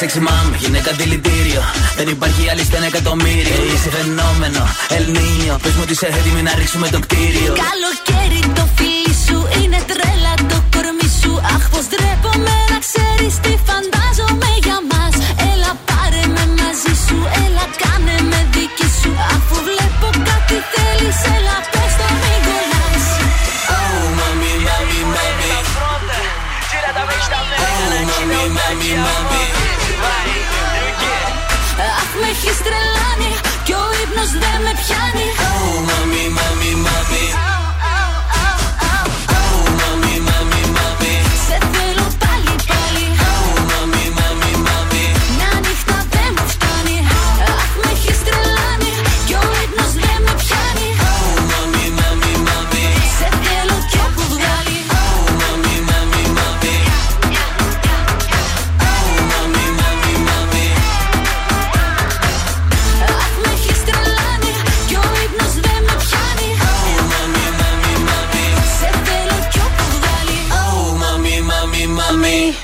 Sexy mami, γυναίκα δηλητήριο. Δεν υπάρχει άλλη στα ένα εκατομμύριο Είσαι φαινόμενο, Ελνίνιο Πες μου ότι είσαι έτοιμη να ρίξουμε το κτίριο. Καλοκαίρι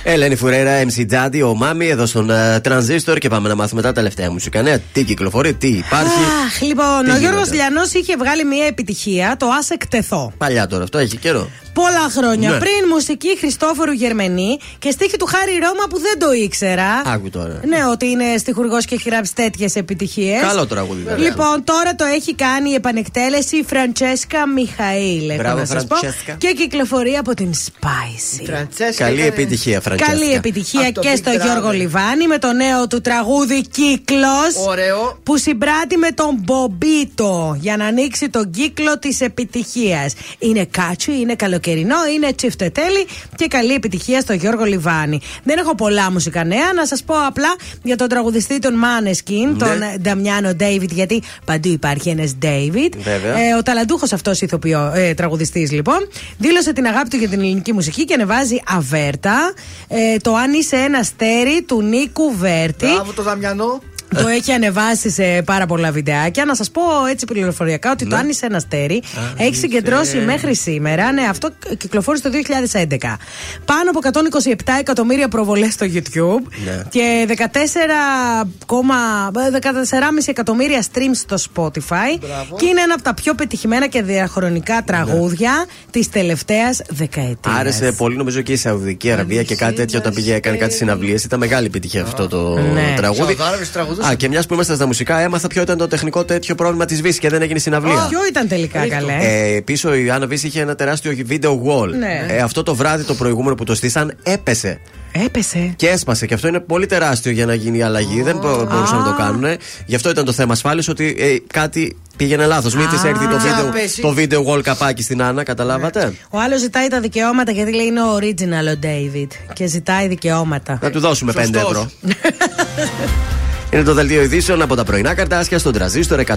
Ελένη Φουρέρα, MC Τζάντι, ο Μάμι εδώ στον uh, Τρανζίστορ και πάμε να μάθουμε τα τελευταία μουσικά νέα. Τι κυκλοφορεί, τι υπάρχει. Αχ, λοιπόν, Τι ο Γιώργος γίνεται; Λιανός είχε βγάλει μια επιτυχία, το Άσε εκτεθώ. Παλιά τώρα, αυτό έχει καιρό. Πολλά χρόνια Ναι. πριν μουσική Χριστόφορου Γερμενή και στίχη του Χάρη Ρώμα που δεν το ήξερα. Άκου τώρα. Ναι, ότι είναι στιχουργός και έχει γράψει τέτοιες επιτυχίες. Καλό τραγούδι, βέβαια. Λοιπόν, τώρα το έχει κάνει η επανεκτέλεση η Φραντσέσκα Μιχαήλ. έχω Μπράβο, να σας πω. Φραντσέσκα. Και κυκλοφορεί από την Spicy. Καλή επιτυχία, Φραντσέσκα. Καλή επιτυχία Από το και Big στο Brother. Γιώργο Λιβάνι με το νέο του τραγούδι Κύκλος. Ωραίο. Που συμπράττει με τον Μπομπίτο για να ανοίξει τον κύκλο της επιτυχίας. Είναι catchy, είναι καλοκαιρινό, είναι τσιφτετέλι και καλή επιτυχία στο Γιώργο Λιβάνι. Δεν έχω πολλά μουσικά νέα. Να σας πω απλά για τον τραγουδιστή των Maneskin, Ναι. τον ε, Νταμιάνο Ντέιβιντ, γιατί παντού υπάρχει ένας Ντέιβιντ. Βέβαια. Ε, ο ταλαντούχος αυτός ηθοποιό, ε, τραγουδιστής λοιπόν, δήλωσε την αγάπη του για την ελληνική μουσική και ανεβάζει αβέρτα ε, το Αν είσαι ένας στέρι του Νίκου Βέρτη. Μπράβο το Δαμιανό. Το έχει ανεβάσει σε πάρα πολλά βιντεάκια. Να σας πω έτσι πληροφοριακά ότι το Αν είσαι ένα στέρι έχει συγκεντρώσει μέχρι σήμερα. Ναι, αυτό κυκλοφόρησε το 2011. Πάνω από 127 εκατομμύρια προβολές στο YouTube Ναι. και 14,5 εκατομμύρια streams στο Spotify. Και είναι ένα από τα πιο πετυχημένα και διαχρονικά τραγούδια της τελευταίας δεκαετίας. Άρεσε πολύ, νομίζω και η Σαουδική Αραβία και κάτι τέτοιο όταν πήγε, έκανε κάτι συναυλίες. Ήταν μεγάλη επιτυχία αυτό το Ναι. τραγούδι. Σαουδάραβες τραγουδούσαν. Α, και μιας που είμαστε στα μουσικά, έμαθα ποιο ήταν το τεχνικό τέτοιο πρόβλημα της Βύσης και δεν έγινε συναυλία. Ποιο ήταν τελικά καλέ. Ε, πίσω η Άννα Βύση είχε ένα τεράστιο video wall. Ναι. Ε, αυτό το βράδυ το προηγούμενο που το στήσαν έπεσε. Έπεσε. Και έσπασε. Και αυτό είναι πολύ τεράστιο για να γίνει η αλλαγή. Δεν μπο- μπορούσαν να το κάνουν. Γι' αυτό ήταν το θέμα ασφάλειας ότι ε, κάτι πήγαινε λάθος. Μην της έρθει το Και να video, πέσει. το video wall καπάκι στην Άννα, καταλάβατε; Ο άλλος ζητάει τα δικαιώματα γιατί λέει είναι ο original ο David και ζητάει δικαιώματα. Να του δώσουμε 5 Σωστός. ευρώ. Είναι το δελτίο ειδήσεων από τα πρωινά καρτάσια στον τραζίστορ 100,3.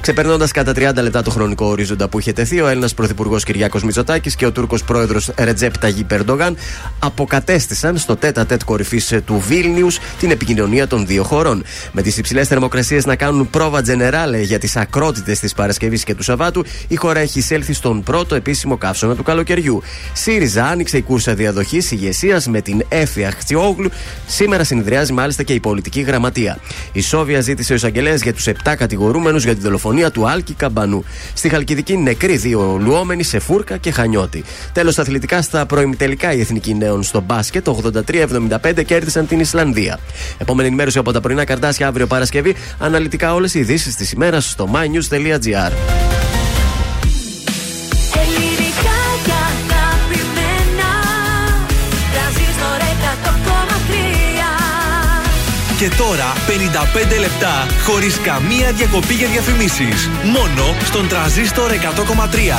Ξεπερνώντας κατά 30 λεπτά το χρονικό ορίζοντα που είχε τεθεί, ο Έλληνας Πρωθυπουργός Κυριάκος Μητσοτάκης και ο Τούρκος Πρόεδρος Ρετζέπ Ταγί Περντογάν αποκατέστησαν στο τέτα τέτ κορυφής του Βίλνιους την επικοινωνία των δύο χωρών. Με τις υψηλές θερμοκρασίες να κάνουν πρόβα τζενεράλε για τις ακρότητες της Παρασκευής και του Σαββάτου, η χώρα έχει εισέλθει στον πρώτο επίσημο καύσωνα του καλοκαιριού. ΣΥΡΙΖΑ άνοιξε η κούρσα διαδοχής ηγεσίας με την Έφη Αχτσιόγλου. Σήμερα συνεδριάζει μάλιστα και η πολιτική γραμματεία. Η Σόβια ζήτησε ο εισαγγελέας για τους 7 κατηγορούμενους για τη δολοφονία του Άλκη Καμπανού. Στη Χαλκιδική νεκροί δύο λουόμενοι σε φούρκα και χανιώτη. Τέλος, στα αθλητικά στα προημιτελικά οι εθνικοί νέων στο μπάσκετ 83-75 κέρδισαν την Ισλανδία. Επόμενη ενημέρωση από τα πρωινά καρτάσια αύριο Παρασκευή. Αναλυτικά όλες οι ειδήσεις της ημέρας στο mynews.gr. Και τώρα 55 λεπτά χωρίς καμία διακοπή για διαφημίσεις. Μόνο στον τραζίστορ 100,3.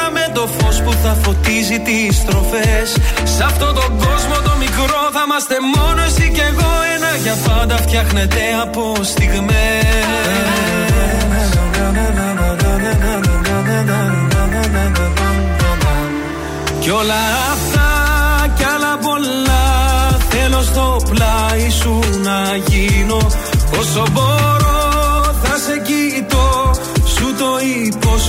με το φως που θα φωτίζει τις στροφές. Σε αυτόν τον κόσμο το μικρό θα είμαστε μόνο εσύ και εγώ. Ένα για πάντα φτιάχνεται από Κι όλα αυτά κι άλλα πολλά Θέλω στο πλάι σου να γίνω. Όσο μπορώ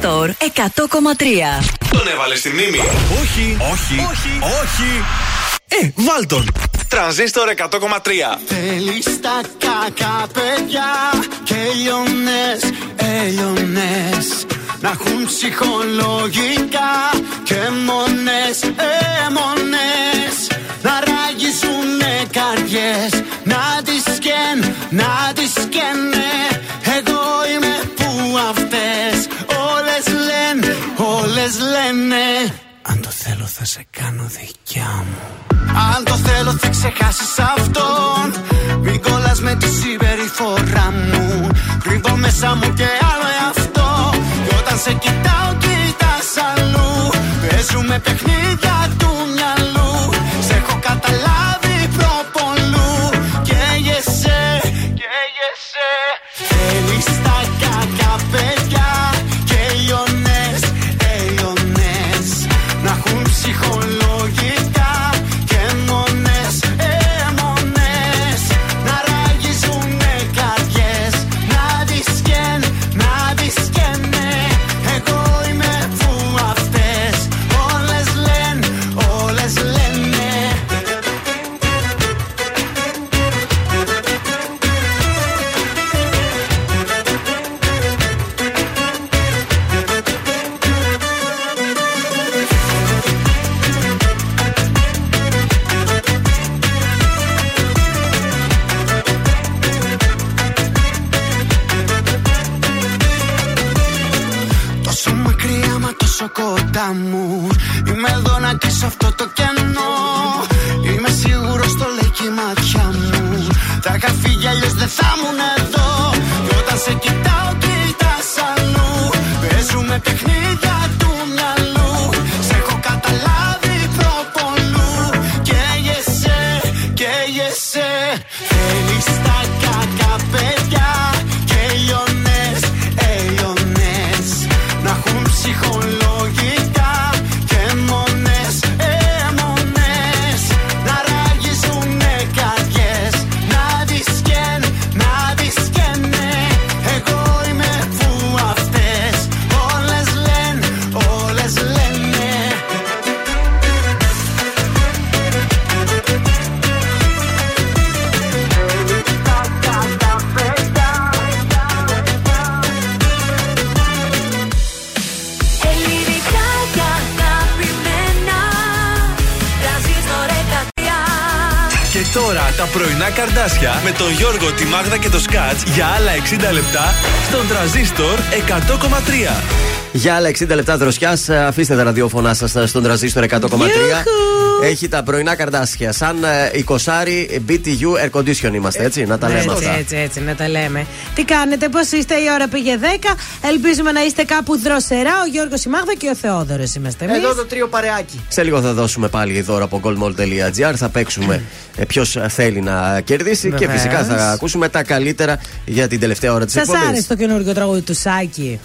Store 100,3. Τον έβαλε στη μνήμη. Όχι, όχι, όχι, όχι. Ε, βάλ τον. Τρανζίστορ 100,3 Θέλεις τα κακά παιδιά Και λιώνες, ε, έλιωνες Να έχουν ψυχολογικά Και μόνες, ε, έμονε! Να ράγιζουνε καριέ! Να τις σκέν, να τις σκέν. Όλες λένε Αν το θέλω θα σε κάνω δικιά μου. Αν το θέλω θα ξεχάσεις αυτόν. Μην κολλάς με τη συμπεριφορά μου. Κρύβω μέσα μου και άλλο εαυτό. Και όταν σε κοιτάω κοιτάς αλλού. Παίζουμε παιχνίδια του μυαλού καρδάσια με τον Γιώργο, τη Μάγδα και το Σκάτς για άλλα 60 λεπτά στον τραζίστορ 100,3. Για άλλα 60 λεπτά δροσιάς, αφήστε τα ραδιόφωνά σας στον τραζίστορ 100,3. Έχει τα πρωινά καρδάσια. Σαν ε, 20 BTU air condition είμαστε, έτσι. Να τα λέμε έτσι, αυτά. έτσι, έτσι, να τα λέμε. Τι κάνετε, πώς είστε, η ώρα πήγε 10. Ελπίζουμε να είστε κάπου δροσερά. Ο Γιώργος η Μάγδα και ο Θεόδωρος είμαστε εμείς. Εδώ το τρίο παρεάκι. Σε λίγο θα δώσουμε πάλι δώρα από goldmall.gr. Θα παίξουμε ποιος θέλει να κερδίσει και Βεβαίως. φυσικά θα ακούσουμε τα καλύτερα για την τελευταία ώρα της Σας εκπομπής. άρεσε το καινούργιο τραγούδι του Σάκη;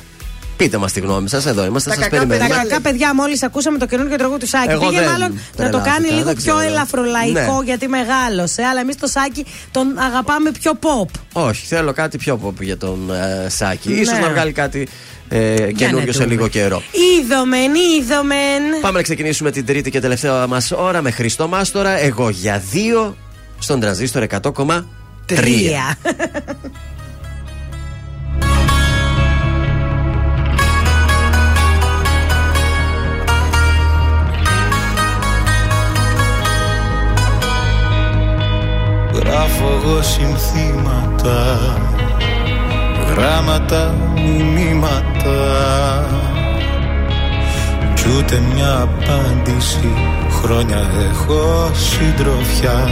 Πείτε μας τη γνώμη σας, εδώ είμαστε, Τα σας κακά, περιμένουμε. τα κακά παιδιά, μόλις ακούσαμε το καινούργιο τραγούδι του Σάκη. Εγώ Πήγε δεν μάλλον να το κάνει τρελάθηκα, λίγο δεν πιο ξέρω. ελαφρολαϊκό Ναι. γιατί μεγάλωσε. Αλλά εμείς το Σάκη τον αγαπάμε πιο pop. Όχι, θέλω κάτι πιο pop για τον ε, Σάκη. Ναι. Ίσως να βγάλει κάτι ε, καινούριο σε δούμε. λίγο καιρό. Είδομεν, είδομεν. Πάμε να ξεκινήσουμε την τρίτη και τελευταία μας ώρα με Χριστό Μάστορα. Εγώ για δύο στον τραζίστορ 100,3. Τρία. Γράφω εγώ συνθήματα Γράμματα, μηνύματα Κι ούτε μια απάντηση Χρόνια έχω συντροφιά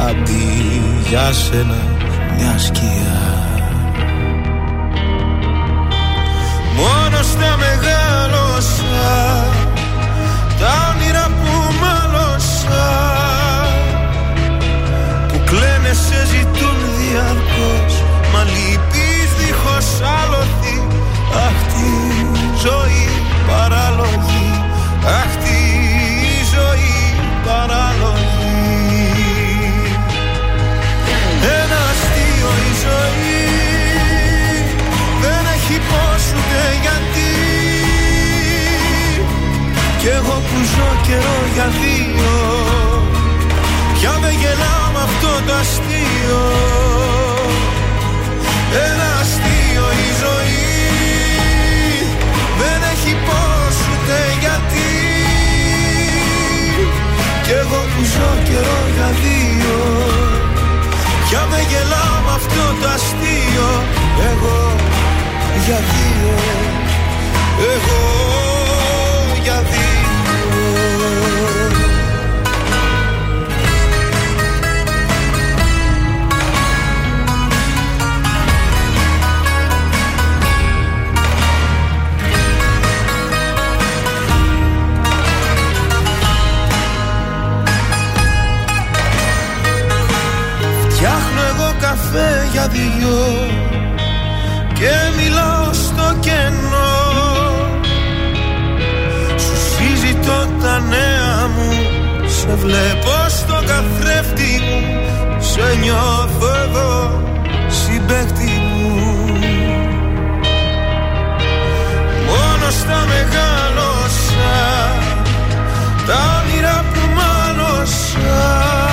Αντί για σένα μια σκιά Μόνος στα μεγάλωσα Τα που κλαίνε σε ζητούν διαρκώς Μα λυπείς δίχως άλοθη. Αχ τη ζωή παράλογη Αχ τη ζωή παράλογη. Ένα αστείο η ζωή Δεν έχει πώς ούτε γιατί. Κι εγώ που ζω καιρό για δύο Πια με γελάω με αυτό το αστείο. Ένα αστείο η ζωή. Δεν έχει πώς ούτε γιατί. Κι εγώ που ζω καιρό για δύο. Πια με γελάω με αυτό το αστείο. Εγώ για δύο. Εγώ καφέ για δυο και μιλάω στο κενό. Σου συζητώ τα νέα μου σε βλέπω στο καθρέφτη μου σε νιώθω εδώ συμπέκτη μου. Μόνος στα μεγάλωσα τα όνειρα που μάλωσα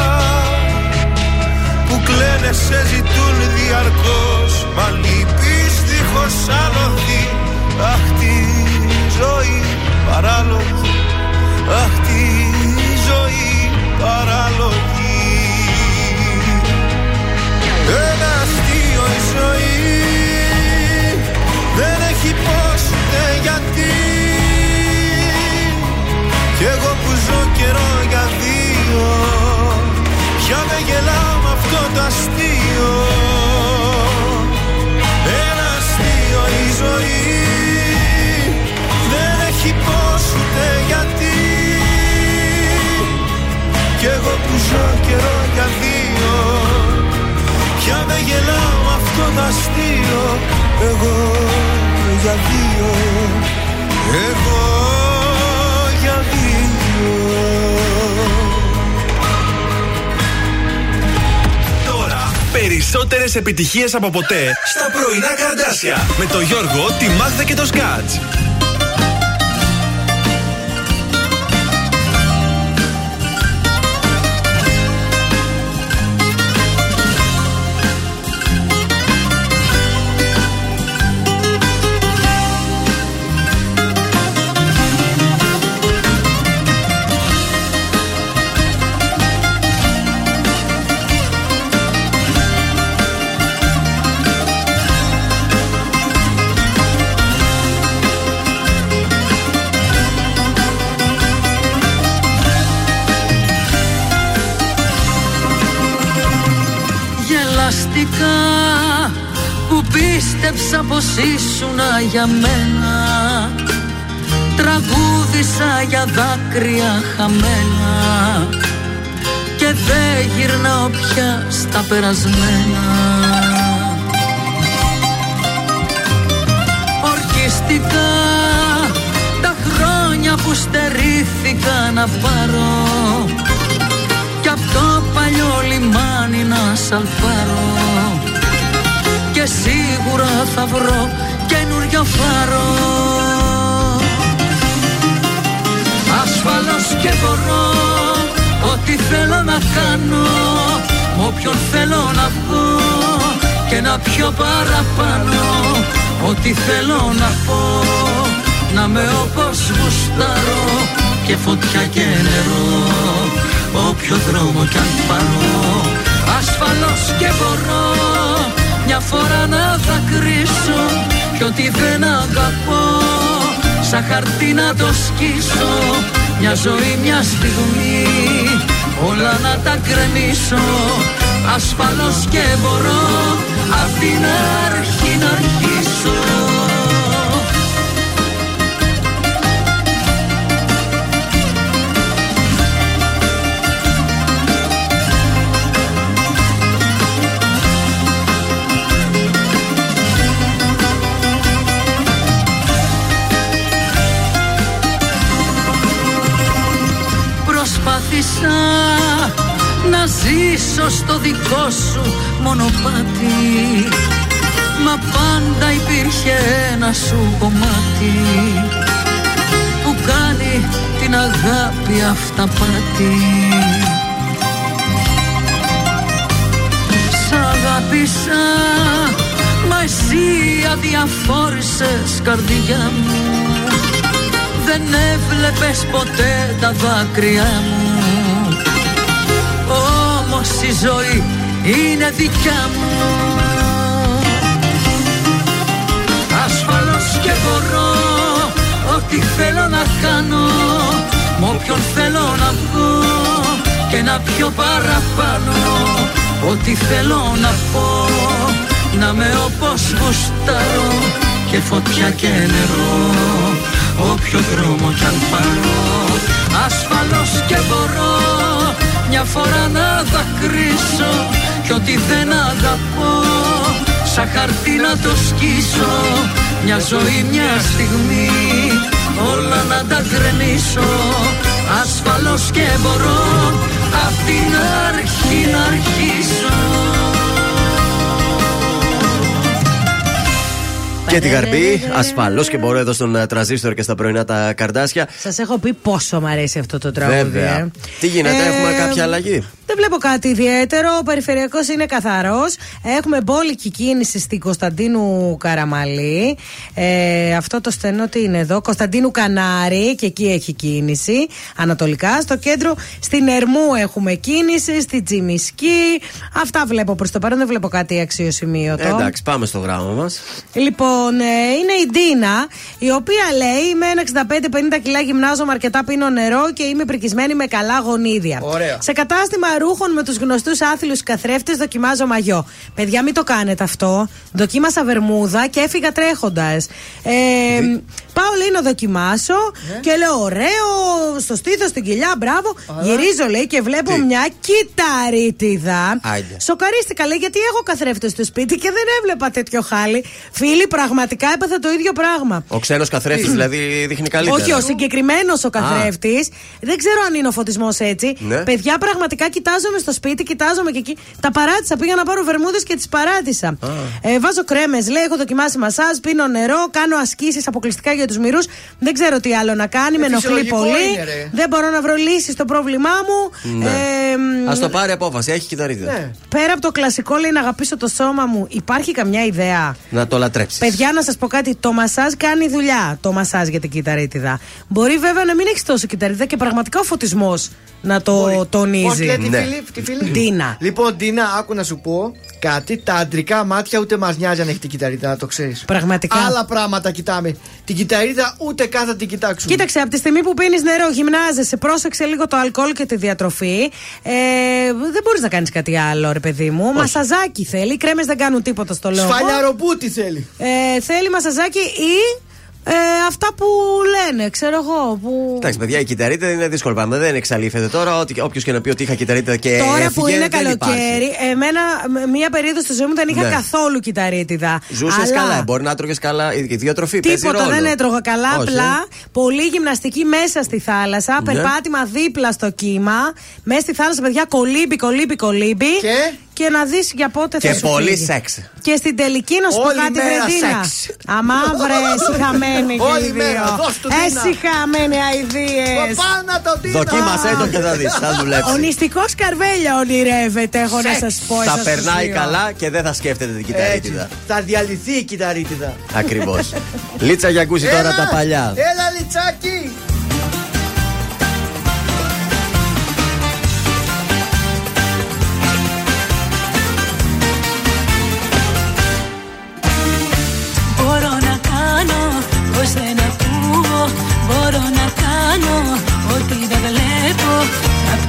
κλαίνε σε ζητούν διαρκώς. Μα λείπεις δίχως άλοθη Αχ τη ζωή παράλογη. Αχ τη ζωή παράλογη Πια με γελάω με αυτό το αστείο Εγώ για δύο. Εγώ για δύο. Τώρα περισσότερες επιτυχίες από ποτέ στα πρωινά καρδάσια. Με το Γιώργο, τη Μάγδα και το Σκάτς. Πως ήσουνα για μένα. Τραγούδισα για δάκρυα χαμένα. Και δεν γυρνάω πια στα περασμένα. Ορκιστικά τα χρόνια που στερήθηκα να πάρω. Κι απ' το παλιό λιμάνι να σαλπάρω και σίγουρα θα βρω καινούριο φάρο. Ασφαλώς και μπορώ ό,τι θέλω να κάνω μ' όποιον θέλω να βγω και να πιω παραπάνω. Ό,τι θέλω να πω να με όπως γουστάρω και φωτιά και νερό. Όποιο δρόμο κι αν πάρω ασφαλώς και μπορώ μια φορά να δακρύσω κι ό,τι δεν αγαπώ σαν χαρτί να το σκίσω. Μια ζωή μια στιγμή όλα να τα κρεμίσω. Ασφαλώς και μπορώ απ' την αρχή να αρχίσω ζήσω στο δικό σου μονοπάτι. Μα πάντα υπήρχε ένα σου κομμάτι Που κάνει την αγάπη αυταπάτη. Σ' αγάπησα Μα εσύ αδιαφόρησες καρδιά μου. Δεν έβλεπες ποτέ τα δάκρυά μου Όμως η ζωή είναι δικιά μου. Ασφαλώς και μπορώ Ό,τι θέλω να κάνω Μ' όποιον θέλω να βγω Και να πιω παραπάνω. Ό,τι θέλω να πω Να με όπως γουστάρω Και φωτιά και νερό Όποιο δρόμο κι αν πάρω. Ασφαλώς και μπορώ Μια φορά να δακρύσω Κι ό,τι δεν αγαπώ Σαν χαρτί να το σκίσω. Μια ζωή μια στιγμή Όλα να τα γκρεμίσω. Ασφαλώς και μπορώ Απ' την αρχή να αρχίσω Και την καρμπή, ασφαλώς και μπορώ εδώ στον ε, τραζίστορ και στα πρωινά τα καρδάσια. Σας έχω πει πόσο μου αρέσει αυτό το τραγούδι. Βέβαια. ε. Τι γίνεται, Ε, έχουμε κάποια αλλαγή; Δεν βλέπω κάτι ιδιαίτερο. Ο περιφερειακός είναι καθαρός. Έχουμε μπόλικη κίνηση στην Κωνσταντίνου Καραμαλή. Ε, αυτό το στενό τι είναι εδώ; Κωνσταντίνου Κανάρη και εκεί έχει κίνηση. Ανατολικά. Στο κέντρο στην Ερμού έχουμε κίνηση. Στη Τζιμισκή. Αυτά βλέπω προς το παρόν. Δεν βλέπω κάτι αξιοσημείωτο. Ε, εντάξει, πάμε στο γράμμα μας. Λοιπόν, ε, είναι η Ντίνα, η οποία λέει: Είμαι ένα 65-50 κιλά, γυμνάζομαι αρκετά, πίνω νερό και είμαι πρικισμένη με καλά γονίδια. Ωραία. Σε κατάστημα ρούχων με τους γνωστούς άθλιους καθρέφτες δοκιμάζω μαγιό. Παιδιά, μην το κάνετε αυτό. Δοκίμασα βερμούδα και έφυγα τρέχοντας. Ε, πάω, λέει, να δοκιμάσω Ναι. και λέω: Ωραίο, στο στήθος, στην κοιλιά, μπράβο. Γυρίζω, λέει, και βλέπω Τι; μια κυταρίτιδα. Άιντε. Σοκαρίστηκα, λέει, γιατί έχω καθρέφτες στο σπίτι και δεν έβλεπα τέτοιο χάλι. Φίλοι, πραγματικά έπαθα το ίδιο πράγμα. Ο ξένος καθρέφτης δηλαδή δείχνει καλύτερα. Όχι, ο συγκεκριμένος ο καθρέφτης. Δεν ξέρω αν είναι ο φωτισμός έτσι. Ναι. Παιδιά, πραγματικά κοιτάζομαι στο σπίτι, κοιτάζομαι και εκεί. Τα παράτησα. Πήγα να πάρω βερμούδες και τις παράτησα. Ε, βάζω κρέμες, λέει, έχω δοκιμάσει μασάζ, πίνω νερό, κάνω ασκήσεις αποκλειστικά για τους μυρούς. Δεν ξέρω τι άλλο να κάνει, με ενοχλεί φυσιολογικό πολύ. είναι, ρε. δεν μπορώ να βρω λύση στο πρόβλημά μου. Ναι. Ε, μ, Α το πάρει απόφαση, έχει κυταρίδα. Ναι. Πέρα από το κλασικό, λέει, να αγαπήσω το σώμα μου, υπάρχει καμιά ιδέα; Να το λατρέψεις. Παιδιά, να σας πω κάτι. Το μασάζ κάνει δουλειά. Το μασάζ για την κυταρίτιδα. Μπορεί βέβαια να μην έχεις τόσο κυταρίτιδα και πραγματικά ο φωτισμός να το Πώ τονίζει. λέει τη Ναι. φίλη, τη φίλη. Ντίνα. Λοιπόν, Ντίνα, άκου να σου πω κάτι. Τα αντρικά μάτια ούτε μας νοιάζει αν έχει την κυταρίδα, να το ξέρεις. Πραγματικά. Άλλα πράγματα κοιτάμε. Την κυταρίδα ούτε καν θα την κοιτάξουμε. Κοίταξε, από τη στιγμή που πίνεις νερό, γυμνάζεσαι, πρόσεξε λίγο το αλκοόλ και τη διατροφή. Ε, δεν μπορείς να κάνεις κάτι άλλο, ρε παιδί μου. Μασαζάκι θέλει. Οι κρέμες δεν κάνουν τίποτα στο λόγο. Σφαλιαροπούτη θέλει. Ε, θέλει μασαζάκι ή ε, αυτά που λένε, ξέρω εγώ. Που... Εντάξει, παιδιά, η κυταρίτιδα είναι δύσκολο πράγμα. Δεν εξαλείφεται τώρα. Όποιος και να πει ότι είχα κυταρίτιδα και. Τώρα που έφυγε, είναι δεν υπάρχει. καλοκαίρι, εμένα μ- μία περίοδος στη ζωή μου δεν είχα Ναι. καθόλου κυταρίτιδα. Ζούσες Αλλά καλά, μπορεί να τρώγε καλά. Η διατροφή παίζει Τίποτα ρόλο. δεν έτρωγα καλά. Όχι, απλά πολύ γυμναστική μέσα στη θάλασσα. Ναι. Περπάτημα δίπλα στο κύμα. Μέσα στη θάλασσα, παιδιά, κολύμπι, κολύμπι, κολύμπι. Και; Και να δεις για πότε θα Και σου πολύ φύγει. σεξ. Και στην τελική να σου πω Όλη κάτι, μέρα Βρετίνα. σεξ. Αμάβρε, συχαμένη και Όλη οι μέρα, δύο. δώσ' του, Τίνα. Εσυχαμένοι αηδίες. Πάνα το Ντίνα. Δοκίμασέ το και θα δεις. Θα δουλέψεις. Ο νηστικός Καρβέλια ονειρεύεται, έχω να σας πω. Θα εσάς τους περνάει δύο. καλά και δεν θα σκέφτεται την Έτσι. κυταρίτιδα. Θα διαλυθεί η κυταρίτιδα. Ακριβώς. Λίτσα για ακούσει τώρα Έλα, τα παλιά. Έλα, λιτσάκι.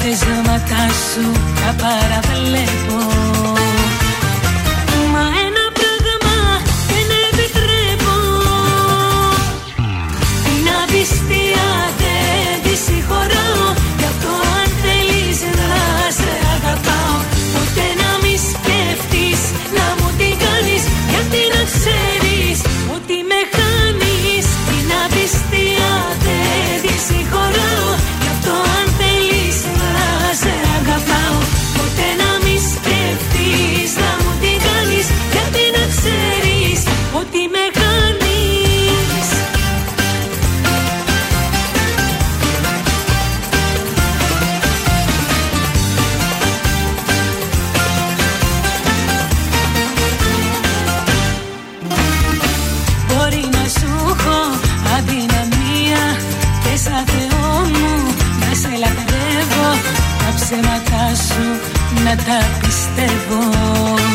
Τα πτέσματά σου τα παραβλέπω τα πιστεύω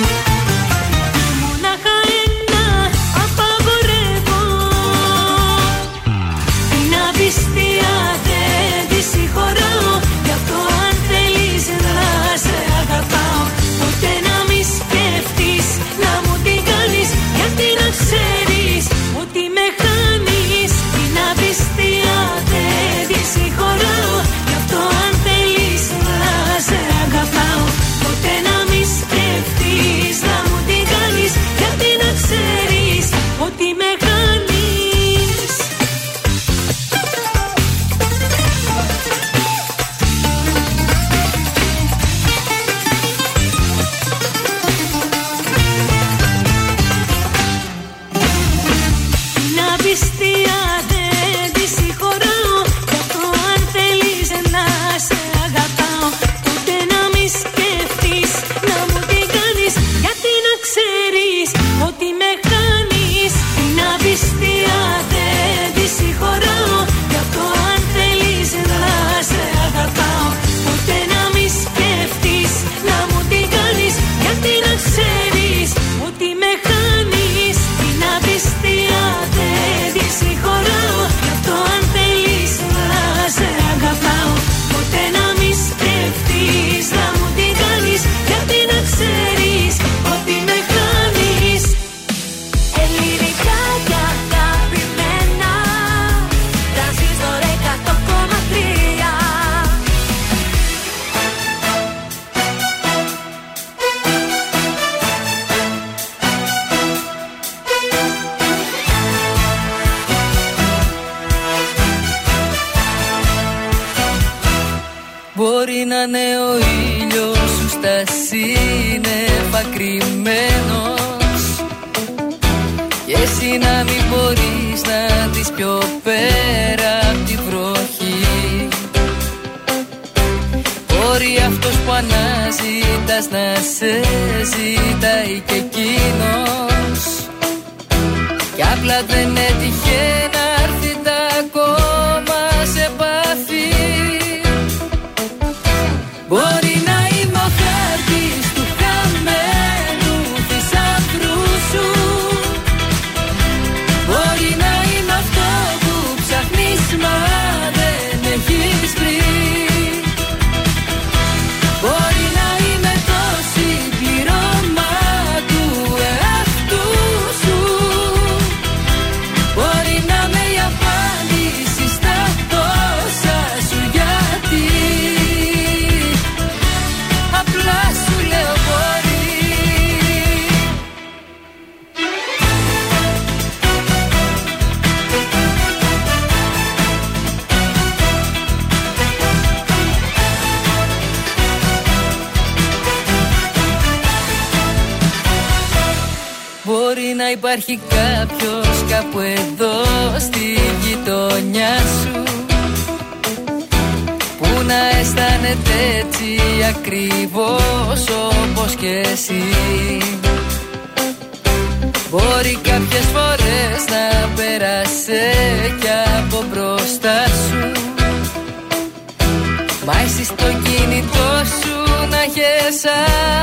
κινητό σου να έχεις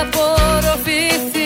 απορροφηθεί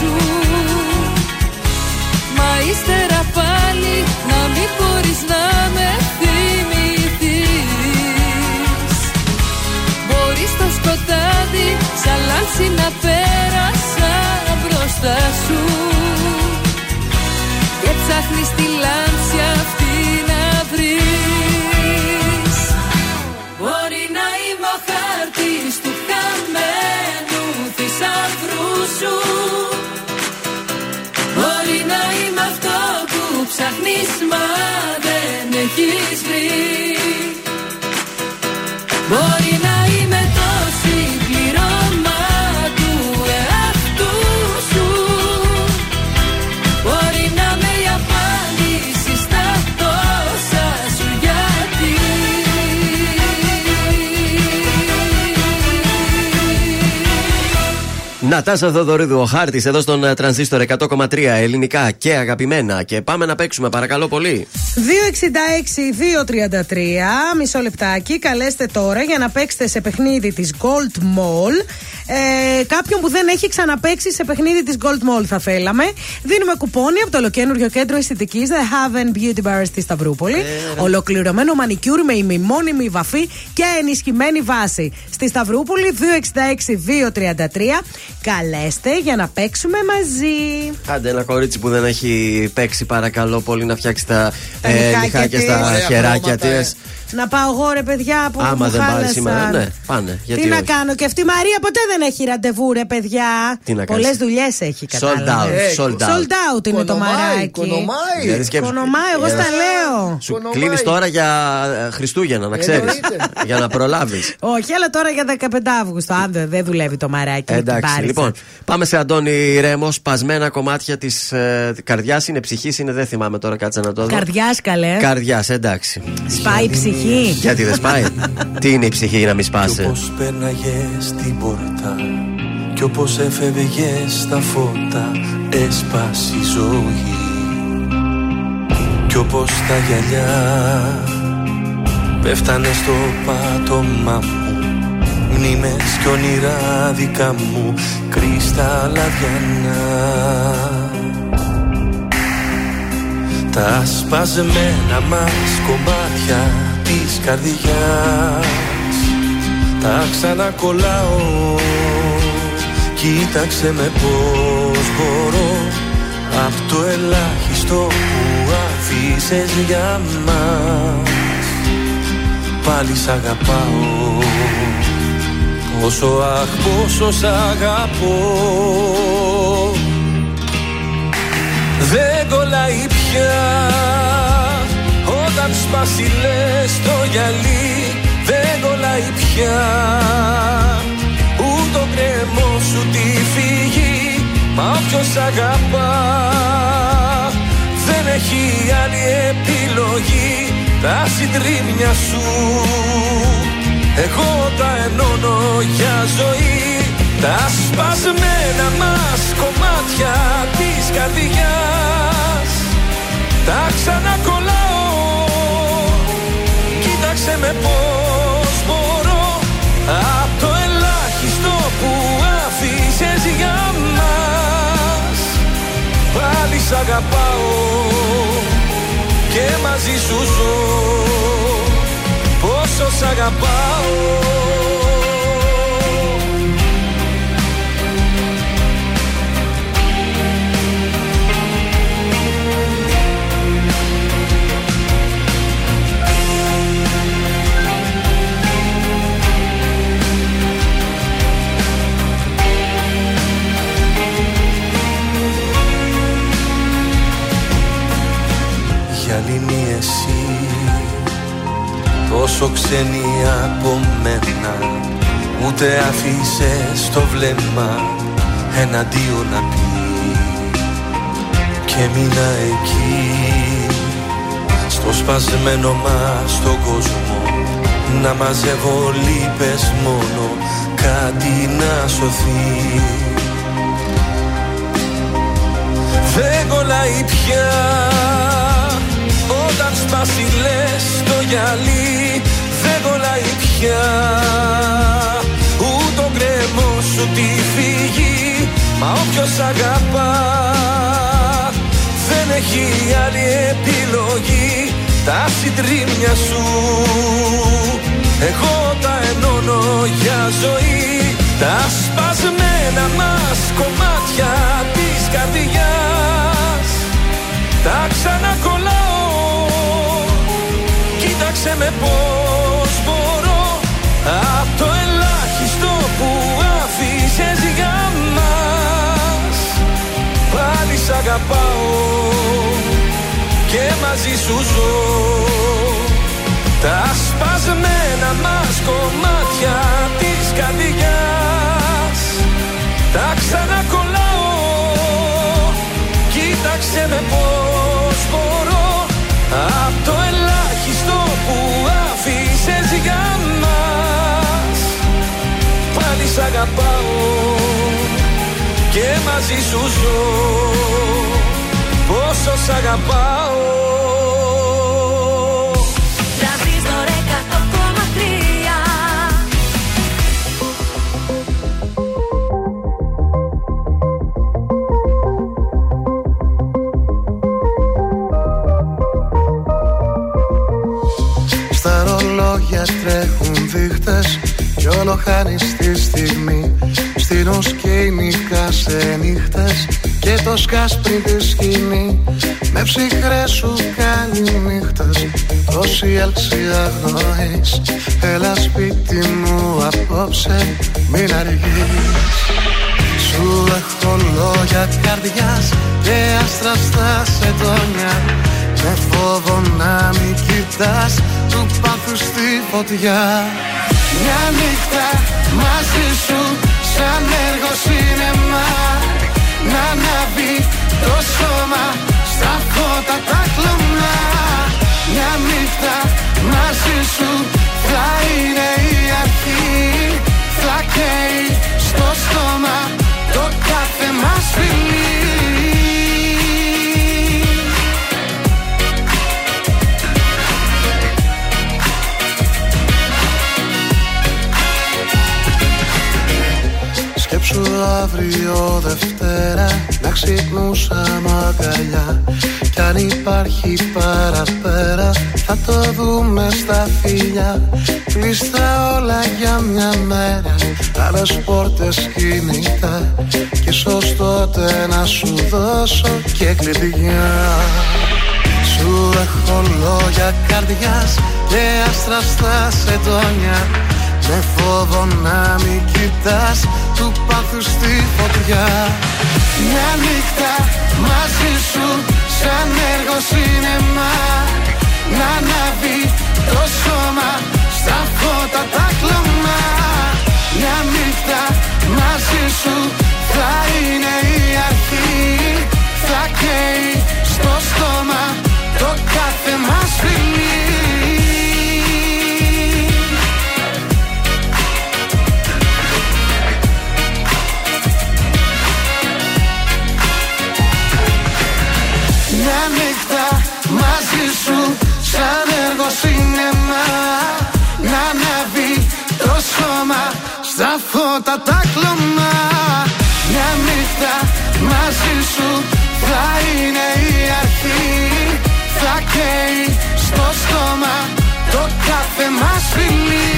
σου. Μα ύστερα πάλι να μην μπορείς να με θυμηθείς. Μπορείς στο σκοτάδι σαν λάμψη να πέρασα μπροστά σου. Και ψάχνεις τη λάμψη αυτή ψάχνεις μα δεν έχεις βρει Νατάσα Θοδωρίδου, ο χάρτης εδώ στον ε, τρανζίστορ 100,3 ελληνικά και αγαπημένα. Και πάμε να παίξουμε, παρακαλώ πολύ. 266-233, μισό λεπτάκι. Καλέστε τώρα για να παίξετε σε παιχνίδι της Gold Mall. Ε, κάποιον που δεν έχει ξαναπέξει σε παιχνίδι της Gold Mall θα θέλαμε. Δίνουμε κουπόνι από το ολοκένουργιο κέντρο αισθητικής The Haven Beauty Bar στη Σταυρούπολη. Ολοκληρωμένο μανικιούρ με ημιμόνιμη βαφή και ενισχυμένη βάση. Στη Σταυρούπολη 266-233. Καλέστε για να παίξουμε μαζί. Άντε ένα κορίτσι που δεν έχει παίξει, παρακαλώ πολύ να φτιάξει τα Τα ε, νυχάκια νυχάκια της. στα Ωραία χεράκια χρώματα, τη. Να πάω εγώ ρε παιδιά που Άμα μου δεν πάρει χάλασαν. σήμερα, ναι, πάνε. Γιατί Τι να όχι. κάνω και αυτή η Μαρία ποτέ δεν έχει ραντεβού ρε παιδιά. Τι να κάνεις. Πολλές δουλειές έχει Sold κατάλαβα. out, sold out. Sold out είναι το Κονομάει, μαράκι. κονομάει. Δηλαδή σκέψου- Κονομάει, εγώ Για να- στα λέω. Σου Κονομάει. κλείνεις τώρα για ε, Χριστούγεννα, να ξέρεις. Εννοείται. για να προλάβεις. Όχι, αλλά τώρα για 15 Αύγουστο. Αν δεν, δεν δουλεύει το μαράκι. την Εντάξει, πάρισα. λοιπόν, πάμε σε Αντώνη Ρέμο. Σπασμένα κομμάτια της ε, καρδιάς είναι, ψυχής είναι, δεν θυμάμαι τώρα, κάτσε να το δω. Καρδιάς καλέ. Καρδιάς, εντάξει. Σπάει η ψυχή. Γιατί δεν σπάει. Τι είναι η ψυχή για να μην σπάσει; Όπως πέρναγες την πόρτα Κι όπως έφευγες στα φώτα Έσπασε η ζωή Κι όπως τα γυαλιά Πέφτανε στο πάτωμα μου Μνήμες κι όνειρα δικά μου Κρυστάλλα διανά Τα σπασμένα μας κομμάτια της καρδιάς. Τα ξανακολλάω. Κοίταξε με πως μπορώ. Απ' το ελάχιστο που αφήσες για μας. Πάλι σ' αγαπάω. Πόσο αχ πόσο σ' αγαπώ. Δεν κολλάει πια Όταν σπάσει λες το γυαλί Δεν κολλάει πια. Ούτε ο κρέμος σου τη φύγει Μα όποιος αγαπά Δεν έχει άλλη επιλογή. Τα συντρίμια σου εγώ τα ενώνω για ζωή. Τα σπασμένα μας κομμάτια της καρδιάς Τα ξανακολλάω Κοίταξε με πως μπορώ Απ' το ελάχιστο που άφησες για μας. Πάλι σ' αγαπάω Και μαζί σου ζω. Πόσο σ' αγαπάω ξένη από μένα. Ούτε αφήσε το βλέμμα εναντίον να πει. Και μείνα εκεί στο σπασμένο μας τον κόσμο Να μαζεύω λύπες μόνο κάτι να σωθεί. Δεν κολλάει πια όταν σπάσει λες το γυαλί δεν κολλάει πια. Ούτε ο γκρεμό σου τη φύγει Μα όποιος αγαπά Δεν έχει άλλη επιλογή. Τα συντρίμια σου Εγώ τα ενώνω για ζωή. Τα σπασμένα μας κομμάτια της καρδιάς. Τα ξανακολλάω Κοίταξε με πως μπορώ Απ' το ελάχιστο που άφησες για μας Πάλι σ' αγαπάω Και μαζί σου ζω. Τα σπασμένα μας κομμάτια της καρδιάς Τα ξανακολλάω. Κοίταξε με πως μπορώ Απ' το αγαπάω Και μαζί σου ζω. Πόσο σ' αγαπάω. Τρανζίστορ 100,3 Στα ρολόγια τρέχουν δείχτες Κι όλο χάνεις τη στιγμή. Στείνουν σκηνικά σε νύχτες. Και το σκάς πριν τη σκηνή. Με ψυχρές σου κάνει νύχτες. Τόση έλξη αγνοείς. Έλα σπίτι μου απόψε. Μην αργείς. Σου έχω λόγια καρδιάς Και άστρα στα σεντόνια. Με φόβο να μην κοιτάς Του πάθους στη φωτιά Μια νύχτα μαζί σου Σαν έργο σινεμά. Να ανάβει το σώμα Στα φώτα τα κλωμά. Μια νύχτα μαζί σου Θα είναι η αρχή. Θα καίει στο στόμα Το κάθε μας φιλί Σκέψου αύριο Δευτέρα να ξυπνούσαμε αγκαλιά Κι αν υπάρχει παραπέρα θα το δούμε στα φιλιά. Κλειστά όλα για μια μέρα Άλλες πόρτες κινητά Και ίσως τότε να σου δώσω και κλειδιά. Σου έχω λόγια καρδιάς και άστρα στα σεντόνια. Με φόβο να μην κοιτάς του πάθους στη φωτιά. Μια νύχτα μαζί σου σαν έργο σινεμά. Να ανάβει το σώμα στα φώτα τα κλωμά. Μια νύχτα μαζί σου θα είναι η αρχή. Θα καίει στο στόμα το κάθε μας φιλί Μια νύχτα μαζί σου σαν έργο σινεμά. Να ανάβει το σώμα στα φώτα τα κλωμά. Μια νύχτα μαζί σου θα είναι η αρχή. Θα καίει στο στόμα το κάθε μας φιλί.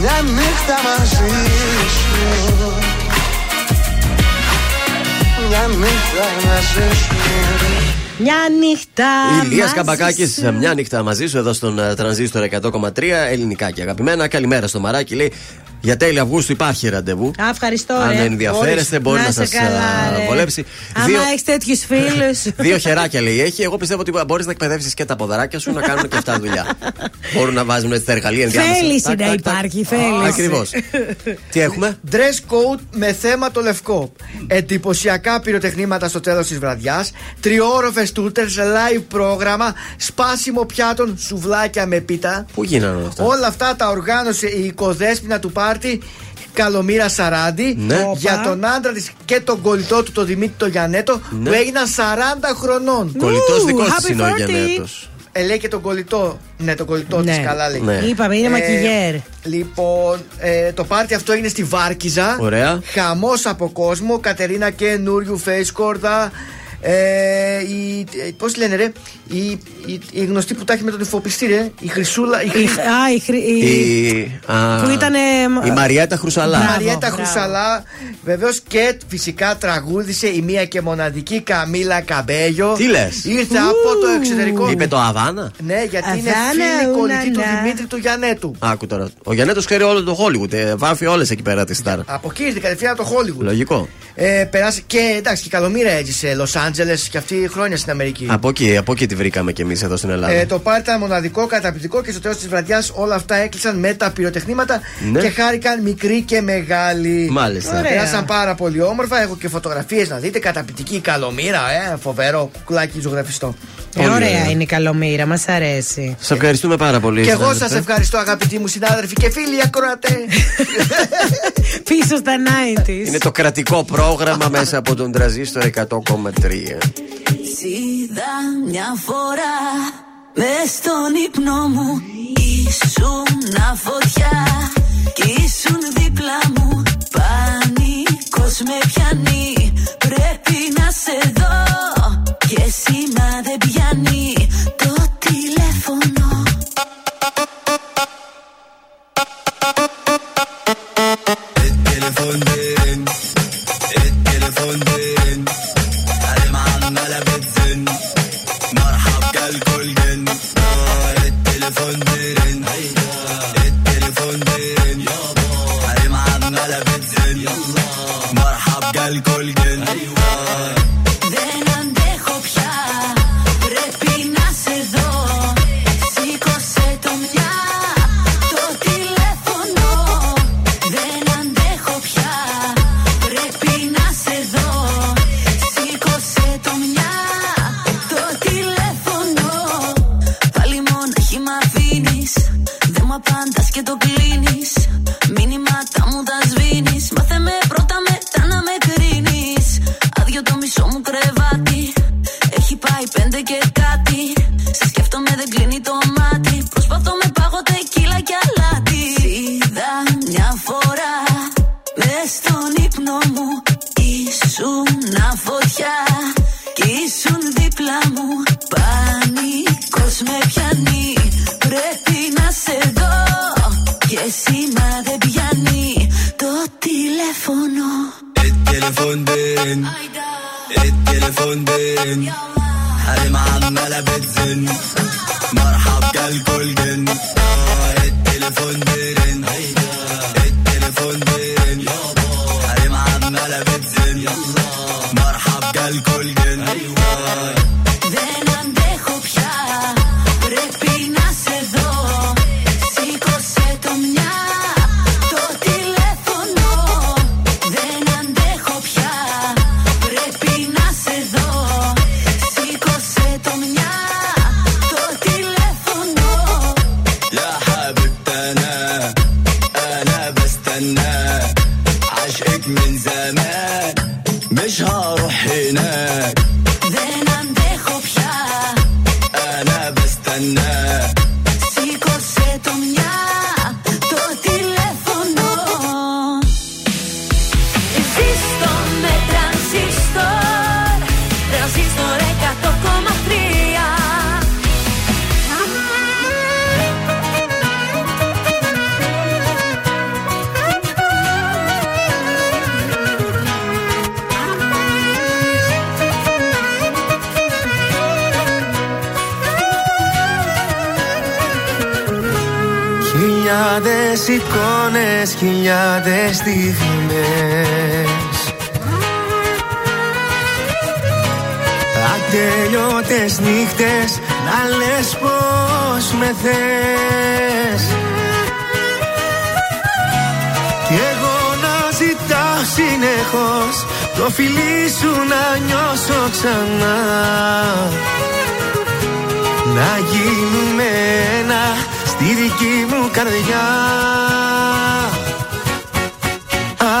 Μια νύχτα μαζί σου Μια νύχτα μαζί σου Μια νύχτα. Ηλίας μαζί Καμπακάκης, σου. μια νύχτα μαζί σου εδώ στον ε, τρανζίστορ 100,3 ελληνικά και αγαπημένα. Καλημέρα στο μαράκι. Λέει για τέλη Αυγούστου υπάρχει ραντεβού. Α, ευχαριστώ. Αν ρε. ενδιαφέρεστε, μπορεί να, σε σας καλά, ρε. βολέψει. Άμα Δύο, έχεις τέτοιους φίλους. δύο χεράκια λέει έχει. Εγώ πιστεύω ότι μπορείς να εκπαιδεύσεις και τα ποδαράκια σου να κάνουν και αυτά δουλειά. Μπορούν να βάζουν έτσι τα εργαλεία ενδιάμεσα. Θέληση Τάκ, να τάκ, τάκ. υπάρχει, θέληση. Ακριβώς. Τι έχουμε; Dress code με θέμα το λευκό. Εντυπωσιακά πυροτεχνήματα στο τέλος της βραδιάς. Τριόροφες τούτερς, live πρόγραμμα. Σπάσιμο πιάτων, σουβλάκια με πίτα. Πού γίνανε όλα αυτά; Όλα αυτά τα οργάνωσε η οικοδέσποινα του πάρτι Καλομήρα Σαράντη Ναι. για τον άντρα της και τον κολλητό του, τον Δημήτρη τον Γιανέτο, Ναι. που έγιναν 40 χρονών. Κολλητός δικός happy της είναι ο 40. Γιαννέτο. Ε, λέει και τον κολλητό. Ναι, τον κολλητό Ναι. της καλά λέει. Ναι. Είπαμε, είναι μακιγιέρ. Λοιπόν, ε, το πάρτι αυτό έγινε στη Βάρκιζα. Ωραία. Χαμός από κόσμο. Κατερίνα Καινούριου, Φέισκορδα. Ε, η, Πώς λένε, ρε, η, η, η γνωστή που τα έχει με τον υφοπιστή, ρε. Η Χρυσούλα. Η, Η- Χρυ... Α, η χρη- η- Η, α, Που ήτανε, η Μαριέτα Η Χρουσαλά. Μαριέτα μπράβο. Χρυσαλά. Βεβαίως και φυσικά τραγούδισε η μία και μοναδική Καμίλα Καμπέγιο. Τι λες; Ήρθε από το εξωτερικό. Είπε το Αβάνα; Ναι, γιατί είναι Αβάνα, φίλη κολλητή του ουνανά. Δημήτρη του Γιανέτου. Άκου τώρα. Ο Γιαννέτος ξέρει όλο το Hollywood. ε, Βάφει όλες εκεί πέρα τη στάρα. Από εκεί ήρθε κατευθείαν από το Hollywood. Λογικό. Ε, περάσει και εντάξει, και η Καλομήρα έζησε Λο Άντζελε και αυτή χρόνια στην Αμερική. Από εκεί, από εκεί τη βρήκαμε κι εμείς εδώ στην Ελλάδα. Ε, το πάρτι ήταν μοναδικό, καταπληκτικό και στο τέλος της βραδιάς όλα αυτά έκλεισαν με τα πυροτεχνήματα Ναι. και χάρηκαν μικροί και μεγάλοι. Μάλιστα. Ωραία. Πέρασαν πάρα πολύ όμορφα. Έχω και φωτογραφίες να δείτε. Καταπληκτική η καλομήρα, ε, φοβερό. Κουλάκι ζωγραφιστό. Ε, Πολύ ωραία ωραία. είναι η καλομήρα, μας αρέσει. Σα ευχαριστούμε πάρα πολύ. Και εγώ συνάδελφε. σας ευχαριστώ, αγαπητοί μου συνάδελφοι και φίλοι ακροατές. Πίσω στα 90s. Είναι το κρατικό πρόγραμμα μέσα από τον τραζίστορ 100,3. Είδα μια φορά μες στον ύπνο μου Ήσουν φωτιά κι ήσουν δίπλα μου Πανικός με πιάνει πρέπει να σε δω Και σήμα δεν πιάνεις Και σήμα δεν πιάνει Το τηλέφωνο التليفون التليفون حريم عمالة بتزن مرحب جالكوا الجن آه، التليفون بيرن Χιλιάδες εικόνες, χιλιάδες στιγμές. Ατελειώτες νύχτες να λες πως με θες. Κι εγώ να ζητάω συνεχώς το φιλί σου να νιώσω ξανά. Να γίνουμε ένα στη δική μου καρδιά.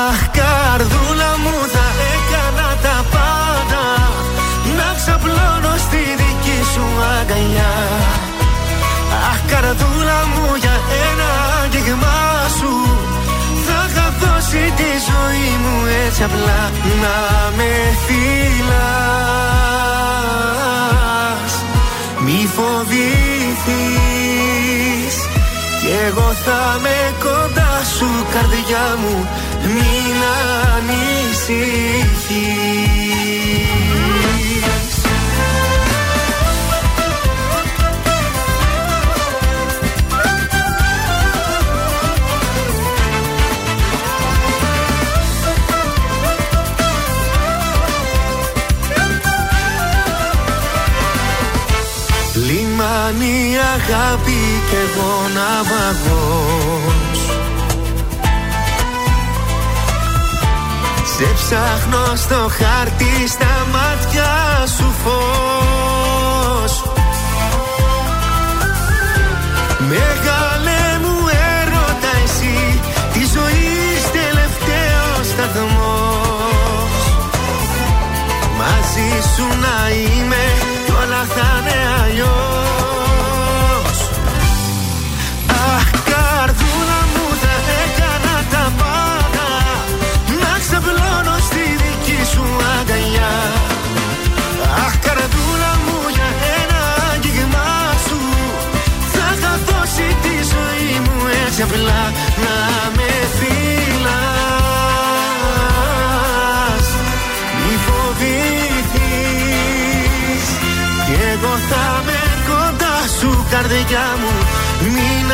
Αχ καρδούλα μου θα έκανα τα πάντα. Να ξαπλώνω στη δική σου αγκαλιά. Αχ καρδούλα μου για ένα αγγίγμα σου. Θα είχα δώσει τη ζωή μου έτσι απλά. Να με φυλάς. Μη φοβηθείς Κι εγώ θα με κοντά σου καρδιά μου Μην ανησυχείς. Λιμάνι αγάπη και εγώ ναυαγός Σε ψάχνω στο χάρτη στα μάτια σου φως. Μεγάλε μου έρωτα εσύ Τη ζωής τελευταίος σταθμός. Μαζί σου να είμαι κι όλα θα είναι αλλιώς αγκαλιά Αχ καρδούλα μου για ένα αγγίγμα σου. Θα είχα δώσει τη ζωή μου έτσι απλά Να με φυλάς. Μη φοβηθείς Κι εγώ θα με κοντά σου καρδιά μου. Μην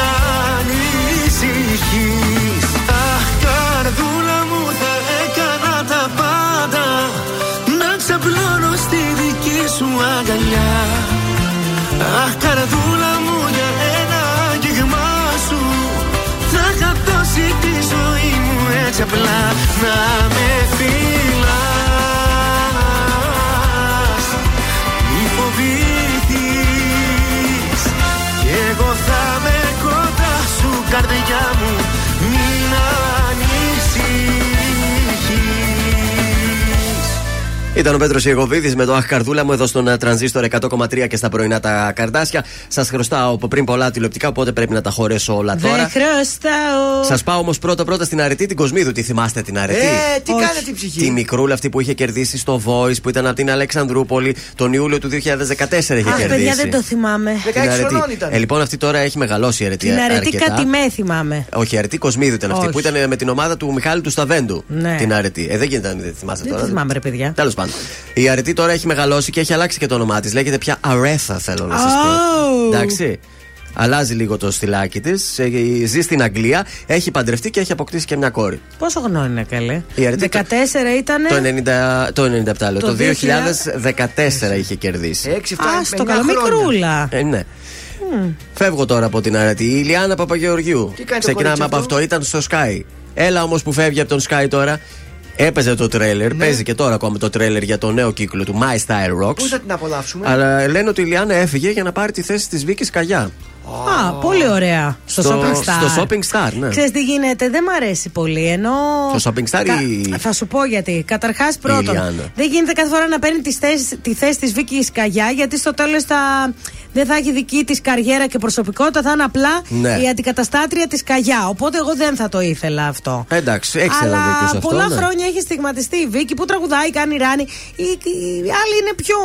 ανησυχείς. Αχ καρδούλα μου ξαπλώνω στη δική σου αγκαλιά. Αχ καρδούλα μου για ένα αγγίγμα σου. Θα είχα δώσει τη ζωή μου έτσι απλά. Να με φυλάς Ήταν ο Πέτρος Ιεγοβίδη με το Αχ Καρδούλα μου εδώ στον ε, τρανζίστορ 100,3 και στα πρωινά τα καρδάσια. Σας χρωστάω από πριν πολλά τηλεοπτικά, οπότε πρέπει να τα χωρέσω όλα τώρα. Δεν χρωστάω. Σας πάω όμως πρώτα-πρώτα στην αρετή την Κοσμίδου. Τι θυμάστε την αρετή; Ε, τι Όχι. κάνετε η ψυχή; Τη μικρούλα αυτή που είχε κερδίσει στο Voice που ήταν από την Αλεξανδρούπολη τον Ιούλιο του 2014 είχε Αχ, κερδίσει. παιδιά, δεν το θυμάμαι. 16 Την αρετή. χρονών ήταν. Ε, λοιπόν, αυτή τώρα έχει μεγαλώσει η αρετή. Την αρετή αρκετά. Κατημέ θυμάμαι. Όχι, η αρετή Κοσμίδου ήταν αυτή Όχι. που ήταν με την ομάδα του Μιχάλη του Σταβέντου. Ναι. Την αρετή. Ε, δεν γίνεται να μην τη θυμάστε Δεν τώρα. το θυμάμαι, ρε παιδιά. Τέλος πάντων. Η αρετή τώρα έχει μεγαλώσει και έχει αλλάξει και το όνομά της. Λέγεται πια Αρέθα, θέλω να σας πω. Oh. Εντάξει. Αλλάζει λίγο το στυλάκι της. Ζει στην Αγγλία. Έχει παντρευτεί και έχει αποκτήσει και μια κόρη. Πόσο χρόνο είναι καλέ; Η αρετή 14 ήταν. Το, 90, το 97 λέω. Το Το, 2014 είχε κερδίσει. 6, 7, Α, στο καλό μικρούλα. Ε, ναι. Φεύγω τώρα από την αρετή. Η Ηλιάνα Παπαγεωργιού. Τι κάνει το Ξεκινάμε κορίτσι από αυτό; αυτό. Ήταν στο Sky. Έλα όμως που φεύγει από τον Sky τώρα. Έπαιζε το τρέλερ. Ναι. Παίζει και τώρα ακόμα το τρέλερ για το νέο κύκλο του My Style Rocks. Πού θα την απολαύσουμε; Αλλά λένε ότι η Ηλιάνα έφυγε για να πάρει τη θέση της Βίκης Καγιά. Α, πολύ ωραία. Στο, Shopping Star. στο Shopping Star, ναι. Ξέρεις τι γίνεται, δεν μ' αρέσει πολύ. Ενώ. Στο Shopping Star ή- Θα σου πω γιατί. Καταρχάς, πρώτον, Ιλιάνα. δεν γίνεται κάθε φορά να παίρνει τη θέση, τη θέση της Βίκη Καγιά, γιατί στο τέλος θα. Δεν θα έχει δική της καριέρα και προσωπικότητα, θα είναι απλά Ναι. η αντικαταστάτρια της Καγιά. Οπότε εγώ δεν θα το ήθελα αυτό. Εντάξει, έχει ένα Αλλά δίκιο σε αυτό. πολλά ναι. χρόνια έχει στιγματιστεί η Βίκη που τραγουδάει, κάνει ράνι. Οι, οι άλλοι είναι πιο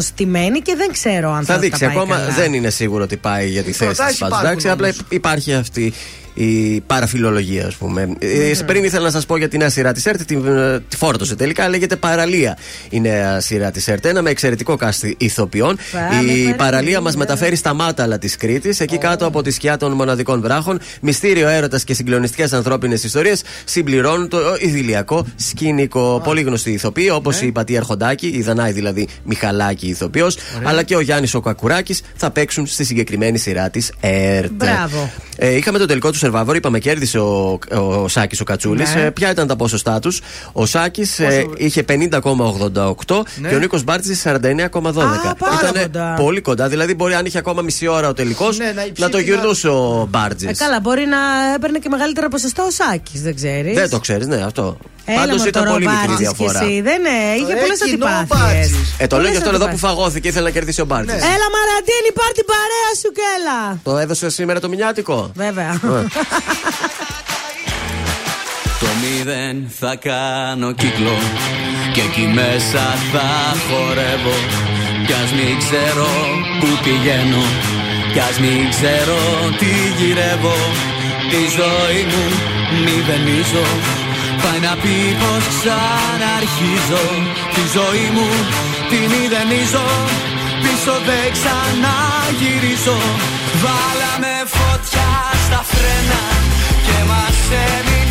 στημένοι και δεν ξέρω αν θα, Θα δείξει τα πάει ακόμα. καλά. Δεν είναι σίγουρο ότι πάει για τη θέση προτάσεις τη πάντω. υπάρχουν Εντάξει, απλά όμως. υπάρχει αυτή η παραφιλολογία, ας πούμε. Ε, πριν ήθελα να σας πω για τη νέα σειρά της ΕΡΤ, τη, τη φόρτωσε τελικά. Λέγεται Παραλία η νέα σειρά της ΕΡΤ. Ένα με εξαιρετικό κάστη ηθοποιών. Πάμε, η παραλία. παραλία μας μεταφέρει στα μάταλα της Κρήτης, εκεί κάτω από τη σκιά των μοναδικών βράχων. Μυστήριο έρωτας και συγκλονιστικές ανθρώπινες ιστορίες συμπληρώνουν το ιδηλιακό σκηνικό. Πολύ γνωστοί ηθοποιοί, όπως η Πατή Αρχοντάκη, η Δανάη δηλαδή Μιχαλάκη ηθοποιός, αλλά και ο Γιάννης ο Κακουράκη θα παίξουν στη συγκεκριμένη σειρά της ΕΡΤ. Μπράβο. Ε, είχαμε το τελικό του Survivor, είπαμε κέρδισε ο, ο Σάκης ο Κατσούλης. Ναι. Ε, ποια ήταν τα ποσοστά τους; Ο Σάκης είχε 50,88 Ναι. και ο Νίκος Μπάρτζης 49,12. Α, πάρα Ήτανε κοντά. πολύ κοντά. Δηλαδή, μπορεί αν είχε ακόμα μισή ώρα ο τελικός Ναι, να να, υψηλή το να- γυρνούσε ο Μπάρτζης. Ε, καλά, μπορεί να έπαιρνε και μεγαλύτερα ποσοστό ο Σάκης, δεν ξέρεις. Δεν το ξέρεις, ναι, αυτό. Έλα Πάντως μου ήταν τώρα ο πολύ μικρή Μπάρτζης διαφορά. Και εσύ. Δεν ε, είχε Ρε, πολλές κοινό αντιπάθειες. Μπάρτζης. Ε, το λέω Πολλές για αυτόν εδώ που αντιπάθειες. φαγώθηκε, ήθελε να κερδίσει ο Μπάρτζη. Ναι. Έλα Μαραντίνη, πάρ την παρέα σου και έλα. Το έδωσε σήμερα το μηνιάτικο. Βέβαια. Ε. Το μηδέν θα κάνω κύκλο και εκεί μέσα θα χορεύω κι ας μην ξέρω που πηγαίνω κι ας μην ξέρω τι γυρεύω τη ζωή μου μηδενίζω πάει να πει πως ξαναρχίζω. Τη ζωή μου τη μηδενίζω πίσω δεν ξαναγυρίζω. Βάλαμε φωτιά στα φρένα και μας έμεινε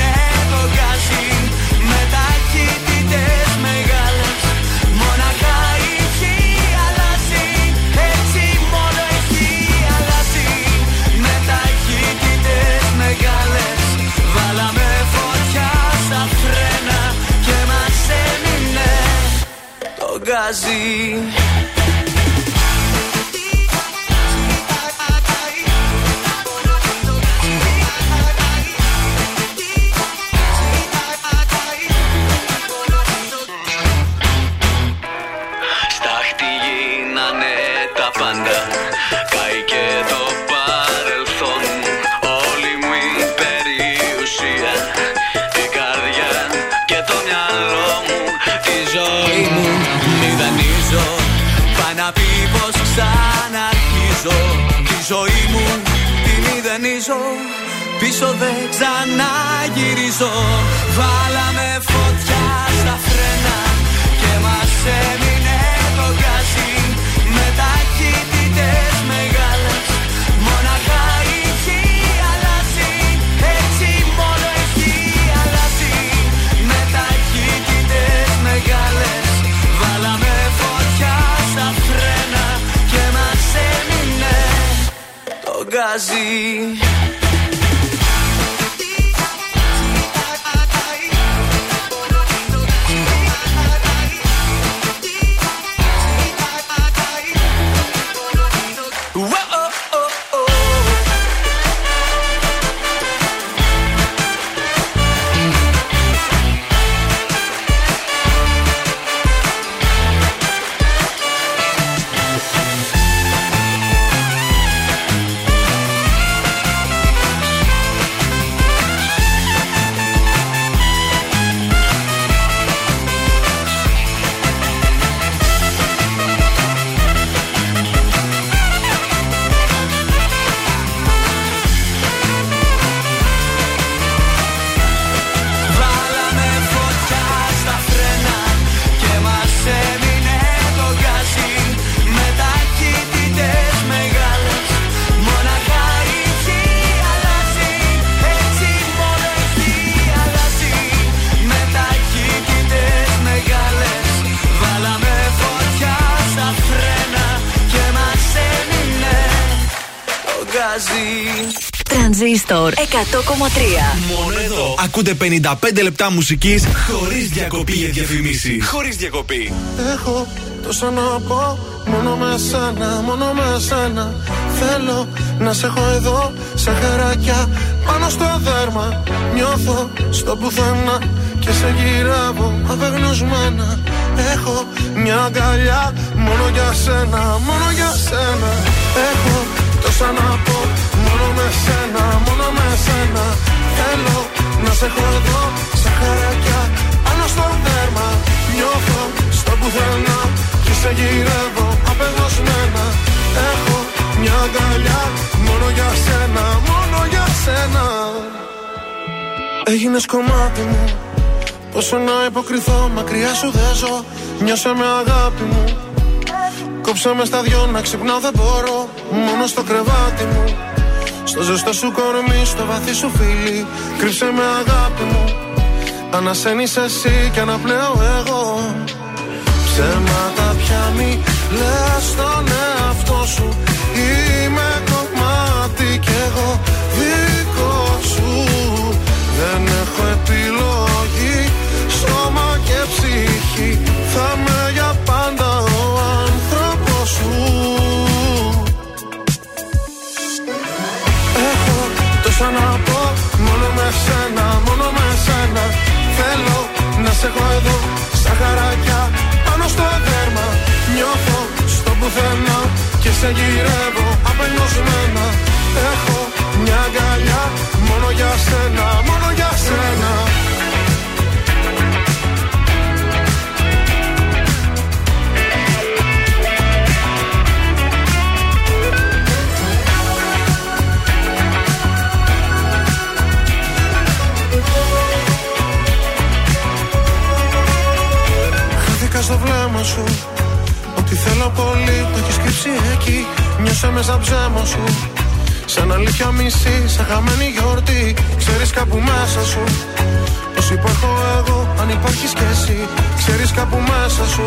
το Τη ζωή μου τη μηδενίζω Πίσω δεν ξαναγυρίζω. Βάλαμε φωτιά στα φρένα Και μας έμεινε το Μόνο εδώ. Ακούτε 55 λεπτά μουσικής χωρίς διακοπή για διαφημίσεις. Χωρίς διακοπή. Έχω τόσα να πω Μόνο με σένα, μόνο με σένα. Θέλω να σε έχω εδώ Σαν χαράκια πάνω στο δέρμα. Νιώθω στο πουθενά Και σε γυρεύω απεγνωσμένα. Έχω μια αγκαλιά Μόνο για σένα, μόνο για σένα. Έχω τόσα να πω Μόνο με σένα, μόνο με σένα. Θέλω να σε έχω εδώ Σαν χαράκια πάνω στο δέρμα. Νιώθω στο πουθενά Και σε γυρεύω απεγνωσμένα. Έχω μια αγκαλιά Μόνο για σένα, μόνο για σένα. Έγινες κομμάτι μου. Πόσο να υποκριθώ, μακριά σου δεν ζω Νιώσε με αγάπη μου Κόψε με στα δυο να ξυπνάω δεν μπορώ. Μόνο στο κρεβάτι μου. Στο ζεστό σου κορμί, στο βαθύ σου φίλι. Κρύψε με αγάπη μου. Ανασένεις εσύ και αναπνέω εγώ. Ψέματα πια μη λες στον εαυτό σου. Είμαι κομμάτι κι εγώ. Δικό σου. Δεν έχω επιλογή σένα, μόνο με σένα Θέλω να σε έχω εδώ Σαν χαράκια πάνω στο δέρμα. Νιώθω στο πουθενά Και σε γυρεύω απελπισμένα. Έχω μια αγκαλιά Μόνο για σένα, μόνο για σένα στο βλέμμα σου. Ότι θέλω πολύ το έχεις κρύψει εκεί. Νιώσε με σαν ψέμα σου. Σαν αλήθεια μισή, σαν χαμένη γιορτή. Ξέρεις κάπου μέσα σου. Πως υπάρχω εγώ, αν υπάρχεις κι εσύ Ξέρεις κάπου μέσα σου.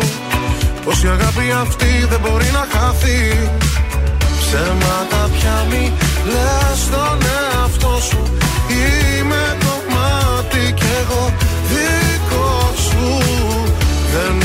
Πως η αγάπη αυτή δεν μπορεί να χαθεί. Ψέματα πια μη λες στον εαυτό σου. Είμαι κομμάτι κι εγώ δικό σου. Δεν έχω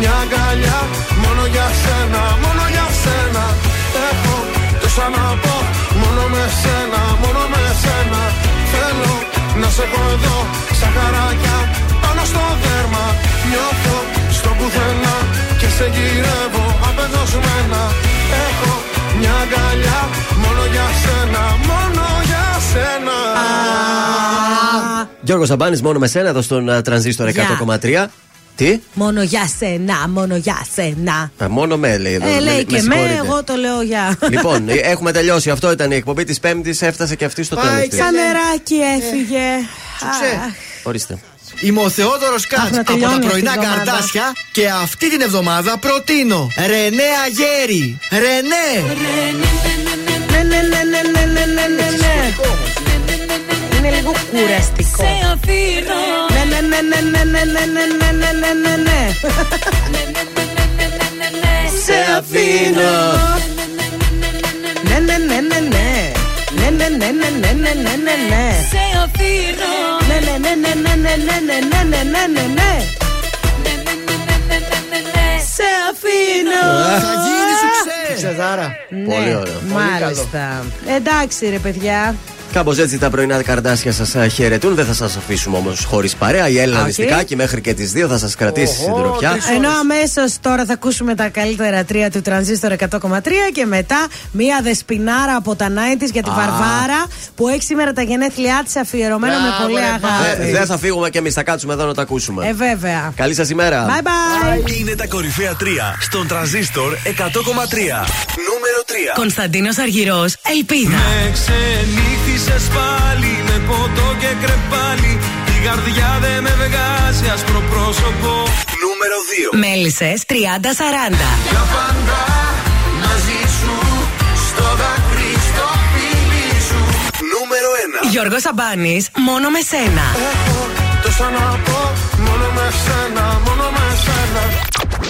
μια αγκαλιά Μόνο για σένα, μόνο για σένα. Έχω τόσα να πω Μόνο με σένα, μόνο με σένα. Θέλω να σε έχω εδώ Σαν χαράκια πάνω στο δέρμα. Νιώθω στο πουθενά Και σε γυρεύω απεγνωσμένα Έχω μια αγκαλιά Μόνο για σένα, μόνο για σένα. Γιώργος Σαμπάνης, μόνο με σένα εδώ στον α, τρανζίστορ 100,3. Τι; Μόνο για σένα, μόνο για σένα. Α, μόνο με λέει εδώ. Ε, λέει και με, συγχωρείτε. εγώ το λέω για. Λοιπόν, ε, έχουμε τελειώσει. Αυτό ήταν η εκπομπή της Πέμπτης. Έφτασε και αυτή στο Πάει τέλος. και- Ξανεράκι έφυγε. Αχ. Ορίστε. Είμαι ο Θεόδωρος Κάτς να από τελειώνει τα αυτή η πρωινά εβδομάδα. καρτάσια και αυτή την εβδομάδα προτείνω Ρενέ Αγέρι. Ρενέ! Ναι, λίγο κουραστικό. Σε αφήνω Ναι, ναι, ναι, ναι, ναι, ναι, ναι, ναι, ναι, ναι, ναι, ναι, ναι. Σε αφήνω Ναι, ναι, ναι, ναι, ναι. Ναι, ναι, ναι, ναι, ναι, ναι, ναι, ναι, ναι. Σε αφήνω Ναι, ναι, ναι, ναι, ναι, ναι, ναι, ναι, ναι, ναι, ναι, ναι, ναι. Σε αφήνω Θα γίνει σου Ξεδάρα. Πολύ Ναι, ωραίο. Μάλιστα. Εντάξει, ρε παιδιά. Κάπως έτσι τα πρωινά καρτάσια σας χαιρετούν. Δεν θα σας αφήσουμε όμως χωρίς παρέα. Η Έλληνα Οκ. Δυστικάκη μέχρι και τις 2 θα σας κρατήσει στην τροπιά. Ενώ αμέσως τώρα θα ακούσουμε τα καλύτερα τρία του Τρανζίστορ 100,3 και μετά μία δεσπινάρα από τα 90s για τη Α. Βαρβάρα που έχει σήμερα τα γενέθλιά της αφιερωμένο με Μπράβο, πολύ ρε, αγάπη. Ε, Δεν θα φύγουμε και εμείς, θα κάτσουμε εδώ να τα ακούσουμε. Ε, βέβαια. Καλή σας ημέρα. Bye bye. Είναι τα κορυφαία 3 στον τρανζίστορ 100,3. Νούμερο 3. Κωνσταντίνος Αργυρός, Ελπίδα. Με ξενύχτησες πάλι με ποτό και κρεπάλι καρδιά δεν με βγάζει άσπρο πρόσωπο. Νούμερο 2. Μέλισσες 30-40. Για πάντα μαζί σου στο δάκρυ στο φίλι σου. Νούμερο 1. Γιώργος Σαμπάνης, μόνο με σένα. Έχω τόσα να πω